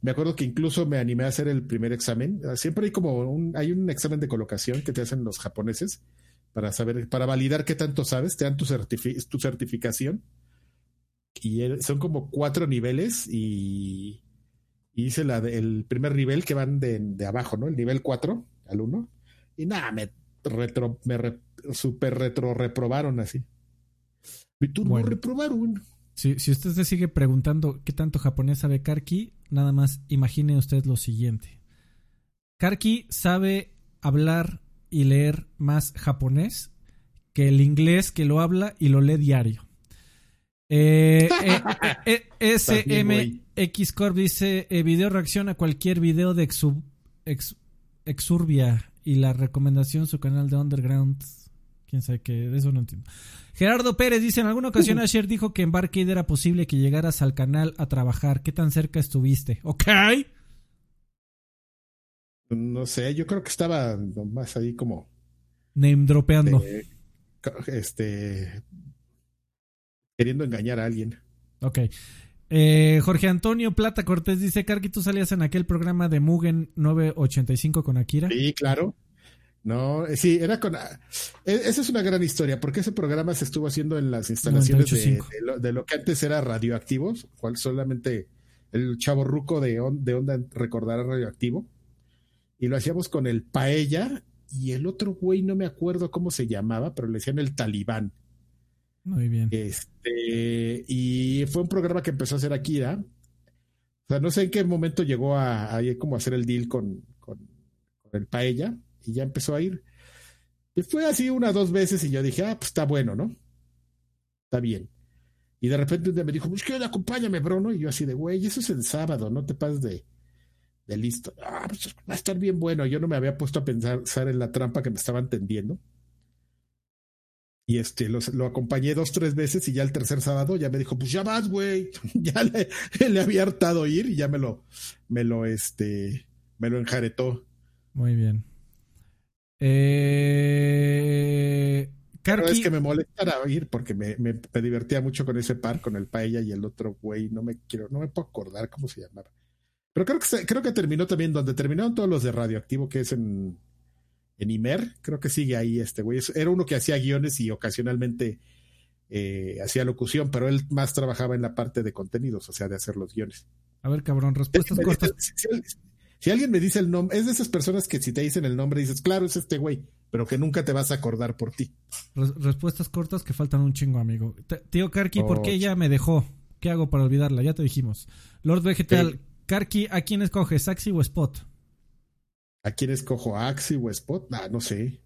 me acuerdo que incluso me animé a hacer el primer examen. Siempre hay como un, hay un examen de colocación que te hacen los japoneses para saber, para validar qué tanto sabes, te dan tu, tu certificación y son como cuatro niveles y, hice la el primer nivel que van de, abajo, ¿no? El nivel 4 al 1. Y nada, me retro, me super retro reprobaron así. Me turbo reprobaron. Si, si usted se sigue preguntando qué tanto japonés sabe Karki, nada más imagine usted lo siguiente. Karki sabe hablar y leer más japonés que el inglés que lo habla y lo lee diario. Eh, eh, eh, SMX Corp dice: Video reacción a cualquier video de Exurbia y la recomendación su canal de Underground. Quién sabe qué, de eso no entiendo. Gerardo Pérez dice: En alguna ocasión uh ayer dijo que en Barcade era posible que llegaras al canal a trabajar. ¿Qué tan cerca estuviste? Ok. No sé, yo creo que estaba más ahí como. Name dropeando. este queriendo engañar a alguien. Ok. Eh, Jorge Antonio Plata Cortés dice, Carqui, ¿tú salías en aquel programa de Mugen 985 con Akira? Sí, claro. No, eh, sí, era con... Ah, e, esa es una gran historia, porque ese programa se estuvo haciendo en las instalaciones de, lo, que antes era radioactivos, cual solamente el chavo ruco de, de onda recordará radioactivo. Y lo hacíamos con el Paella y el otro güey, no me acuerdo cómo se llamaba, pero le decían el Talibán. Muy bien. Este, y fue un programa que empezó a hacer Akira. O sea, no sé en qué momento llegó a, a como hacer el deal con, con, el Paella y ya empezó a ir. Y fue así una dos veces y yo dije, ah, pues está bueno, ¿no? Está bien. Y de repente me dijo, pues que acompáñame, Bruno. Y yo así de, güey, eso es el sábado, no te pases de, de listo. Ah, pues va a estar bien bueno. Yo no me había puesto a pensar en la trampa que me estaban tendiendo. Y este, lo acompañé dos, tres veces y ya el tercer sábado ya me dijo, pues ya vas, güey. ya le, le, había hartado ir y ya me lo, me lo, este, me lo enjaretó. Muy bien. Eh, es que me molestara ir porque me, me, divertía mucho con ese par, con el paella y el otro güey. No me quiero, no me puedo acordar cómo se llamaba. Pero creo que, creo que terminó también donde terminaron todos los de radioactivo, que es en en Imer, creo que sigue ahí este güey. Era uno que hacía guiones y ocasionalmente eh, hacía locución, pero él más trabajaba en la parte de contenidos, o sea, de hacer los guiones. A ver, cabrón, respuestas cortas. si, alguien me dice el nombre, es de esas personas que si te dicen el nombre dices, claro, es este güey, pero que nunca te vas a acordar por ti. respuestas cortas que faltan un chingo, amigo. tío Karki, ¿por qué ella me dejó? ¿Qué hago para olvidarla? Ya te dijimos. Lord Vegetal, Karki, ¿a quién escoge? ¿Saxi o Spot? ¿A quién escojo? ¿Axi o Spot? Ah, no sé.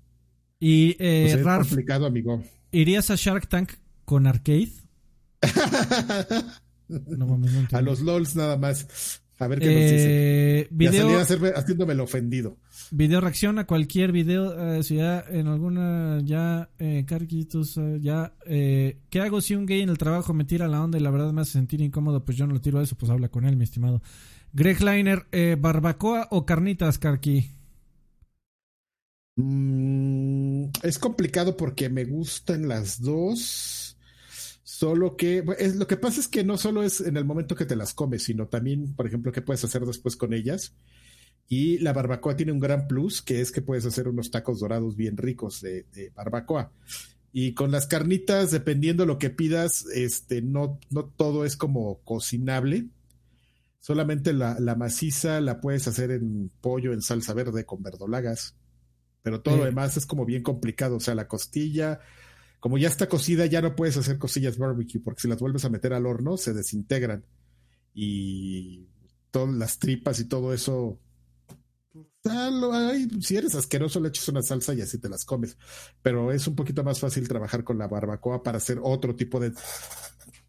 Y eh, es complicado, amigo. ¿Irías a Shark Tank con Arcade? no, a los LOLs nada más. A ver qué nos dice. Eh, video, ya salí haciéndome el ofendido. Video reacción a cualquier video. Eh, si ya en alguna. Ya, eh, Carquitos, eh, ya. ¿Qué hago si un gay en el trabajo me tira la onda y la verdad me hace sentir incómodo? Pues yo no lo tiro a eso, pues habla con él, mi estimado. Greg Liner, eh, ¿barbacoa o carnitas, Karki? Mm, es complicado porque me gustan las dos. Solo que es, lo que pasa es que no solo es en el momento que te las comes, sino también, por ejemplo, qué puedes hacer después con ellas. Y la barbacoa tiene un gran plus, que es que puedes hacer unos tacos dorados bien ricos de, barbacoa. Y con las carnitas, dependiendo lo que pidas, este, no, no todo es como cocinable. Solamente la, la, maciza la puedes hacer en pollo, en salsa verde, con verdolagas. Pero todo lo demás es como bien complicado. O sea, la costilla, como ya está cocida, ya no puedes hacer costillas barbecue, porque si las vuelves a meter al horno, se desintegran. Y todas las tripas y todo eso. si eres asqueroso, le echas una salsa y así te las comes. Pero es un poquito más fácil trabajar con la barbacoa para hacer otro tipo de,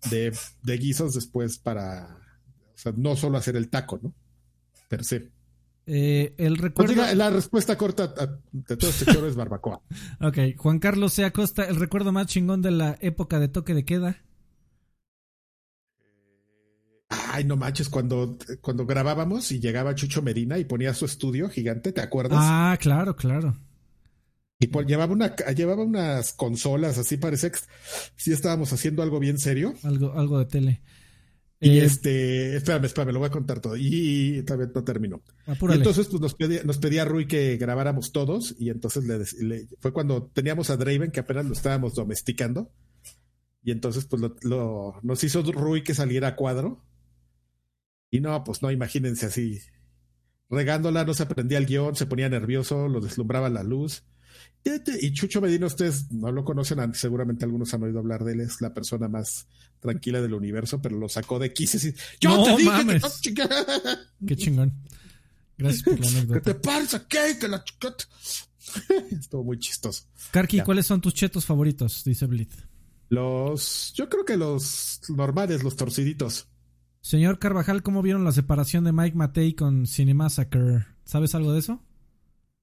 de, de guisos después para o sea, no solo hacer el taco, ¿no? Per se. Eh, el pues recuerdo... la respuesta corta de todo este choro es barbacoa. ok, Juan Carlos C. Acosta, el recuerdo más chingón de la época de toque de queda. Ay, no manches, cuando, cuando grabábamos y llegaba Chucho Medina y ponía su estudio gigante, ¿te acuerdas? Ah, claro, claro. Y pues llevaba, una, llevaba unas consolas, así parece que sí estábamos haciendo algo bien serio. Algo, algo de tele. Y eh, este, espérame, espérame, lo voy a contar todo. Y, también no terminó. Y entonces, pues nos pedía, nos pedía Rui que grabáramos todos. Y entonces le, fue cuando teníamos a Draven, que apenas lo estábamos domesticando. Y entonces, pues lo, nos hizo Rui que saliera a cuadro. Y no, pues no, imagínense así. Regándola, no se aprendía el guion, se ponía nervioso, lo deslumbraba la luz. Y Chucho Medina, ustedes no lo conocen, seguramente algunos han oído hablar de él, es la persona más tranquila del universo, pero lo sacó de quises y yo te dije mames. Qué chingón. Gracias por la anécdota. ¿Qué te pasa? ¿Qué? Que la Estuvo muy chistoso. Karki, ¿cuáles son tus chetos favoritos? Dice Blitz. Los, yo creo que los normales, los torciditos. Señor Carvajal, ¿cómo vieron la separación de Mike Matei con Cinemassacre? ¿Sabes algo de eso?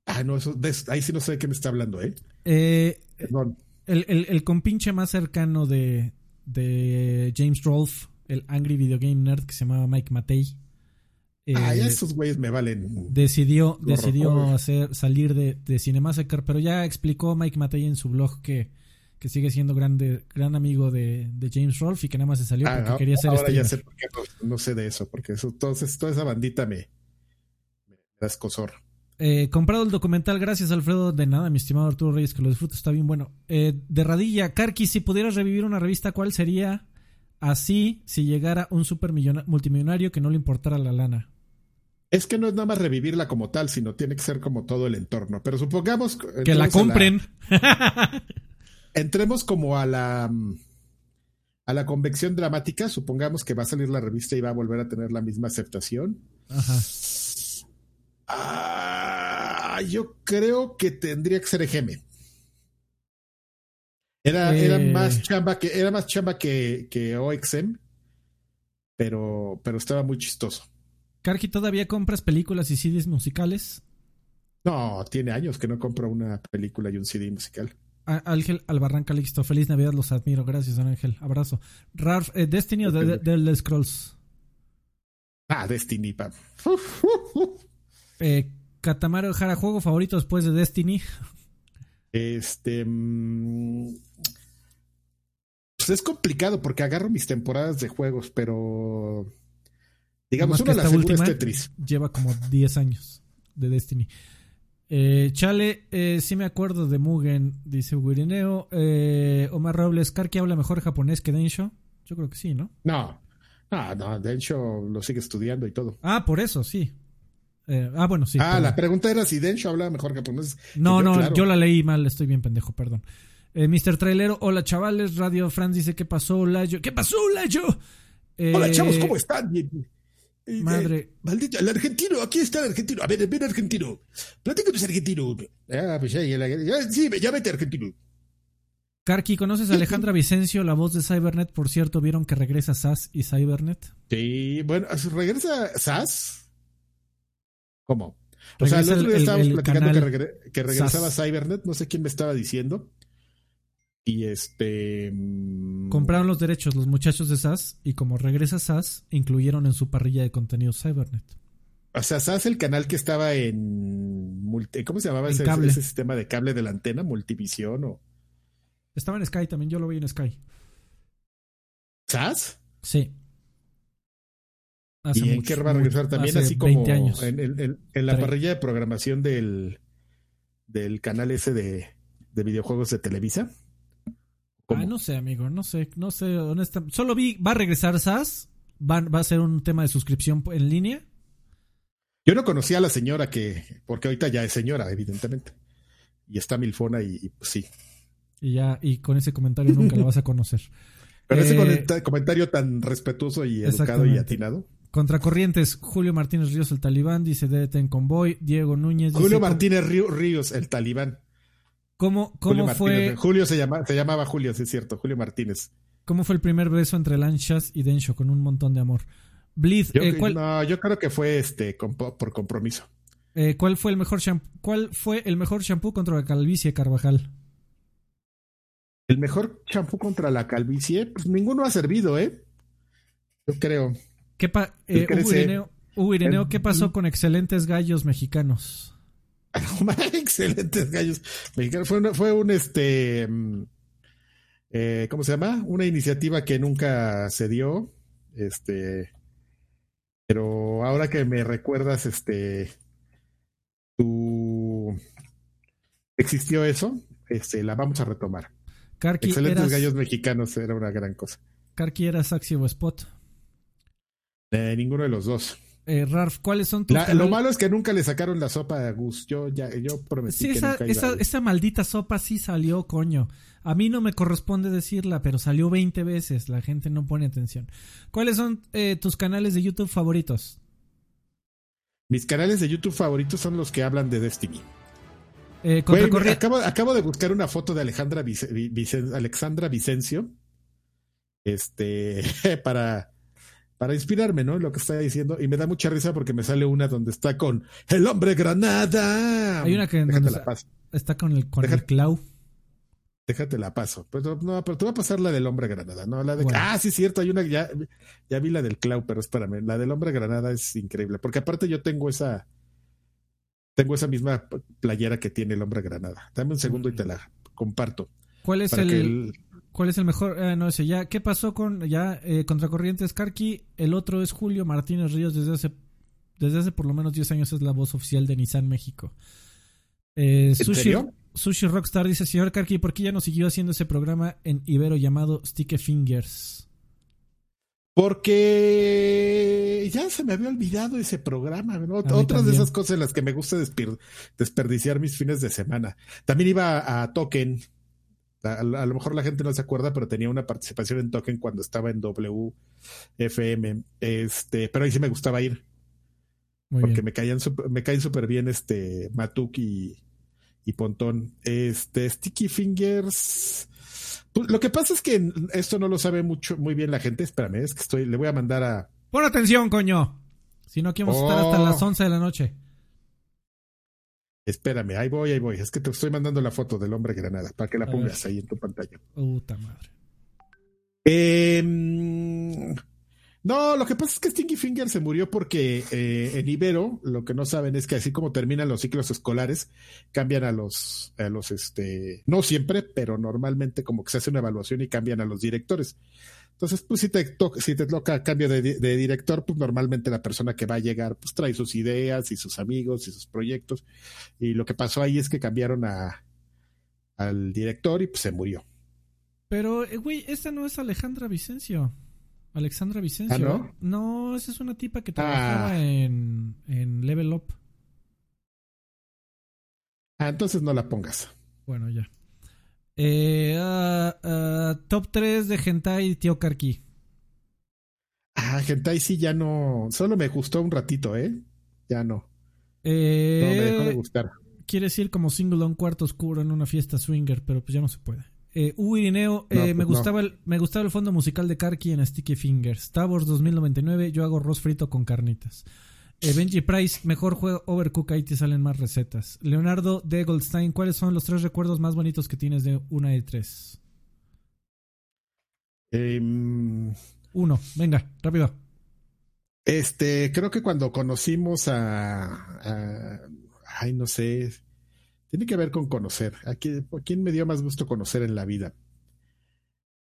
Ah, no, eso, ahí sí no sé de qué me está hablando, ¿eh? eh Perdón. El, el, el, compinche más cercano de, de James Rolfe, el Angry Video Game Nerd que se llamaba Mike Matei. ah, eh, esos güeyes me valen. Decidió, decidió hacer, salir de, de Cinemassacre, pero ya explicó Mike Matei en su blog que que sigue siendo grande, gran amigo de, James Rolfe y que nada más se salió ah, porque quería ser Ahora ya sé por qué no, sé de eso, porque eso, entonces toda esa bandita me, me da escosor. Eh, comprado el documental, gracias Alfredo, de nada, mi estimado Arturo Reyes, que lo disfruto, está bien bueno. Eh, de Radilla, Karki, si pudieras revivir una revista, ¿cuál sería? Así, si llegara un super multimillonario que no le importara la lana. Es que no es nada más revivirla como tal, sino tiene que ser como todo el entorno. Pero supongamos... Que la compren. entremos como a la a la convección dramática, supongamos que va a salir la revista y va a volver a tener la misma aceptación. Ajá. Ah, yo creo que tendría que ser Egeme. Era, era eh. más chamba que era más chamba que, que OXM, pero, pero estaba muy chistoso. Karki, ¿todavía compras películas y CDs musicales? No, tiene años que no compro una película y un CD musical. Ángel Albarrán Calixto, feliz Navidad, los admiro. Gracias, Ángel. Abrazo. Ralph, eh, ¿Destiny o de, Scrolls? Ah, Destiny, pa. Eh, Katamaro Jara, juego favorito después de Destiny. Este. Mm, pues es complicado porque agarro mis temporadas de juegos, pero. Digamos, una de las últimas Tetris. Lleva como 10 años de Destiny. Eh, Chale, eh, sí me acuerdo de Mugen, dice Wirineo. Eh, Omar Robles, ¿Karki habla mejor japonés que Densho? Yo creo que sí, ¿no? No, no, no, Densho lo sigue estudiando y todo. Ah, por eso, sí. Eh, ah, bueno, sí. Ah, la pregunta era si Densho habla mejor japonés. No, no, yo la leí mal, estoy bien pendejo, perdón. Eh, Mr. Trailero, hola chavales, Radio France dice, ¿qué pasó, Olayo? ¿Qué pasó, Olayo? hola chavos, ¿cómo están? Madre. maldito, el argentino, aquí está el argentino. A ver, ven argentino. Platícanos argentino. Ah, pues ya, ya, sí, ya vete argentino. Karki, ¿conoces a Alejandra Vicencio, la voz de Cybernet? Por cierto, ¿vieron que regresa SAS y Cybernet? Sí, bueno, ¿regresa SAS? ¿Cómo? O sea, el otro día estábamos platicando que, regresaba Cybernet, no sé quién me estaba diciendo. Y este. Mm, Compraron los derechos los muchachos de SAS y como regresa SAS, incluyeron en su parrilla de contenido Cybernet. O sea, SAS, el canal que estaba en. ¿Cómo se llamaba ese, ese, sistema de cable de la antena? ¿Multivisión o.? Estaba en Sky también, yo lo vi en Sky. ¿SAS? Sí. ¿Y qué va a regresar también? Así como años. En, la parrilla de programación del, del canal ese de, de videojuegos de Televisa. Ah, no sé, amigo, no sé, no sé, honestamente. Solo vi, va a regresar SAS, va, va a ser un tema de suscripción en línea. Yo no conocía a la señora que, porque ahorita ya es señora, evidentemente. Y está milfona y, pues sí. Y ya, y con ese comentario nunca la vas a conocer. Pero ese eh, comentario tan respetuoso y educado y atinado. Contracorrientes, Julio Martínez Ríos, el talibán, dice DT en convoy. Diego Núñez. Julio Martínez Ríos, el talibán. ¿Cómo, cómo fue? Julio se, llama, se llamaba Julio, sí es cierto, Julio Martínez. ¿Cómo fue el primer beso entre Lanchas y Densho con un montón de amor? Bleed, yo, eh, No, yo creo que fue este por compromiso. Eh, ¿Cuál fue el mejor shampoo? ¿Cuál fue el mejor shampoo contra la calvicie, Carvajal? El mejor shampoo contra la calvicie, pues ninguno ha servido, ¿eh? Yo creo. ¿Qué eh, Hugo Ireneo, ¿qué pasó con excelentes gallos mexicanos? Excelentes gallos mexicanos. Fue, un este. Mm, eh, ¿Cómo se llama? Una iniciativa que nunca se dio. Este. Pero ahora que me recuerdas, este. Tu. Existió eso. Este, la vamos a retomar. Excelentes gallos mexicanos era una gran cosa. ¿Karki era Saxi o Spot? Eh, ninguno de los dos. Eh, ¿cuáles son tus Lo malo es que nunca le sacaron la sopa a Gus. Yo ya yo prometí sí, esa, esa, maldita sopa sí salió, coño. A mí no me corresponde decirla, pero salió 20 veces. La gente no pone atención. ¿Cuáles son eh, tus canales de YouTube favoritos? Mis canales de YouTube favoritos son los que hablan de Destiny. Eh, acabo, acabo, de buscar una foto de Alejandra Alexandra Vicencio. Este, para, para inspirarme, ¿no? Lo que está diciendo. Y me da mucha risa porque me sale una donde está con el hombre granada. Hay una que está con el, con el clau. Déjate la paso. Pues no, pero te voy a pasar la del hombre granada, ¿no? La de, Ah, sí, cierto, hay una, ya, ya vi la del clau, pero espérame, la del hombre granada es increíble, porque aparte yo tengo esa, tengo esa misma playera que tiene el hombre granada. Dame un segundo y te la comparto. ¿Cuál es el, cuál es el mejor? Eh, no sé, ya, ¿qué pasó con, ya, eh, Contracorrientes Karki? El otro es Julio Martínez Ríos, desde hace, desde hace por lo menos 10 años es la voz oficial de Nissan México. Eh, Sushi, Sushi Rockstar dice, señor Karki, ¿por qué ya no siguió haciendo ese programa en Ibero llamado Sticky Fingers? Porque ya se me había olvidado ese programa. Otras de esas cosas en las que me gusta desperdiciar mis fines de semana. También iba a Token. A, lo mejor la gente no se acuerda, pero tenía una participación en Token cuando estaba en WFM. Este, pero ahí sí me gustaba ir. porque me caían me caen súper bien este Matuk y, y Pontón. Este, Sticky Fingers. Pues, lo que pasa es que esto no lo sabe mucho, muy bien la gente. Espérame, es que estoy, le voy a mandar a. Pon atención, coño. Si no, aquí vamos a estar hasta oh. las 11 de la noche. Espérame, ahí voy, ahí voy. Es que te estoy mandando la foto del hombre granada para que la pongas ahí en tu pantalla. Puta madre. Eh, no, lo que pasa es que Stinky Finger se murió porque eh, en Ibero, lo que no saben es que así como terminan los ciclos escolares, cambian a los, a los, este, no siempre, pero normalmente como que se hace una evaluación y cambian a los directores. Entonces, pues si te, toca, si te toca cambio de, director, pues normalmente la persona que va a llegar, pues trae sus ideas y sus amigos y sus proyectos. Y lo que pasó ahí es que cambiaron a, al director y pues se murió. Pero, eh, güey, esta no es Alejandra Vicencio. Alexandra Vicencio. ¿Ah, no? No, esa es una tipa que trabajaba ah. en, en Level Up. Ah, entonces no la pongas. Bueno, ya. Eh, uh, top 3 de Hentai Tío Karki. Ah, Hentai sí ya no. Solo me gustó un ratito, ¿eh? Ya no. Eh, no me dejó de gustar. Quiere decir como single a un cuarto oscuro en una fiesta swinger, pero pues ya no se puede. Eh, Irineo, eh, me, pues gustaba el, me gustaba el fondo musical de Karki en Sticky Fingers. Towers 2099, yo hago arroz frito con carnitas. Eh, Benji Price, mejor juego Overcook, ahí te salen más recetas. Leonardo de Goldstein, ¿cuáles son los tres recuerdos más bonitos que tienes de una y tres? Em, Uno, venga, rápido. Este, creo que cuando conocimos a ay, no sé, tiene que ver con conocer. ¿A quién, me dio más gusto conocer en la vida?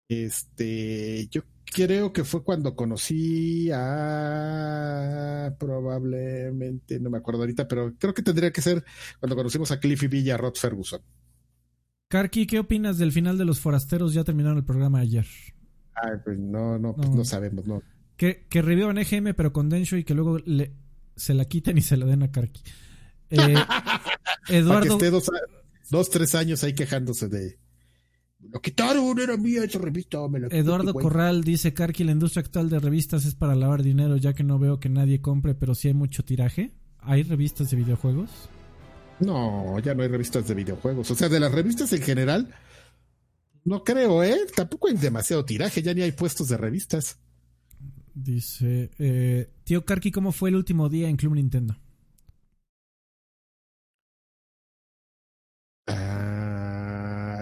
Este, yo creo que fue cuando conocí a probablemente, no me acuerdo ahorita, pero creo que tendría que ser cuando conocimos a Cliffy Villa Rod Ferguson. Karki, ¿qué opinas del final de Los Forasteros? Ya terminaron el programa ayer. Ay, pues no, no, pues no, sabemos, no. Que, que revivan EGM, pero con Densho y que luego le, se la quiten y se la den a Karki. Eh, Eduardo. Que esté dos, tres años ahí quejándose de. Lo quitaron, era mía esa revista. Eduardo Corral dice: Karki, la industria actual de revistas es para lavar dinero, ya que no veo que nadie compre, pero sí hay mucho tiraje. ¿Hay revistas de videojuegos? No, ya no hay revistas de videojuegos. O sea, de las revistas en general, no creo, ¿eh? Tampoco hay demasiado tiraje, ya ni hay puestos de revistas. Dice: eh, Tío Karki, ¿cómo fue el último día en Club Nintendo?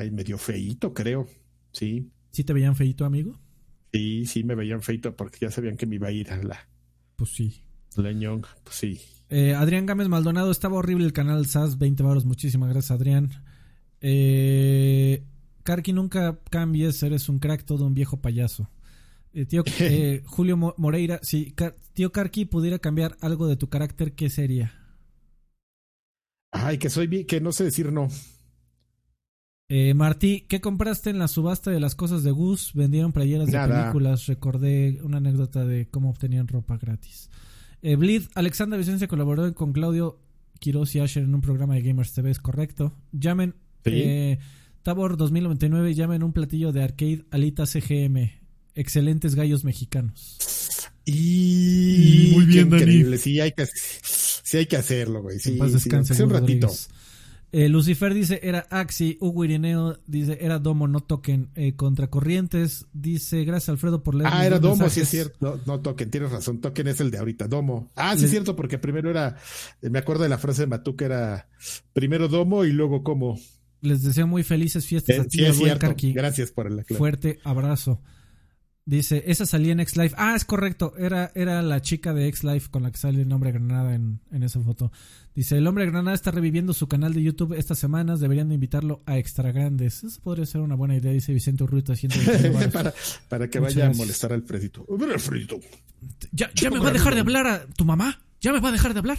Ay, medio feíto, creo. Sí. ¿Sí te veían feíto, amigo? Sí, sí, me veían feíto porque ya sabían que me iba a ir a la. Pues sí. Leñón, pues sí. Eh, Adrián Gámez Maldonado, estaba horrible el canal SAS, 20 baros, muchísimas gracias, Adrián. Eh, Karki, nunca cambies, eres un crack, todo un viejo payaso. Eh, tío eh, Julio Moreira, si tío Karki pudiera cambiar algo de tu carácter, ¿qué sería? Ay, que soy que no sé decir no. Eh, Martí, ¿qué compraste en la subasta de las cosas de Gus? Vendieron playeras de películas. Recordé una anécdota de cómo obtenían ropa gratis. Eh, Bleed, Alexandra Vicencia colaboró con Claudio Quiroz y Asher en un programa de Gamers TV, es correcto. Llamen eh, Tabor 2099, llamen un platillo de arcade Alita CGM. Excelentes gallos mexicanos. Y, muy bien, increíble. Sí hay, que, sí hay que hacerlo, güey. Sí, descanse, un ratito. Eh, Lucifer dice era Axi, Hugo Irineo dice era Domo, no toquen. Eh, Contracorrientes dice gracias Alfredo por leer. Ah, era Domo, sí es cierto. No, toquen, tienes razón. Toquen es el de ahorita, Domo. Ah, sí es cierto, porque primero era, me acuerdo de la frase de Matú que era primero Domo y luego como. Les deseo muy felices fiestas eh, a ti, sí, es cierto. Gracias por el Fuerte abrazo. Dice, esa salía en X-Life. Ah, es correcto. Era, era la chica de X-Life con la que sale el hombre Granada en, en, esa foto. Dice, el hombre Granada está reviviendo su canal de YouTube estas semanas. Deberían de invitarlo a Extra Grandes. Eso podría ser una buena idea, dice Vicente Urruita. para, para que vaya a molestar al Fredito. ¿Ya, ya me va a dejar de hablar a tu mamá? ¿Ya me va a dejar de hablar?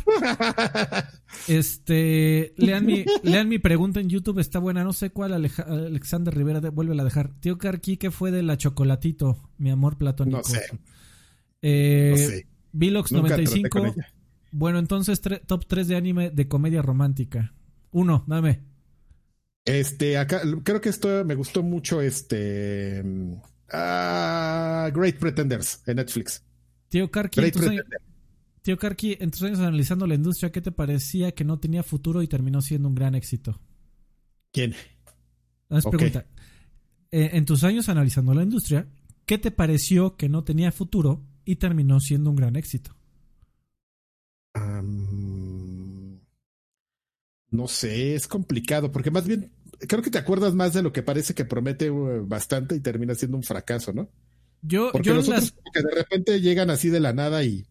este, lean mi, lean mi pregunta en YouTube, está buena. No sé cuál Alexander Rivera vuelve a dejar. Tío Carqui, ¿qué fue de la chocolatito? Mi amor platónico. No sé. Eh, no sé. Vilox 95. Bueno, entonces top 3 de anime de comedia romántica. Uno, dame. Este, acá, creo que esto me gustó mucho, este... Uh, Great Pretenders en Netflix. Tío Karki, Great Pretenders. Tío Karki, en tus años analizando la industria, ¿qué te parecía que no tenía futuro y terminó siendo un gran éxito? ¿Quién? Es pregunta. Eh, en tus años analizando la industria, ¿qué te pareció que no tenía futuro y terminó siendo un gran éxito? no sé, es complicado, porque más bien creo que te acuerdas más de lo que parece que promete uh, bastante y termina siendo un fracaso, ¿no? Yo, porque yo los otros que de repente llegan así de la nada y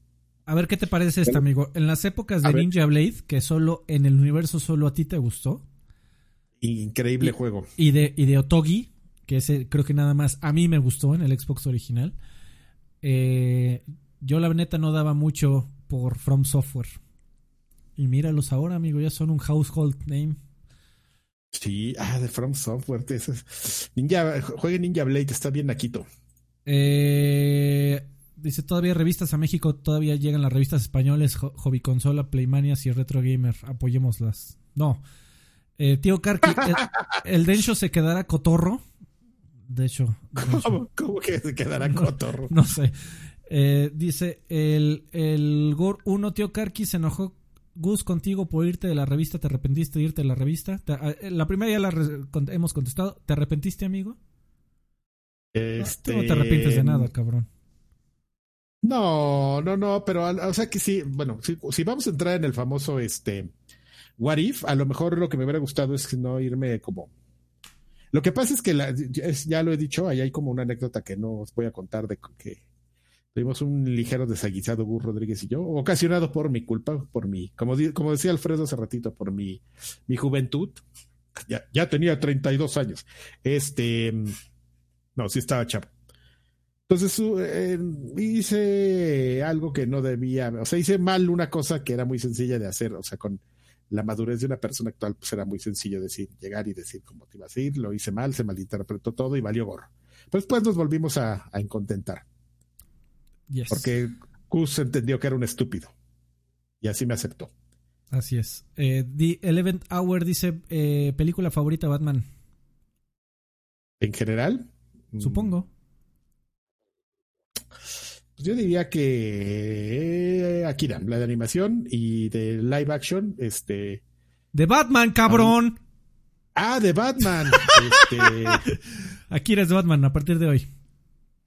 a ver qué te parece esto, amigo. En las épocas de Ninja Blade, que solo en el universo solo a ti te gustó. Increíble juego. Y de, y de Otogi, que ese creo que nada más a mí me gustó en el Xbox original. Eh, yo la neta no daba mucho por From Software. Y míralos ahora, amigo, ya son un household name. Sí, ah, de From Software. Ninja, juegue Ninja Blade, está bien naquito. Eh, Dice, todavía revistas a México, todavía llegan las revistas españoles, Hobby Consola, Playmanias y Retro Gamer. Apoyémoslas. No. Eh, tío Karki, el, Densho se quedará cotorro. De hecho. ¿Cómo, que se quedará cotorro? No sé. Eh, dice, el, el Gore 1, tío Karki, se enojó Gus contigo por irte de la revista. ¿Te arrepentiste de irte de la revista? Eh, la primera ya la hemos contestado. ¿Te arrepentiste, amigo? Este... No, te arrepientes de nada, cabrón. No, no, no, pero o sea que sí, bueno, si, vamos a entrar en el famoso este What If, a lo mejor lo que me hubiera gustado es no irme como. Lo que pasa es que ya lo he dicho, ahí hay como una anécdota que no os voy a contar de que tuvimos un ligero desaguisado Gus Rodríguez y yo, ocasionado por mi culpa, por mi, como, como decía Alfredo hace ratito, por mi, mi juventud. Ya, ya tenía 32 años. Este, no, sí estaba chavo. Entonces eh, hice algo que no debía, o sea, hice mal una cosa que era muy sencilla de hacer, o sea, con la madurez de una persona actual, pues era muy sencillo decir, llegar y decir cómo te ibas a ir, lo hice mal, se malinterpretó todo y valió gorro. Pero después nos volvimos a, a incontentar. Porque Gus entendió que era un estúpido. Y así me aceptó. Así es. Eh, The Eleven Hour dice, eh, película favorita Batman. ¿En general? Supongo. Pues yo diría que eh, Akira, la de animación y de live action, este. De Batman, cabrón. Ah, de Batman. este... Akira es de Batman a partir de hoy.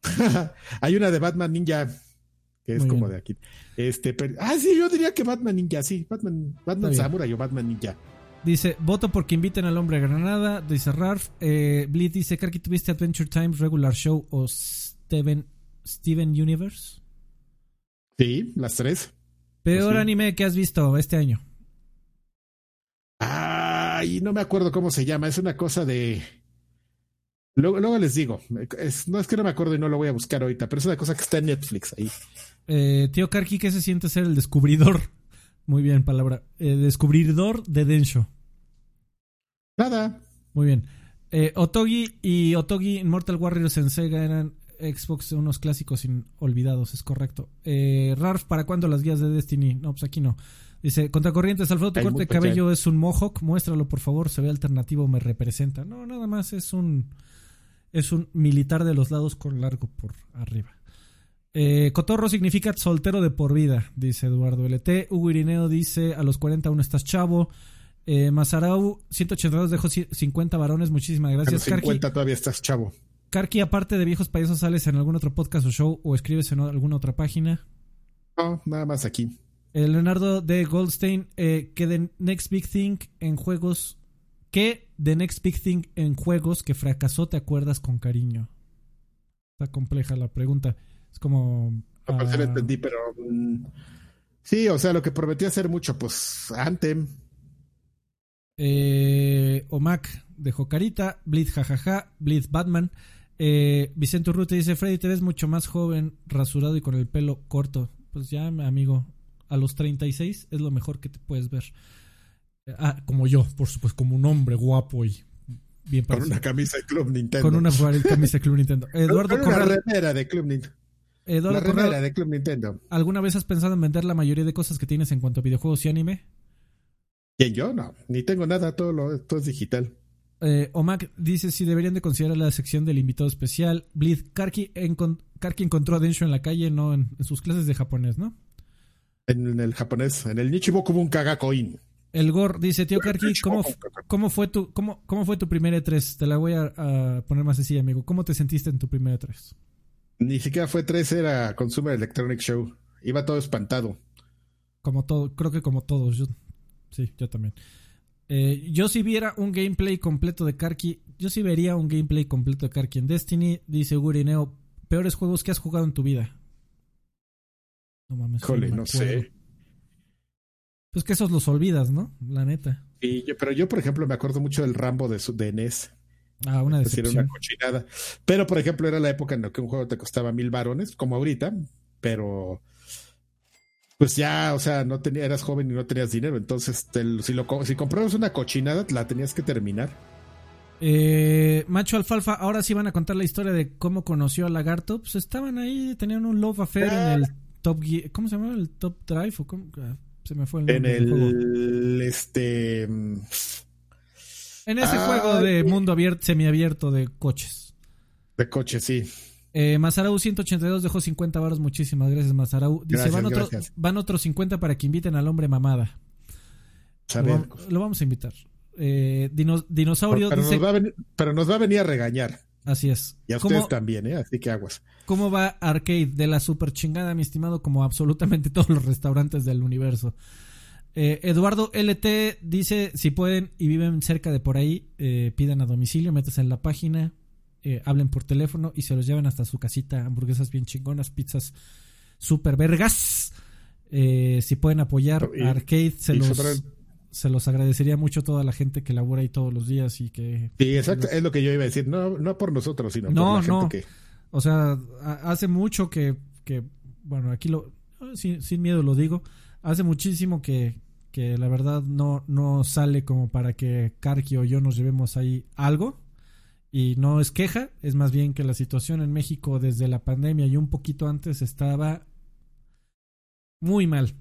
Hay una de Batman Ninja que es como de aquí. Este, ah, sí, yo diría que Batman Ninja, sí, Batman, Batman Samurai o Batman Ninja. Dice, voto porque inviten al hombre a Granada. Dice Ralph. Eh, Bleed dice, que tuviste Adventure Times Regular Show o Steven Steven Universe? Sí, las tres. Peor pues anime que has visto este año. Ay, no me acuerdo cómo se llama. Es una cosa de. Luego, luego les digo. no es que no me acuerdo y no lo voy a buscar ahorita, pero es una cosa que está en Netflix ahí. Eh, tío Karki, ¿qué se siente ser el descubridor? Muy bien, palabra. El descubridor de Densho. Nada. Muy bien. Eh, Otogi y Otogi Mortal Warriors en Sega eran Xbox unos clásicos olvidados, es correcto. Eh, Rarf, ¿para cuándo las guías de Destiny? No, pues aquí no. Dice, Contracorrientes, Alfredo, tu corte de cabello es un mohawk, muéstralo por favor, se ve alternativo, me representa. No, nada más es un es un militar de los lados con largo por arriba. Eh, cotorro significa soltero de por vida, dice Eduardo LT. Hugo Irineo dice, a los 40 aún estás chavo. Eh, Mazarau 182 dejó 50 varones. Muchísimas gracias. 50 todavía estás chavo. Karki, aparte de Viejos Payasos, ¿sales en algún otro podcast o show o escribes en alguna otra página? No, nada más aquí. Eh, Leonardo de Goldstein, eh, que The Next Big Thing en juegos. ¿Qué The Next Big Thing en juegos que fracasó te acuerdas con cariño? Está compleja la pregunta. Es como. Pues, entendí, pero. Mm, sí, o sea, lo que prometí hacer mucho, pues Anthem. Eh, Omac dejó carita. Blitz jajaja. Blitz Batman. Eh, Vicente Urruti dice: Freddy, te ves mucho más joven, rasurado y con el pelo corto. Pues ya, amigo, a los 36 es lo mejor que te puedes ver. Ah, como yo, por supuesto, como un hombre guapo y bien Con una camisa de Club Nintendo. Con una camisa de Club Nintendo. Eduardo Con una remera de Club Nintendo. Eduardo la de Club Nintendo. ¿Alguna vez has pensado en vender la mayoría de cosas que tienes en cuanto a videojuegos y anime? ¿Quién yo? No, ni tengo nada, todo, lo, todo es digital. Eh, Omac dice si deberían de considerar la sección del invitado especial. Blitz, Karki, encontró a Densho en la calle, no en, sus clases de japonés, ¿no? En, el japonés, en el Nichiboku un Kagakoin. El Gor dice, tío Karki, ¿cómo, ¿cómo, fue tu, cómo, ¿cómo fue tu primer E3? Te la voy a, poner más así, amigo. ¿Cómo te sentiste en tu primer E3? Ni siquiera fue 3, era Consumer Electronic Show. Iba todo espantado. Como todo, creo que como todos. Yo, sí, yo también. Eh, yo si viera un gameplay completo de Karki, yo si vería un gameplay completo de Karki en Destiny, dice Gurineo, peores juegos que has jugado en tu vida. No mames. Jole, no sé. Pues que esos los olvidas, ¿no? La neta. Sí, pero yo, por ejemplo, me acuerdo mucho del Rambo de, de NES. Ah, una decepción. una cochinada. Pero, por ejemplo, era la época en la que un juego te costaba mil varones, como ahorita, pero pues ya, o sea, no tenía, eras joven y no tenías dinero, entonces si, lo, si comprabas una cochinada, la tenías que terminar. Eh, Macho Alfalfa, ahora sí van a contar la historia de cómo conoció a Lagarto. Pues estaban ahí, tenían un love affair en el Top ¿Cómo se llamaba? ¿El Top Drive? ¿O cómo? Ah, se me fue el nombre. En el. Este. En ese juego de mundo abierto, semiabierto de coches. De coches, sí. Eh, Mazarau 182 dejó 50 baros. Muchísimas gracias, Mazarau. Dice: van, van otros 50 para que inviten al hombre mamada. Lo, vamos a invitar. Eh, dinosaurio pero, dice, nos va a venir, pero nos va a venir a regañar. Así es. Y a ustedes también, ¿eh? Así que aguas. ¿Cómo va Arcade? De la super chingada, mi estimado, como absolutamente todos los restaurantes del universo. Eh, Eduardo LT dice: si pueden y viven cerca de por ahí, eh, pidan a domicilio, metas en la página, eh, hablen por teléfono y se los llevan hasta su casita. Hamburguesas bien chingonas, pizzas super vergas. si pueden apoyar a Arcade, se los se los agradecería mucho toda la gente que labora ahí todos los días y que... Sí, exacto, es lo que yo iba a decir, no, no por nosotros, sino por la gente que... O sea, hace mucho que, bueno, aquí lo, sin, miedo lo digo, hace muchísimo que, que la verdad no, no sale como para que Karki o yo nos llevemos ahí algo. Y no es queja, es más bien que la situación en México desde la pandemia y un poquito antes estaba muy mal.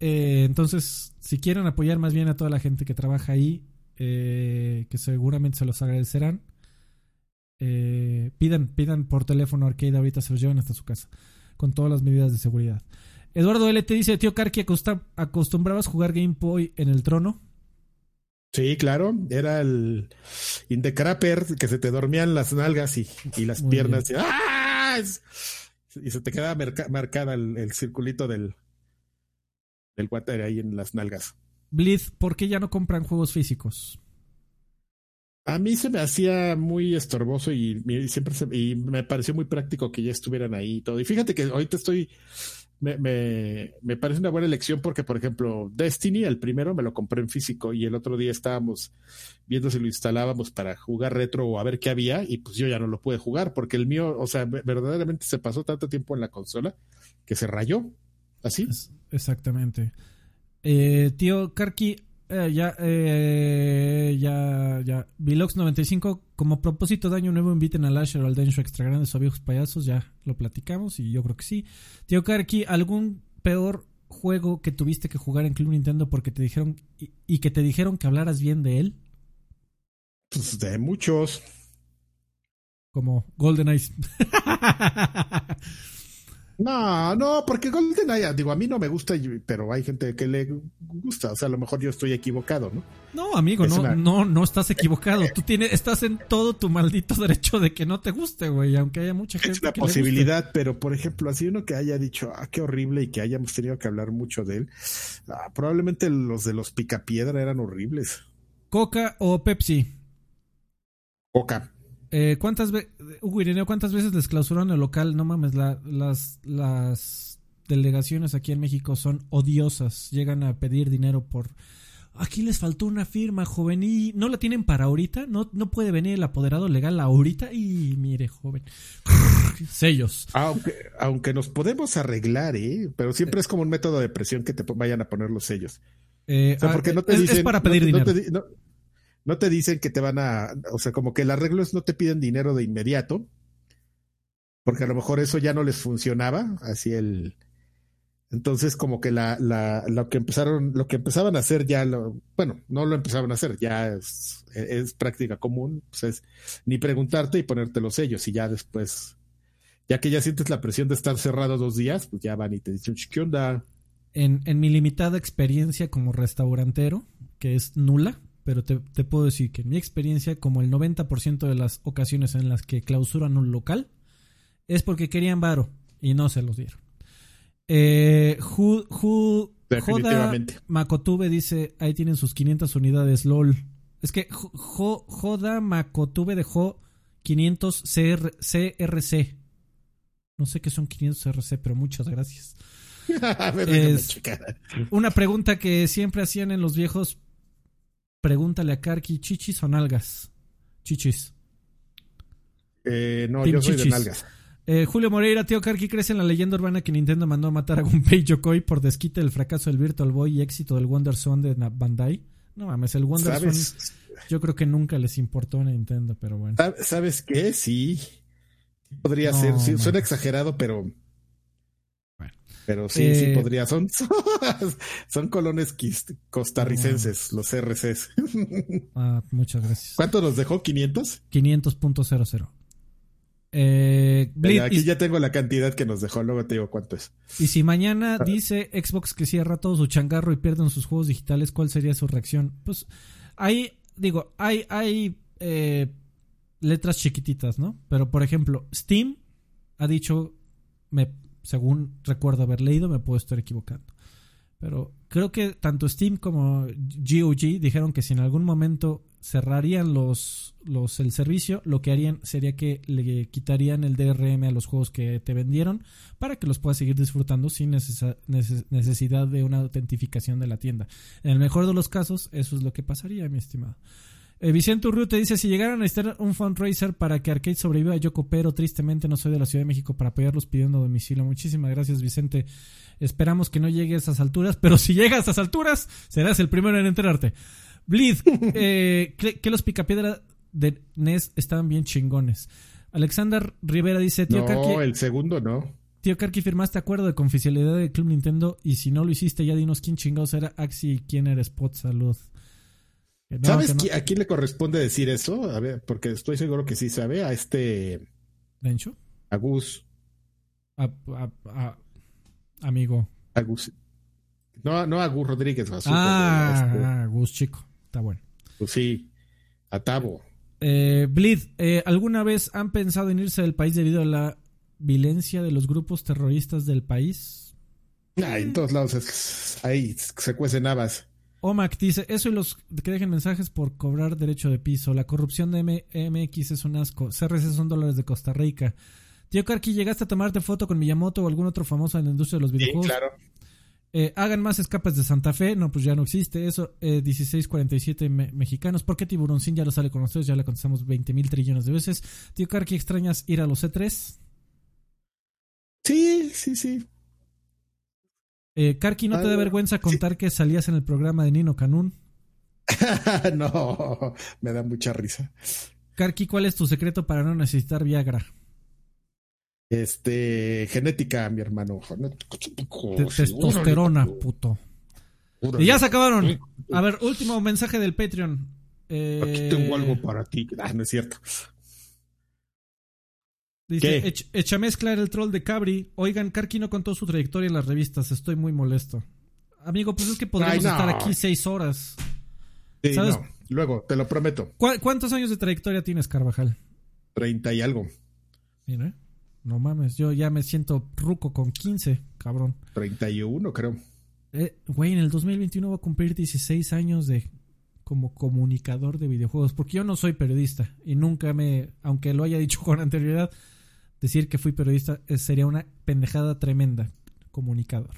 Eh, entonces, si quieren apoyar más bien a toda la gente que trabaja ahí, eh, que seguramente se los agradecerán, eh, pidan, pidan por teléfono arcade, ahorita se los llevan hasta su casa, con todas las medidas de seguridad. Eduardo L. te dice, tío Karki, ¿acostumbrabas jugar Game Boy en el trono? Sí, claro, era el Indecrapper que se te dormían las nalgas y, las piernas. ¡ah! Y, se te quedaba marcada el circulito del, el water ahí en las nalgas. Blitz, ¿por qué ya no compran juegos físicos? A mí se me hacía muy estorboso y, siempre y me pareció muy práctico que ya estuvieran ahí y todo. Y fíjate que ahorita estoy, me, me, parece una buena elección porque, por ejemplo, Destiny, el primero me lo compré en físico y el otro día estábamos viendo si lo instalábamos para jugar retro o a ver qué había y pues yo ya no lo pude jugar porque el mío, o sea, verdaderamente se pasó tanto tiempo en la consola que se rayó. Así. exactamente. Eh, tío Karki, eh, ya, eh, ya, ya. Vilox 95, como propósito de año nuevo, inviten al Asher o al Densho extra grandes o viejos payasos. Ya lo platicamos y yo creo que sí. Tío Karki, ¿algún peor juego que tuviste que jugar en Club Nintendo porque te dijeron y, que te dijeron que hablaras bien de él? Pues de muchos. Como Golden Eyes. No, no, porque GoldenEye, digo, a mí no me gusta, pero hay gente que le gusta. O sea, a lo mejor yo estoy equivocado, ¿no? No, amigo, no, no, no estás equivocado. Tú tienes, estás en todo tu maldito derecho de que no te guste, güey, aunque haya mucha gente. Es una posibilidad, pero por ejemplo, así uno que haya dicho, ah, qué horrible y que hayamos tenido que hablar mucho de él, ah, probablemente los de los picapiedra eran horribles. ¿Coca o Pepsi? Coca. Eh, ¿Cuántas veces, Hugo Ireneo, cuántas veces les clausuraron el local? No mames, las, las delegaciones aquí en México son odiosas. Llegan a pedir dinero por... Aquí les faltó una firma, joven, y no la tienen para ahorita. No, no puede venir el apoderado legal ahorita. Y mire, joven. Sellos. Aunque, aunque nos podemos arreglar, ¿eh? Pero siempre es como un método de presión que te vayan a poner los sellos. Eh, o sea, porque ah, no te es, dicen, es para pedir dinero no te dicen que te van a, o sea, como que el arreglo es no te piden dinero de inmediato, porque a lo mejor eso ya no les funcionaba, así el, entonces como que la, la, lo que empezaron, lo que empezaban a hacer ya, lo, bueno, no lo empezaban a hacer, ya es, es práctica común, pues es ni preguntarte y ponerte los sellos y ya después, ya que ya sientes la presión de estar cerrado dos días, pues ya van y te dicen, ¿qué onda? En, en mi limitada experiencia como restaurantero, que es nula, pero te, puedo decir que en mi experiencia, como el 90% de las ocasiones en las que clausuran un local, es porque querían varo y no se los dieron. Eh, Definitivamente. Joda Makotube dice, ahí tienen sus 500 unidades, lol. Es que Joda Makotube dejó 500 CRC. No sé qué son 500 CRC, pero muchas gracias. una pregunta que siempre hacían en los viejos Pregúntale a Karki, ¿chichis o nalgas? Chichis. Eh, no, yo soy de nalgas. Eh, Julio Moreira, tío Karki, ¿crees en la leyenda urbana que Nintendo mandó a matar a Gunpei Yokoi por desquite del fracaso del Virtual Boy y éxito del Wonder Swan de Bandai? No mames, el Wonder Swan yo creo que nunca les importó a Nintendo, pero bueno. ¿Sabes qué? Sí. Podría ser, sí, suena exagerado, pero pero sí, sí eh, podría. Son, son colones costarricenses, los RCs. Ah, muchas gracias. ¿Cuánto nos dejó? ¿500? 500.00. Eh, aquí ya tengo la cantidad que nos dejó, luego te digo cuánto es. Y si mañana ah. dice Xbox que cierra todo su changarro y pierden sus juegos digitales, ¿cuál sería su reacción? Pues ahí, digo, hay, hay eh, letras chiquititas, ¿no? Pero por ejemplo, Steam ha dicho, me, según recuerdo haber leído, me puedo estar equivocando. Pero creo que tanto Steam como GOG dijeron que si en algún momento cerrarían los, los el servicio, lo que harían sería que le quitarían el DRM a los juegos que te vendieron para que los puedas seguir disfrutando sin necesidad de una autentificación de la tienda. En el mejor de los casos, eso es lo que pasaría, mi estimado. Eh, Vicente Urrutia dice, si llegaran a necesitar un fundraiser para que Arcade sobreviva, yo coopero. Tristemente no soy de la Ciudad de México para apoyarlos pidiendo domicilio. Muchísimas gracias, Vicente. Esperamos que no llegue a esas alturas, pero si llega a esas alturas, serás el primero en enterarte. Bleed, eh, que los picapiedra de NES estaban bien chingones. Alexander Rivera dice, tío no, el segundo no. Tío Karki, firmaste acuerdo de confidencialidad del Club Nintendo y si no lo hiciste, ya dinos quién chingados era Axi y quién era Spot. Salud. ¿Sabes a quién le corresponde decir eso? A ver, porque estoy seguro que sí sabe. A este. ¿Dencho? A Gus. A, amigo. A Gus. No, no a Gus Rodríguez. A ah, este. ah, Gus Chico. Está bueno. Pues sí. A Tabo. Eh, Bleed, eh, ¿alguna vez han pensado en irse del país debido a la violencia de los grupos terroristas del país? Ah, en todos lados ahí se cuecen habas. Omac dice, eso y los que dejen mensajes por cobrar derecho de piso. La corrupción de MX es un asco. CRC son dólares de Costa Rica. Tío Karki, ¿llegaste a tomarte foto con Miyamoto o algún otro famoso en la industria de los videojuegos? Sí, claro. Eh, hagan más escapes de Santa Fe. No, pues ya no existe eso. Eh, 1647 mexicanos. ¿Por qué Tiburoncín ya lo sale con ustedes? Ya le contestamos 20 mil trillones de veces. Tío Karki, ¿extrañas ir a los C3? Sí, sí, sí. Eh, Karki, ¿no te da vergüenza contar que salías en el programa de Nino Canún? no, me da mucha risa. Karki, ¿cuál es tu secreto para no necesitar Viagra? Este, genética, mi hermano. testosterona, puto. Y ya se acabaron. A ver, último mensaje del Patreon. Aquí tengo algo para ti. Ah, no es cierto. Dice, "Ech- echa mezcla el troll de Cabri. Oigan, Karki no contó su trayectoria en las revistas. Estoy muy molesto. Amigo, pues es que podríamos Ay, no. estar aquí seis horas. Sí, ¿Sabes? no, luego, te lo prometo. ¿Cu- ¿Cuántos años de trayectoria tienes, Carvajal? 30 y algo. Mira, no mames, yo ya me siento ruco con 15, cabrón. 31, creo. Eh, güey, en el 2021 voy a cumplir 16 años de como comunicador de videojuegos, porque yo no soy periodista y nunca me, aunque lo haya dicho con anterioridad, decir que fui periodista eh, sería una pendejada tremenda. Comunicador.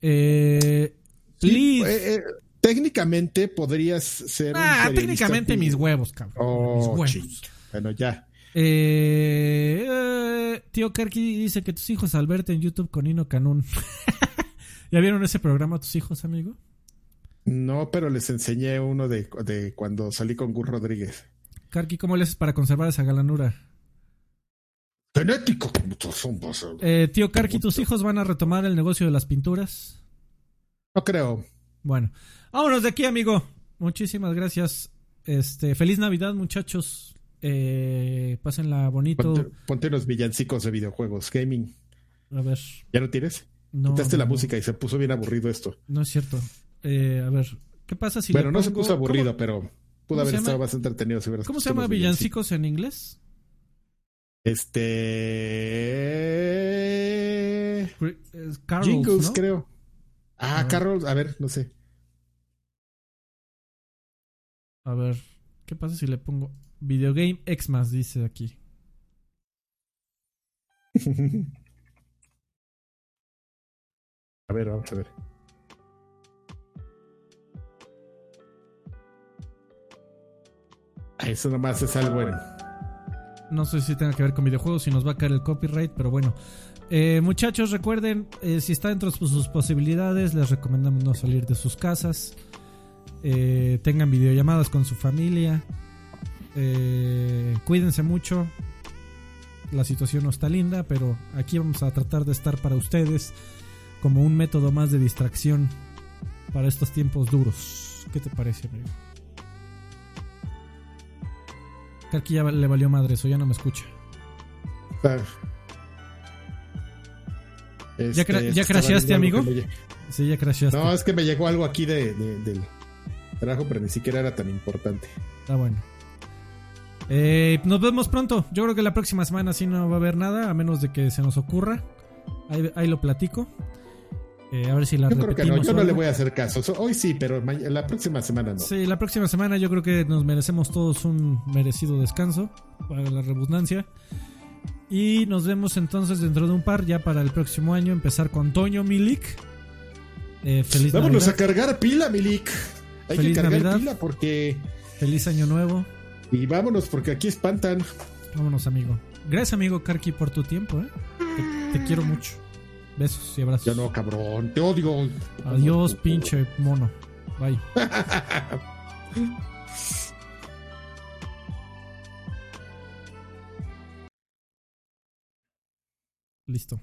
Eh, Sí, eh, eh, técnicamente podrías ser. ah, técnicamente mis huevos, cabrón. mis Oh, huevos. ching. Bueno, ya. Tío Karki dice que tus hijos al verte en YouTube con Ino Canún. ¿Ya vieron ese programa tus hijos, amigo? No, pero les enseñé uno de, de cuando salí con Gus Rodríguez. Karki, ¿cómo le haces para conservar esa galanura? Genético. Eh, tío Karki, ¿tus hijos van a retomar el negocio de las pinturas? No creo. Bueno, vámonos de aquí, amigo. Muchísimas gracias. Este, feliz Navidad, muchachos. Eh, pásenla bonito. Ponte, ponte unos villancicos de videojuegos, gaming. A ver. ¿Ya no tienes? No, Quitaste no, la no. música y se puso bien aburrido esto. No es cierto. Eh, a ver, ¿qué pasa si bueno, le no se puso aburrido, ¿Cómo, pero pudo haber estado más entretenido si cómo se llama villancicos en inglés? Este. Carols, Jingles, ¿no? creo. Ah, Ah. A ver, no sé. A ver, ¿qué pasa si le pongo Videogame Xmas? Dice aquí. a ver, vamos a ver. Eso nomás es algo en. No sé si tenga que ver con videojuegos, si nos va a caer el copyright, pero bueno. Eh, muchachos, recuerden, eh, si está dentro de sus posibilidades, les recomendamos no salir de sus casas. Eh, tengan videollamadas con su familia. Cuídense mucho. La situación no está linda, pero aquí vamos a tratar de estar para ustedes como un método más de distracción para estos tiempos duros. ¿Qué te parece, amigo? Karki ya le valió madre, eso ya no me escucha. Ah. ¿Ya cra- Este, ya estaba crasheaste, algo amigo? Sí, ya crasheaste. No, es que me llegó algo aquí de, de- del trabajo, pero ni siquiera era tan importante. Está bueno. Eh, nos vemos pronto. Yo creo que la próxima semana sí no va a haber nada, a menos de que se nos ocurra. Ahí, ahí lo platico. Eh, a ver si la Yo creo que no, yo no le voy a hacer caso. So- hoy sí, pero la próxima semana no. Sí, la próxima semana yo creo que nos merecemos todos un merecido descanso, para la redundancia. Y nos vemos entonces dentro de un par, ya para el próximo año, empezar con Toño Milik. Eh, feliz Vámonos Navidad, a cargar pila, Milik. Hay Feliz que cargar Navidad. pila porque. feliz año nuevo. Y vámonos porque aquí espantan. Vámonos, amigo. Gracias, amigo Karki, por tu tiempo, ¿eh? Te, te quiero mucho. Besos y abrazos. Ya no, cabrón. Te odio. Adiós, pinche mono. Bye. Listo.